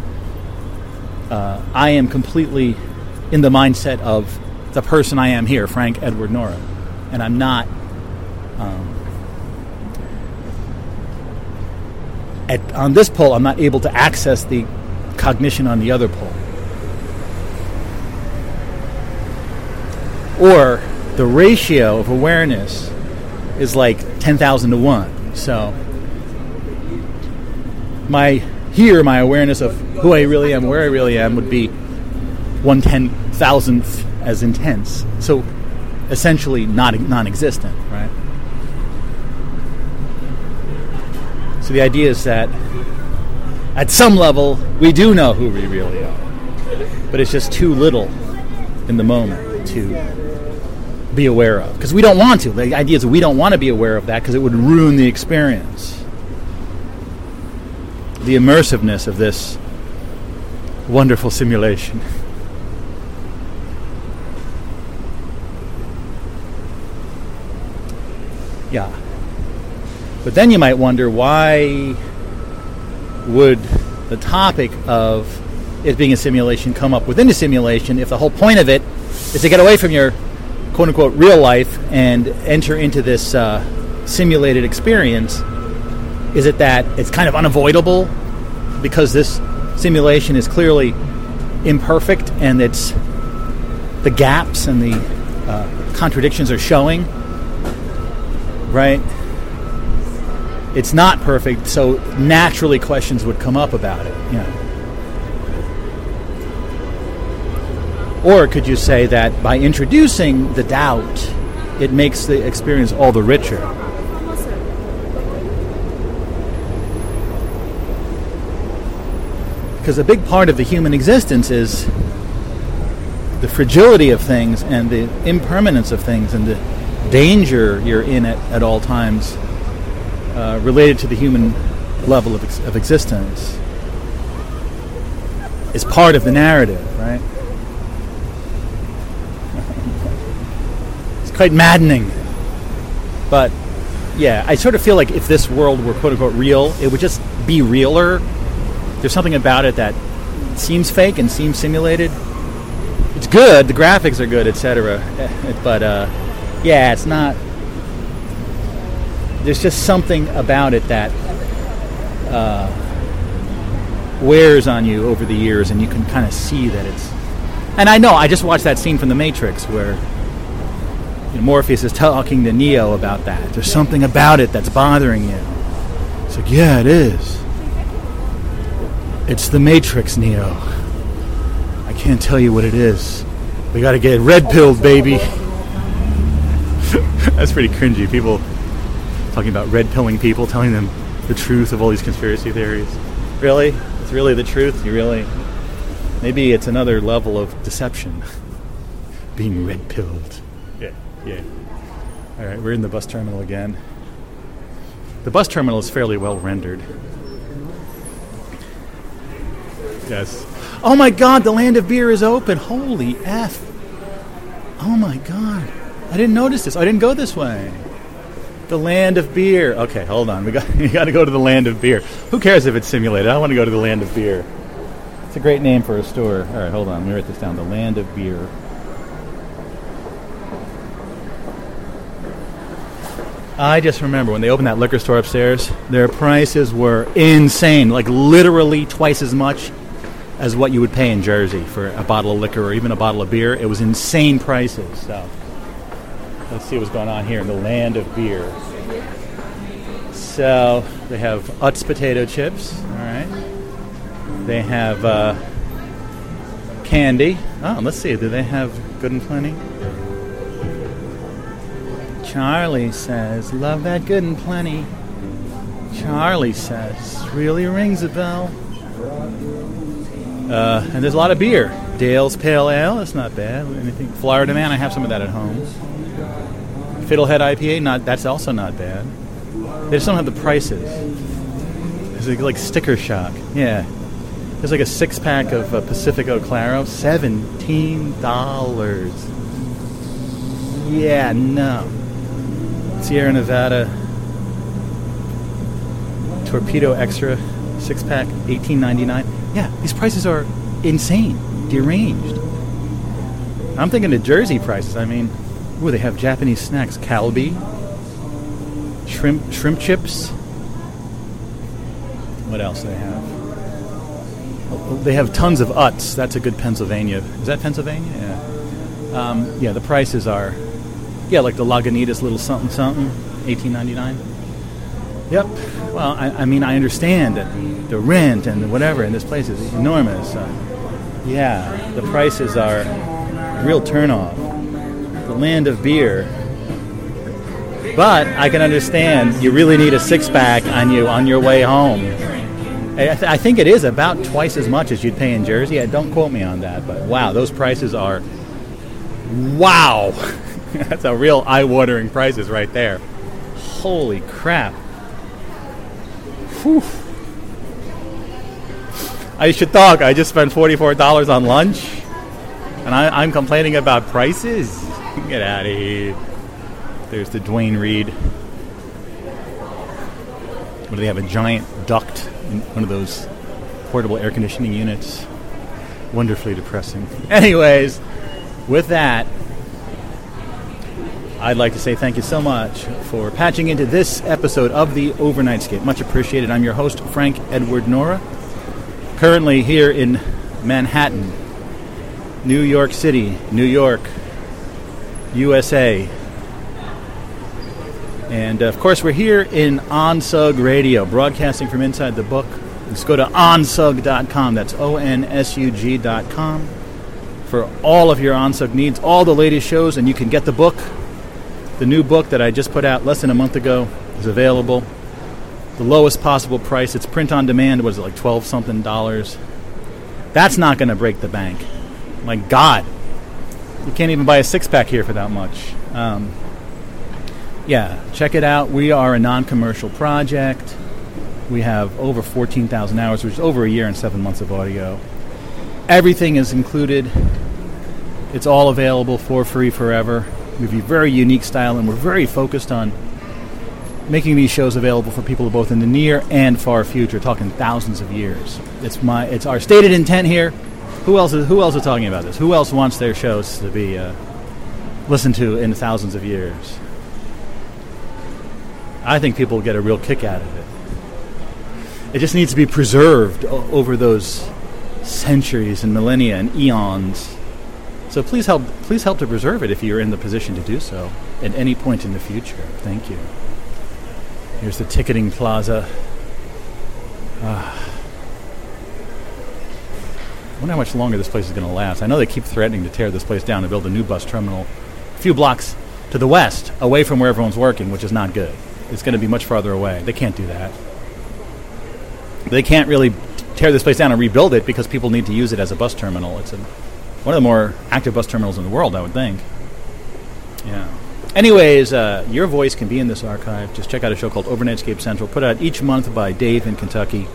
uh, I am completely in the mindset of the person I am here, Frank Edward Nora, and I'm not. Um, at, on this pole, I'm not able to access the cognition on the other pole. Or the ratio of awareness is like 10,000 to 1. So, my here, my awareness of who I really am, where I really am, would be one ten thousandth as intense. So, essentially, not non-existent, right? So the idea is that at some level we do know who we really are, but it's just too little in the moment to be aware of because we don't want to. The idea is we don't want to be aware of that because it would ruin the experience the immersiveness of this wonderful simulation. yeah. But then you might wonder why would the topic of it being a simulation come up within a simulation if the whole point of it is to get away from your quote unquote real life and enter into this uh, simulated experience? Is it that it's kind of unavoidable because this simulation is clearly imperfect and it's the gaps and the uh, contradictions are showing? Right? It's not perfect, so naturally questions would come up about it. Or could you say that by introducing the doubt, it makes the experience all the richer? Because a big part of the human existence is the fragility of things and the impermanence of things and the danger you're in at, at all times uh, related to the human level of, ex- of existence is part of the narrative, right? it's quite maddening. But yeah, I sort of feel like if this world were quote unquote real, it would just be realer. There's something about it that seems fake and seems simulated. It's good, the graphics are good, etc. But uh, yeah, it's not. There's just something about it that uh, wears on you over the years, and you can kind of see that it's. And I know, I just watched that scene from The Matrix where you know, Morpheus is talking to Neo about that. There's something about it that's bothering you. It's like, yeah, it is. It's The Matrix, Neo. I can't tell you what it is. We gotta get red pilled, baby. that's pretty cringy. People talking about red pilling people, telling them the truth of all these conspiracy theories. Really? It's really the truth? You really. Maybe it's another level of deception. Being red pilled. Yeah. Yeah. All right, we're in the bus terminal again. The bus terminal is fairly well rendered. Yes. Oh my God, the land of beer is open. Holy f! Oh my God, I didn't notice this. I didn't go this way. The land of beer. Okay, hold on. We got you got to go to the land of beer. Who cares if it's simulated? I want to go to the land of beer. It's a great name for a store. All right, hold on. Let me write this down. The land of beer. I just remember when they opened that liquor store upstairs, their prices were insane, like literally twice as much as what you would pay in Jersey for a bottle of liquor or even a bottle of beer. It was insane prices. So let's see what's going on here in the land of beer. So they have Utz potato chips. All right. They have uh, candy. Oh, let's see. Do they have good and plenty? Charlie says, "Love that good and plenty." Charlie says, "Really rings a bell." Uh, and there's a lot of beer. Dale's Pale Ale, that's not bad. Anything Florida Man, I have some of that at home. Fiddlehead IPA, not that's also not bad. They just don't have the prices. It's like, like sticker shock. Yeah, there's like a six pack of uh, Pacifico Claro, seventeen dollars. Yeah, no. Sierra Nevada Torpedo Extra six pack, eighteen ninety nine. Yeah, these prices are insane, deranged. I'm thinking of Jersey prices. I mean, ooh, they have Japanese snacks, Calbee, shrimp shrimp chips. What else do they have? Oh, They have tons of Utz. That's a good Pennsylvania. Is that Pennsylvania? Yeah. Um, yeah, the prices are, yeah, like the Lagunitas little something something, eighteen ninety nine. Yep. Well, I, I mean, I understand that the rent and the whatever in this place is enormous. Uh, yeah, the prices are real turnoff. The land of beer. But I can understand you really need a six pack on you on your way home. I, th- I think it is about twice as much as you'd pay in Jersey. Uh, Don't quote me on that, but wow, those prices are wow. That's a real eye-watering prices right there. Holy crap! Whew. I should talk. I just spent forty-four dollars on lunch, and I, I'm complaining about prices. Get out of here. There's the Duane Reade. What do they have? A giant duct in one of those portable air conditioning units. Wonderfully depressing. Anyways, with that, I'd like to say thank you so much for patching into this episode of the Overnightscape. Much appreciated. I'm your host, Frank Edward Nora. Currently here in Manhattan, New York City, New York, USA. And of course, we're here in OnSug Radio, broadcasting from inside the book. Just go to onsug.com. That's O N S U G.com for all of your OnSug needs, all the latest shows, and you can get the book. The new book that I just put out less than a month ago is available. The lowest possible price. It's print on demand. Was it like 12 something dollars? That's not going to break the bank. My God. You can't even buy a six pack here for that much. Um, yeah, check it out. We are a non commercial project. We have over 14,000 hours, which is over a year and seven months of audio. Everything is included. It's all available for free forever. We have a very unique style, and we're very focused on making these shows available for people both in the near and far future, talking thousands of years. It's my, it's our stated intent here. Who else is, who else is talking about this? Who else wants their shows to be uh, listened to in thousands of years? I think people get a real kick out of it. It just needs to be preserved o- over those centuries and millennia and eons. So please help please help to preserve it if you're in the position to do so at any point in the future. Thank you. Here's the ticketing plaza. Ah. I wonder how much longer this place is going to last. I know they keep threatening to tear this place down and build a new bus terminal a few blocks to the west, away from where everyone's working, which is not good. It's going to be much farther away. They can't do that. They can't really tear this place down and rebuild it because people need to use it as a bus terminal. It's a, one of the more active bus terminals in the world, I would think. Yeah. Anyways, uh, your voice can be in this archive. Just check out a show called Overnightscape Central, put out each month by Dave in Kentucky.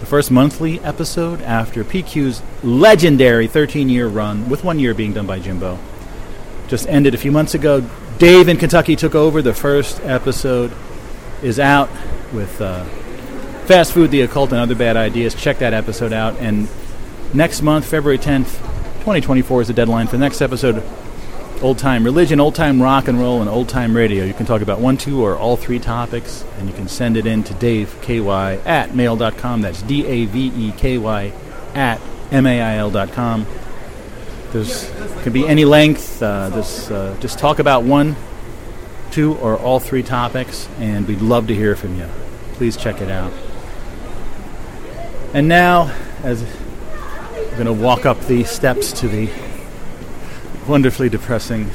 The first monthly episode after PQ's legendary 13 year run, with one year being done by Jimbo, just ended a few months ago. Dave in Kentucky took over. The first episode is out with uh, Fast Food, the Occult, and Other Bad Ideas. Check that episode out. And next month, February 10th, 2024, is the deadline for the next episode old time religion, old time rock and roll, and old time radio. You can talk about one, two, or all three topics, and you can send it in to daveky at mail.com. That's D A V E K Y at M A I L.com. There's can be any length. Uh, this uh, just talk about one, two, or all three topics, and we'd love to hear from you. Please check it out. And now, as we're going to walk up the steps to the wonderfully depressing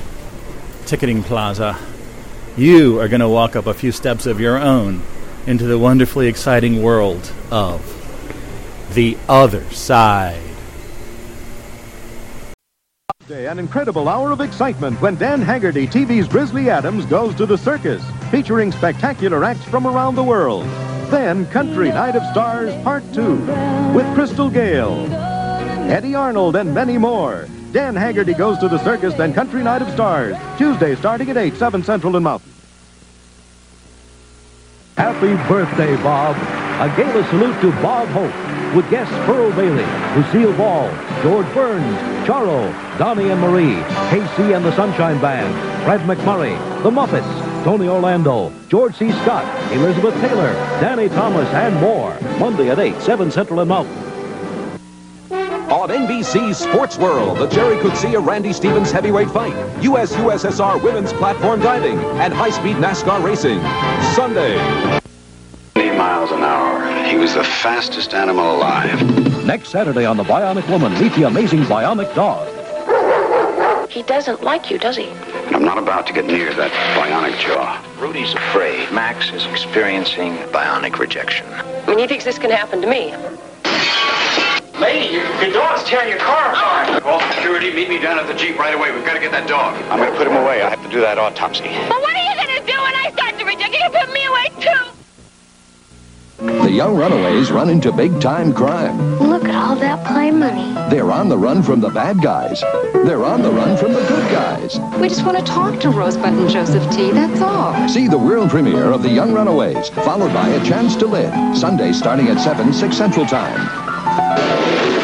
ticketing plaza, you are going to walk up a few steps of your own into the wonderfully exciting world of the other side. An incredible hour of excitement when Dan Haggerty, TV's Grizzly Adams, goes to the circus, featuring spectacular acts from around the world. Then, Country Night of Stars Part 2, with Crystal Gayle, Eddy Arnold, and many more. Dan Haggerty goes to the circus, then Country Night of Stars, Tuesday starting at 8, 7 Central and Mountain. Happy birthday, Bob. A gala salute to Bob Hope with guests Pearl Bailey, Lucille Ball, George Burns, Charo, Donnie and Marie, KC and the Sunshine Band, Fred MacMurray, The Muppets, Tony Orlando, George C. Scott, Elizabeth Taylor, Danny Thomas, and more. Monday at 8, 7 Central and Mountain. On NBC's Sports World, the Gerrie Coetzee Randy Stevens heavyweight fight, US USSR women's platform diving, and high-speed NASCAR racing. Sunday. 80 miles an hour. He was the fastest animal alive. Next Saturday on The Bionic Woman, meet the amazing Bionic Dog. He doesn't like you, does he? I'm not about to get near that bionic jaw. Rudy's afraid. Max is experiencing bionic rejection. I mean, he thinks this can happen to me. Lady, your, your dog's tearing your car apart. Call security. Meet me down at the Jeep right away. We've got to get that dog. I'm going to put him away. I have to do that autopsy. But what are you going to do when I start to reject you? You put me away, too. The young runaways run into big-time crime. Look at all that play money. They're on the run from the bad guys. They're on the run from the good guys. We just want to talk to Rosebud and Joseph T. That's all. See the world premiere of The Young Runaways, followed by A Chance to Live, Sunday starting at 7, 6 Central Time. Faces.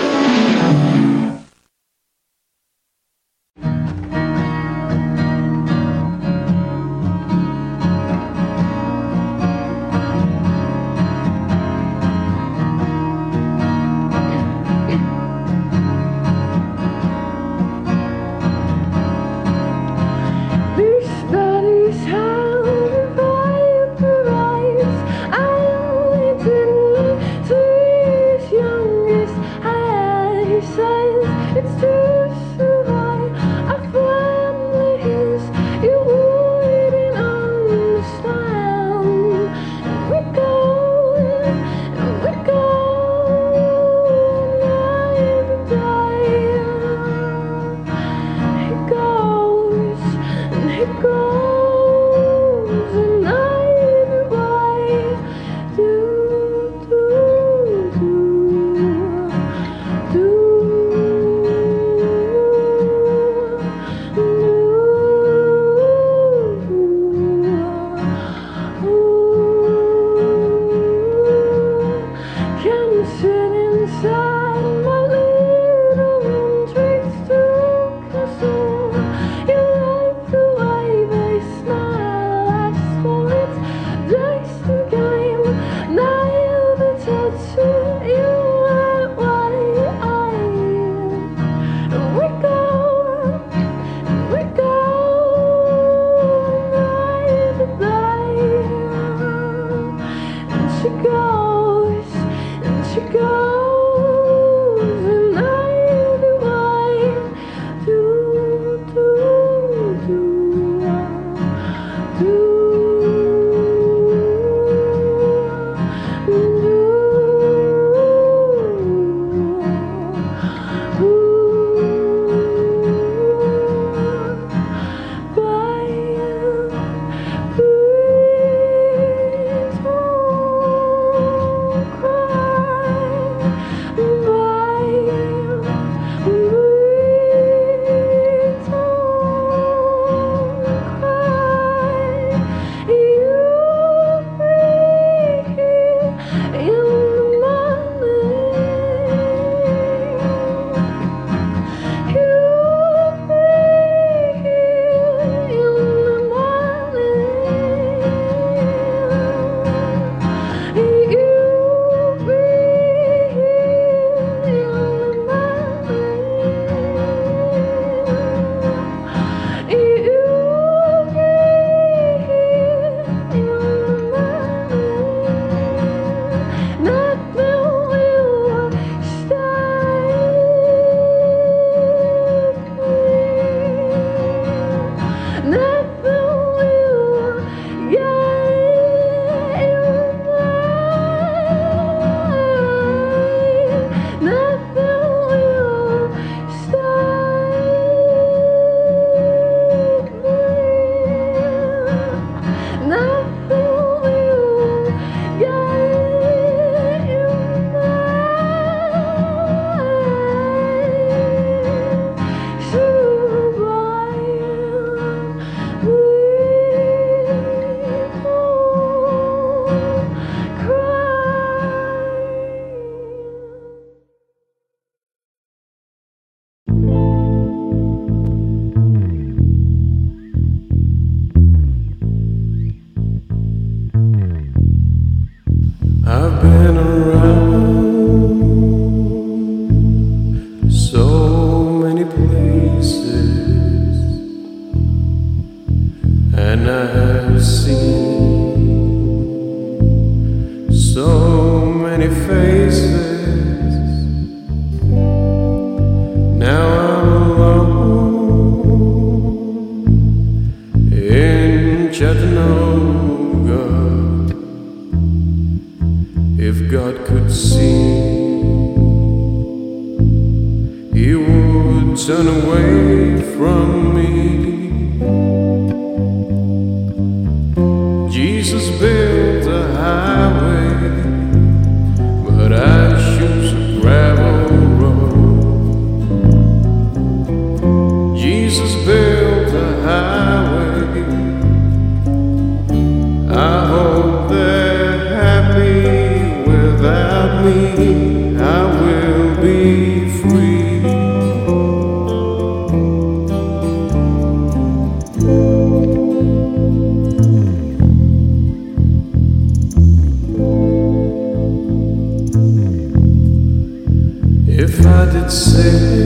If I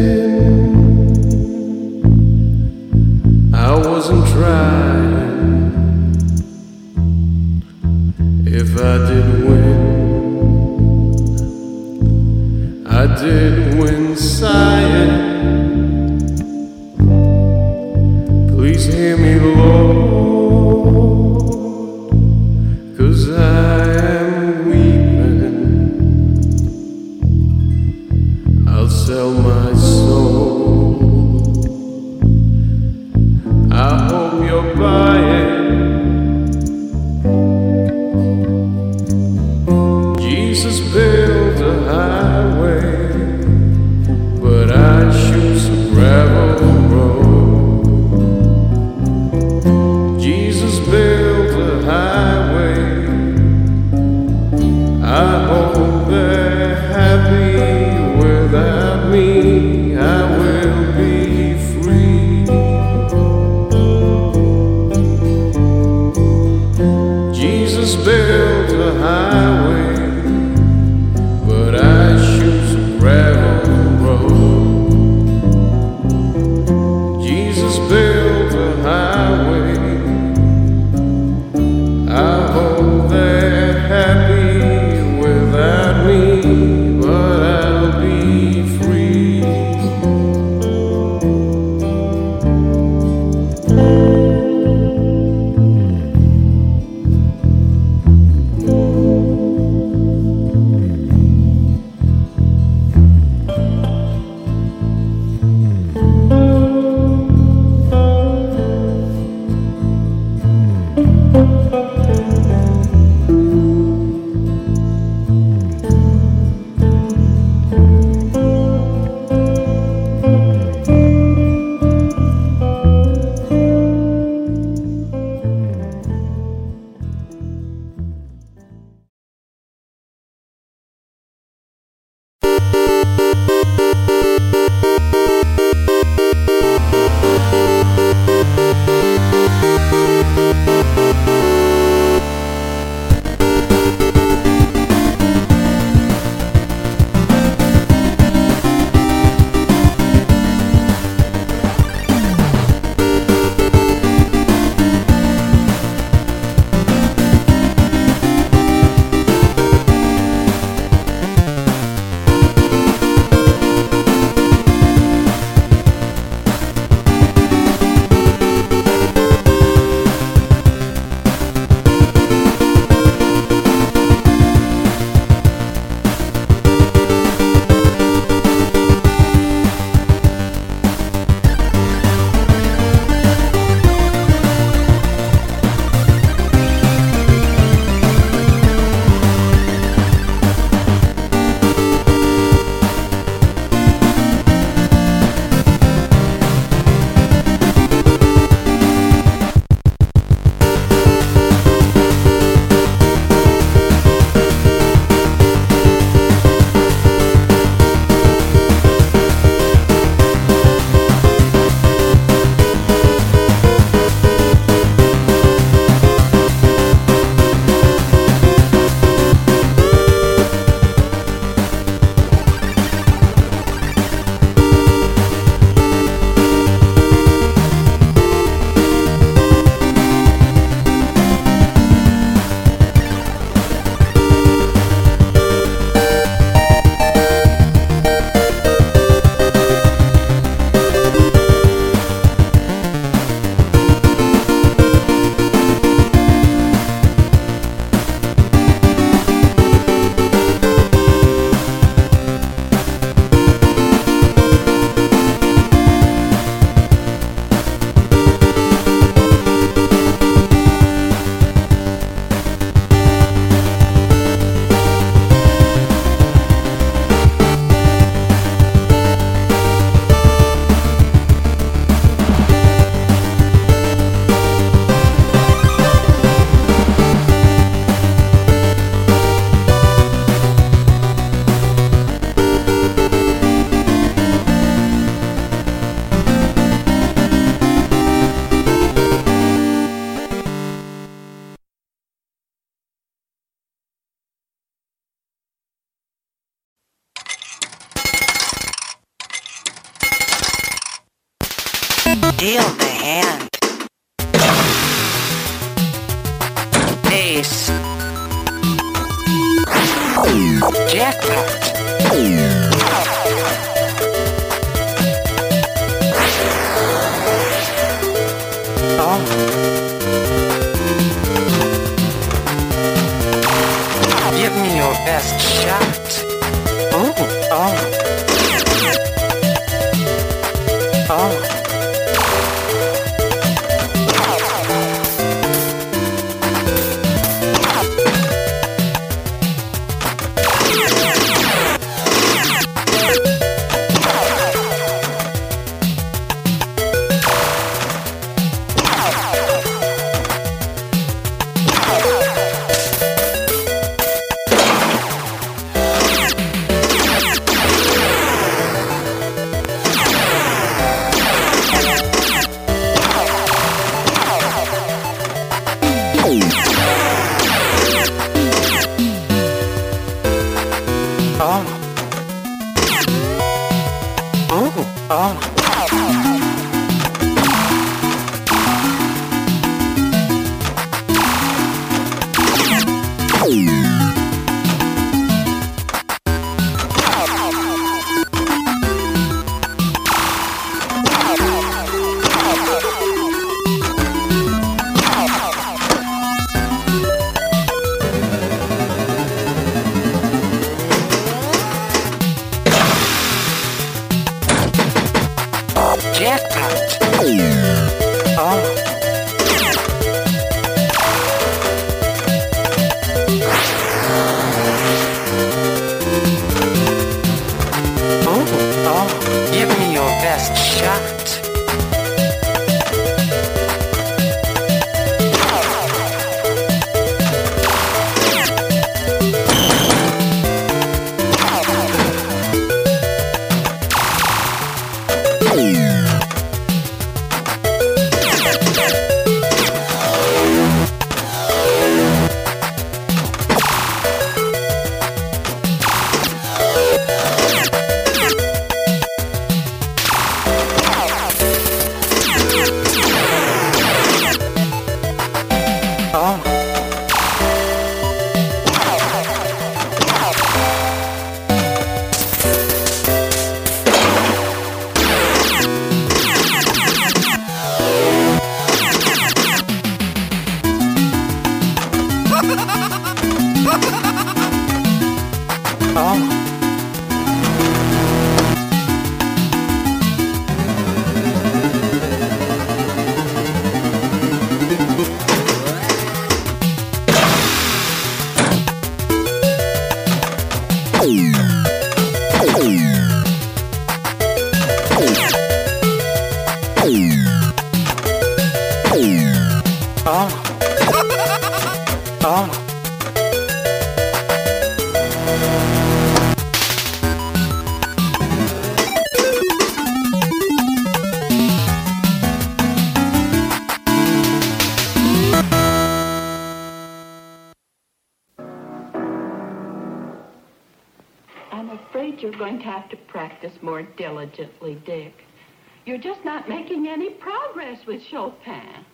Chopin.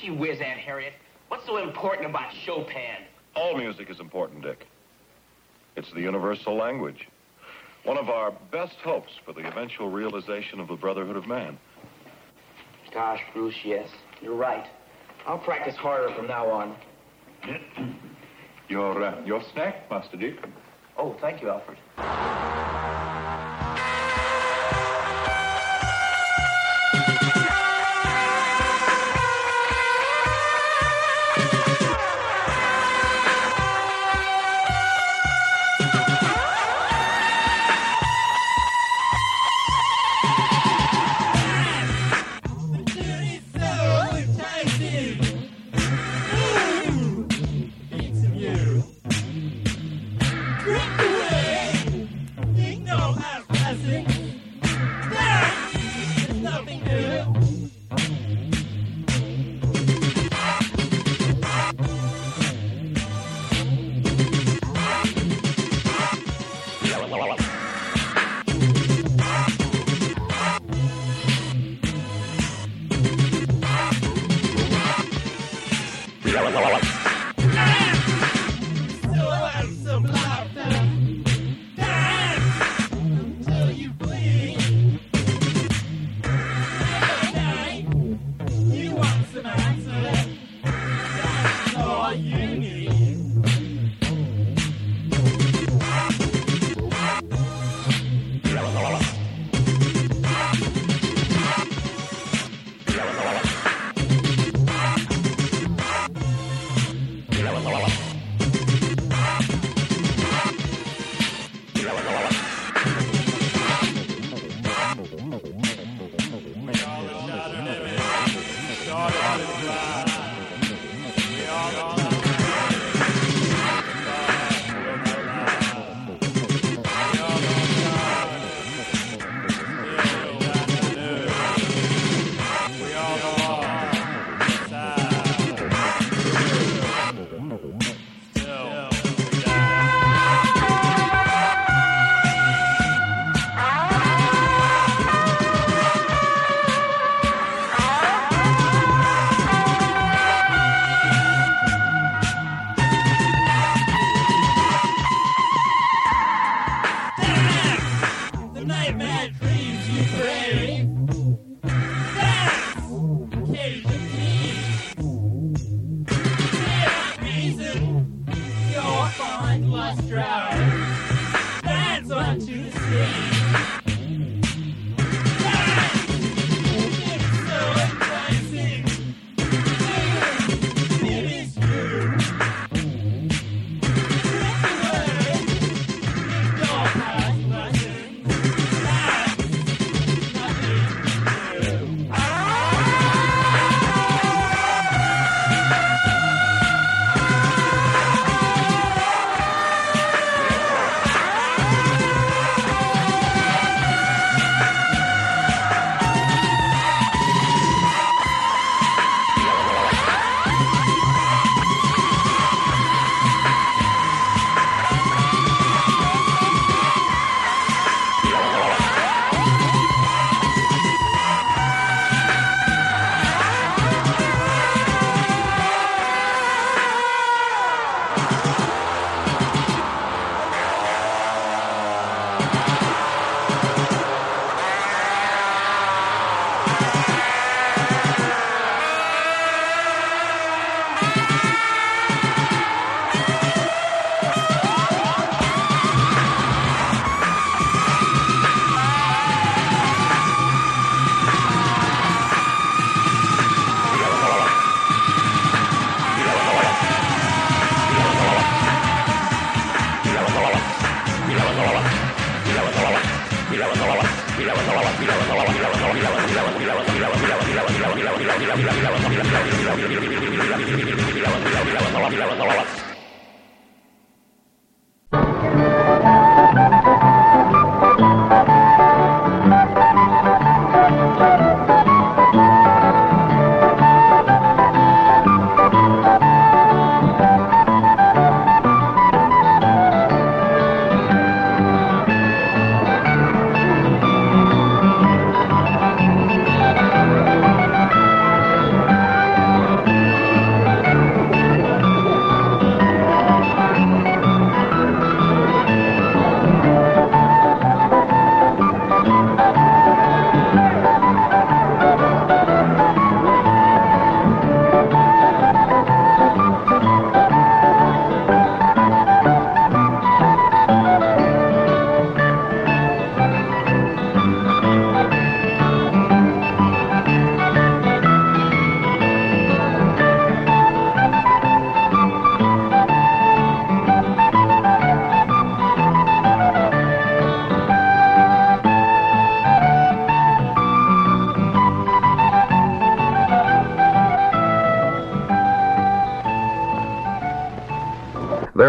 Gee whiz, Aunt Harriet. What's so important about Chopin? All music is important, Dick. It's the universal language. One of our best hopes for the eventual realization of the brotherhood of man. Gosh, Bruce, yes. You're right. I'll practice harder from now on. Your, uh, your snack, Master Dick. Oh, thank you, Alfred.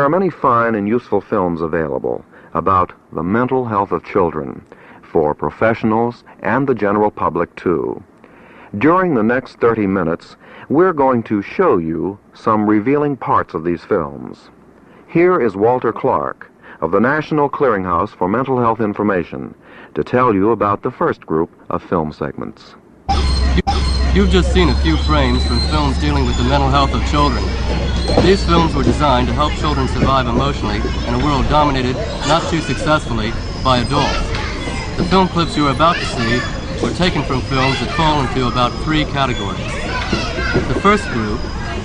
Are many fine and useful films available about the mental health of children for professionals and the general public too. During the next 30 minutes, we're going to show you some revealing parts of these films. Here is Walter Clark of the National Clearinghouse for Mental Health Information to tell you about the first group of film segments. You've just seen a few frames from films dealing with the mental health of children. These films were designed to help children survive emotionally in a world dominated, not too successfully, by adults. The film clips you are about to see were taken from films that fall into about three categories. The first group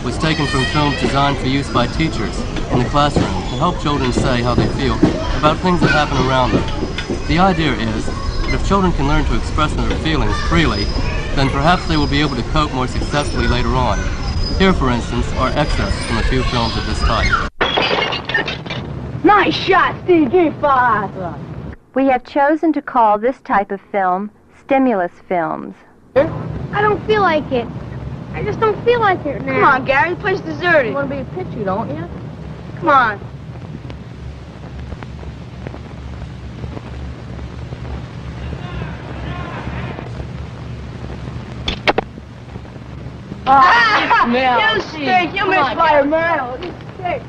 was taken from films designed for use by teachers in the classroom to help children say how they feel about things that happen around them. The idea is that if children can learn to express their feelings freely, then perhaps they will be able to cope more successfully later on. Here, for instance, are excerpts from a few films of this type. Nice shot, Steve. Give me five. We have chosen to call this type of film stimulus films. I don't feel like it. I just don't feel like it now. Come on, Gary. The place deserted. You want to be a pitcher, don't you? Come on. Ah, Mel, you geez. stink. You Come miss on, fire, Gary. man. You stink.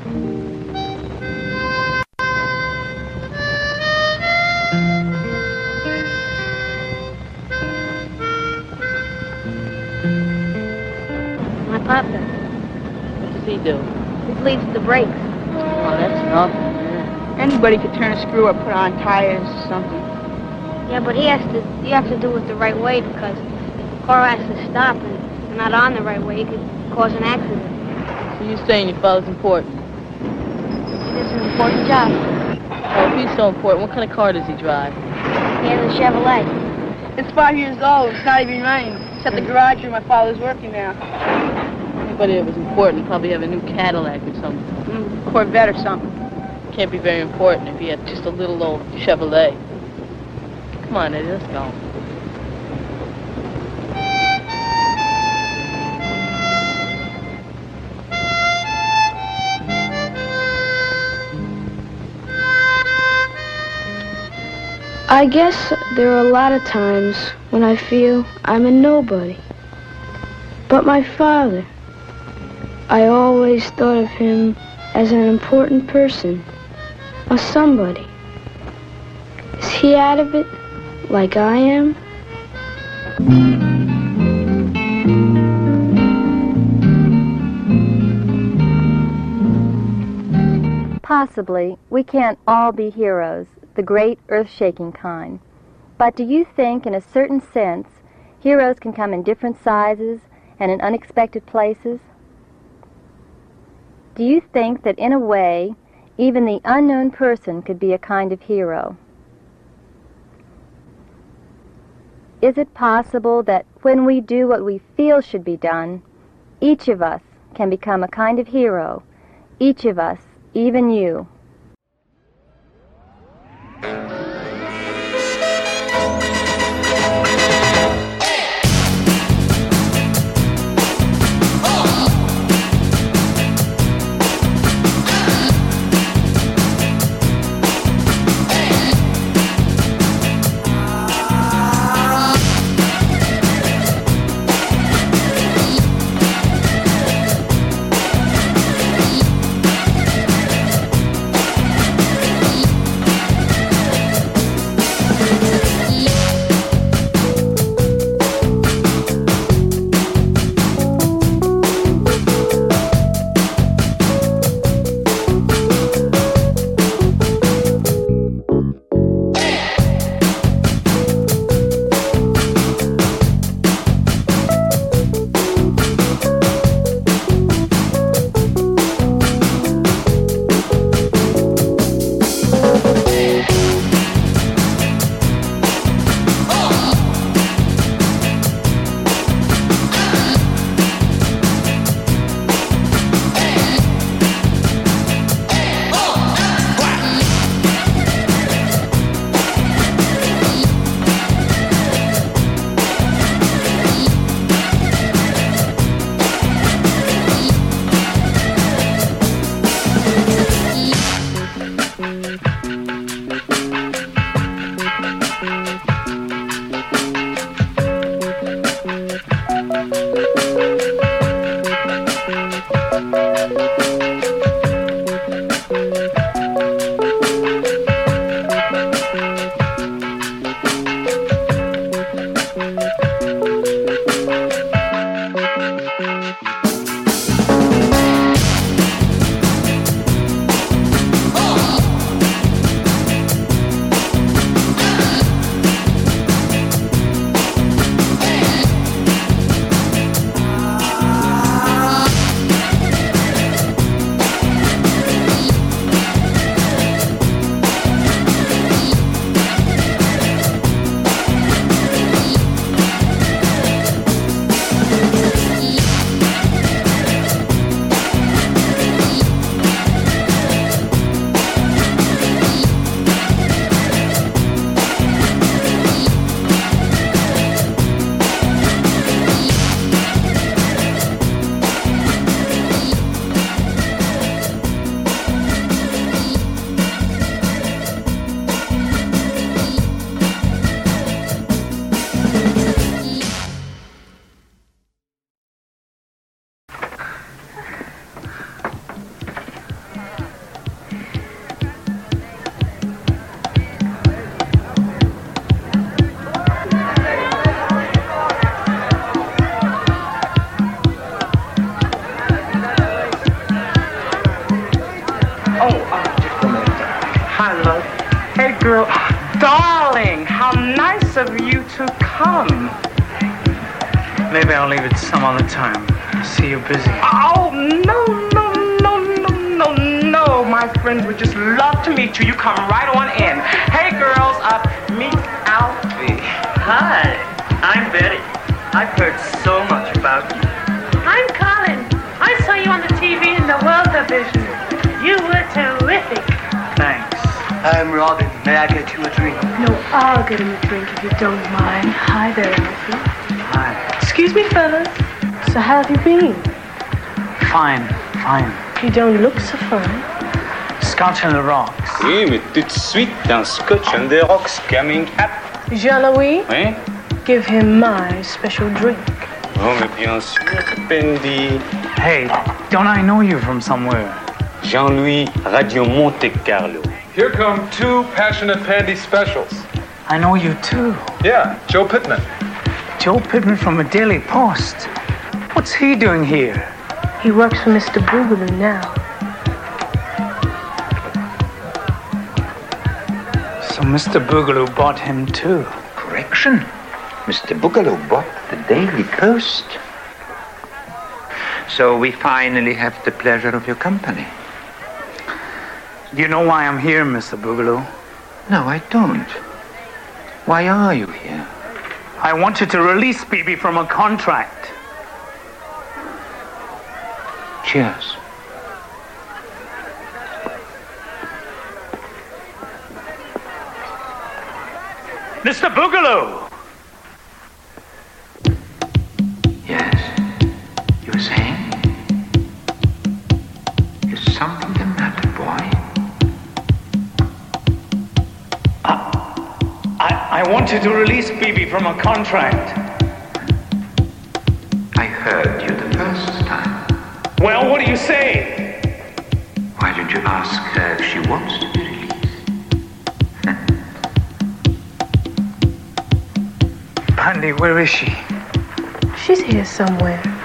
My papa, What does he do? he bleeds the brakes. Oh, that's nothing. Anybody could turn a screw or put on tires or something. Yeah, but he has to. You have to do it the right way because if the car has to stop and you're not on the right way, it could cause an accident. So you're saying your father's important? It is an important job. Oh, if he's so important, what kind of car does he drive? He has a Chevrolet. It's five years old. It's not even running. It's at the garage where my father's working now. Anybody that was important probably have a new Cadillac or something. Mm, Corvette or something. Can't be very important if he had just a little old Chevrolet. Come on, Eddie, let's go. I guess there are a lot of times when I feel I'm a nobody. But my father, I always thought of him as an important person, a somebody. Is he out of it like I am? Possibly, we can't all be heroes, the great earth shaking kind. But do you think, in a certain sense, heroes can come in different sizes and in unexpected places? Do you think that, in a way, even the unknown person could be a kind of hero? Is it possible that when we do what we feel should be done, each of us can become a kind of hero, each of us, even you? Thank you. Don't look so fine. Scotch and the rocks. Oui, mais tout de suite, un scotch and the rocks coming up. Jean-Louis, Oui? give him my special drink. Oh, mais bien sûr, Bendy. Hey, don't I know you from somewhere? Jean-Louis, Radio Monte Carlo. Here come two passionate pandy specials. I know you too. Yeah, Joe Pittman. Joe Pittman from the Daily Post. What's he doing here? He works for Mr. Boogalow now. So Mr. Boogalow bought him too. Correction. Mr. Boogalow bought the Daily Post. So we finally have the pleasure of your company. Do you know why I'm here, Mr. Boogalow? No, I don't. Why are you here? I want you to release Bibi from a contract. Cheers. Mr. Boogalow! Yes. You were saying? Is something the matter, boy? I, I I wanted to release Bibi from a contract. Say? Why don't you ask her if she wants to be released? Pandy, where is she? She's here somewhere.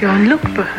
Go and look for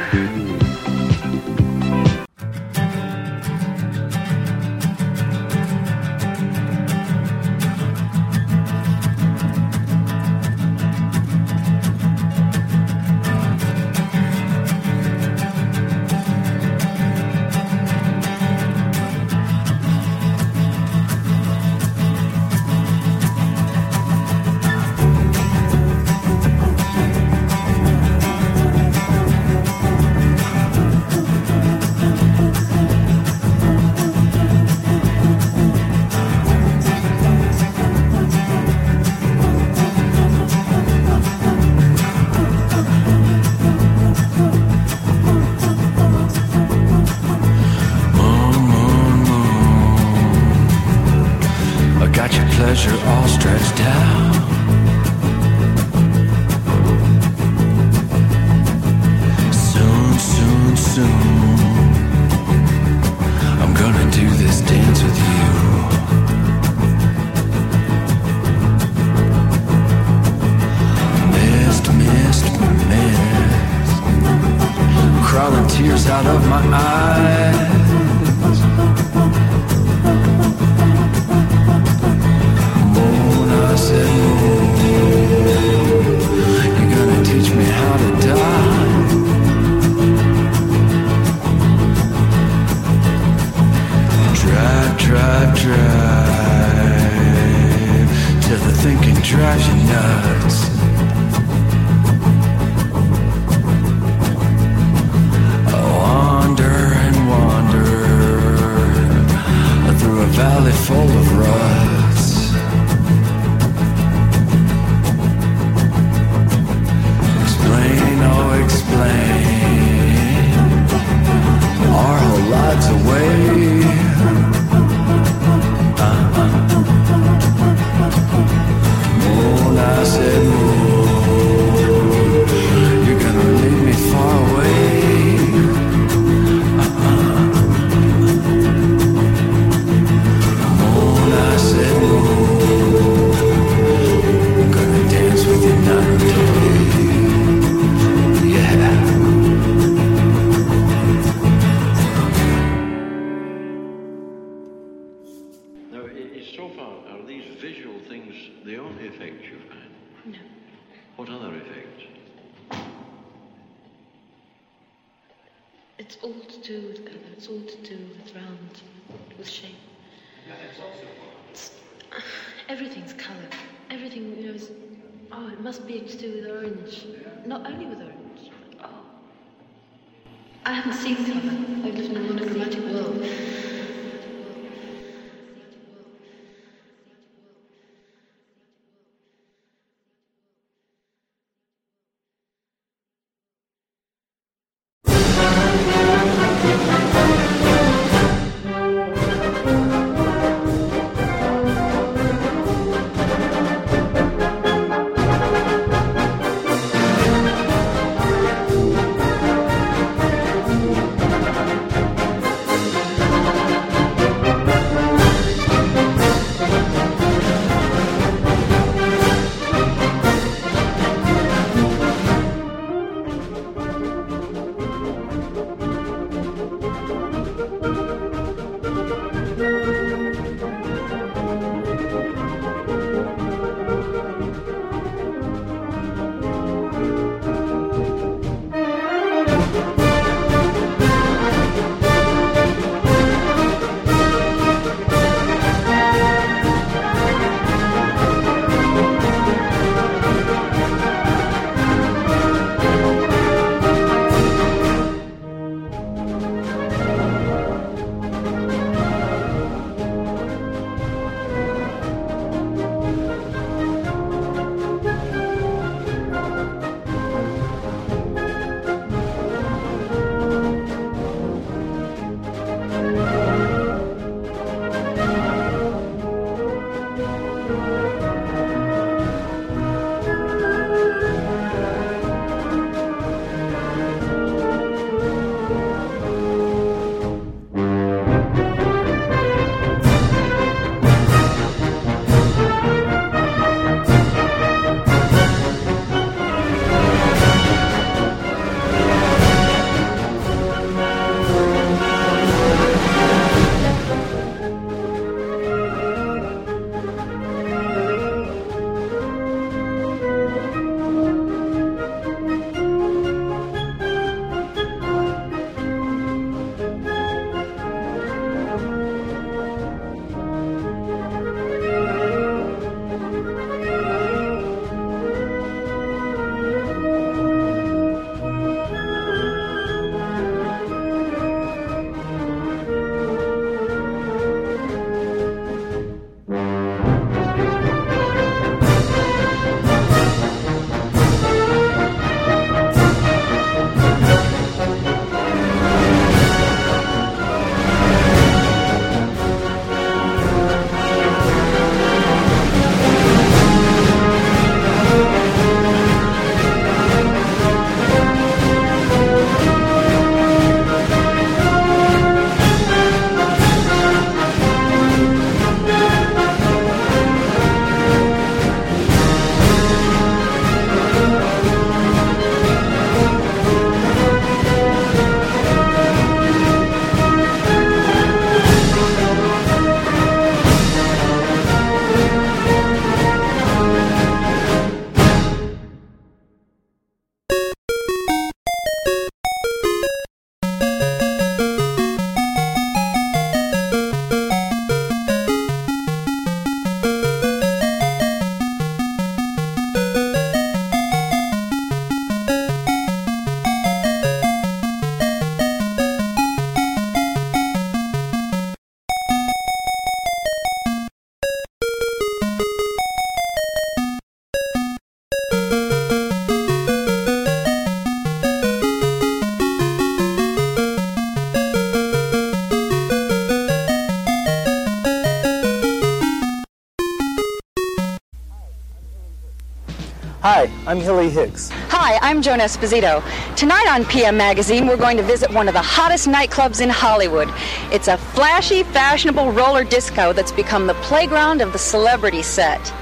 I'm Hilly Hicks. Hi, I'm Joan Esposito. Tonight on PM Magazine, we're going to visit one of the hottest nightclubs in Hollywood. It's a flashy, fashionable roller disco that's become the playground of the celebrity set.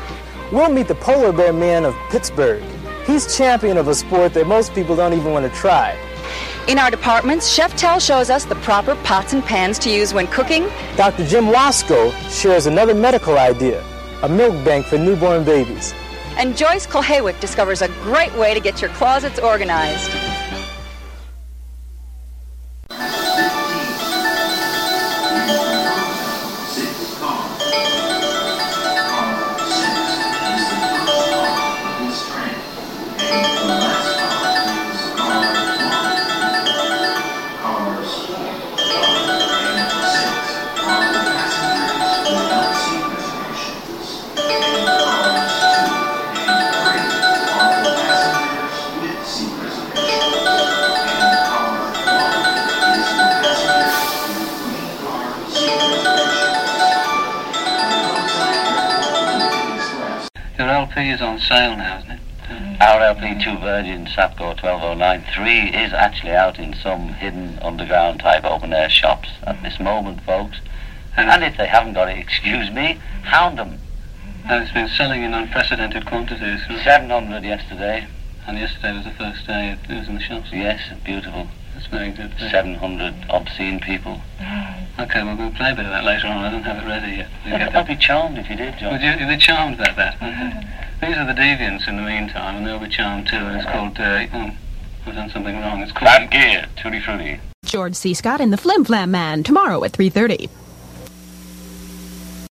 We'll meet the polar bear man of Pittsburgh. He's champion of a sport that most people don't even want to try. In our departments, Chef Tell shows us the proper pots and pans to use when cooking. Dr. Jim Wasco shares another medical idea a milk bank for newborn babies. And Joyce Kulhawick discovers a great way to get your closets organized. 12093 is actually out in some hidden underground type open air shops at this moment, folks. And if they haven't got it, excuse me, hound them. And it's been selling in unprecedented quantities. 700 yesterday. And yesterday was the first day it was in the shops. Yes, beautiful. That's very good. 700 obscene people. Okay, well, we'll play a bit of that later on. I don't have it ready yet. I'd be charmed if you did, John. Would you, you'd be charmed about that. Okay. These are the deviants in the meantime, and they'll be charmed too. And it's called, uh, oh, I've done something wrong. It's called... Bad gear, tutti frutti. George C. Scott in The Flim Flam Man tomorrow at 3:30.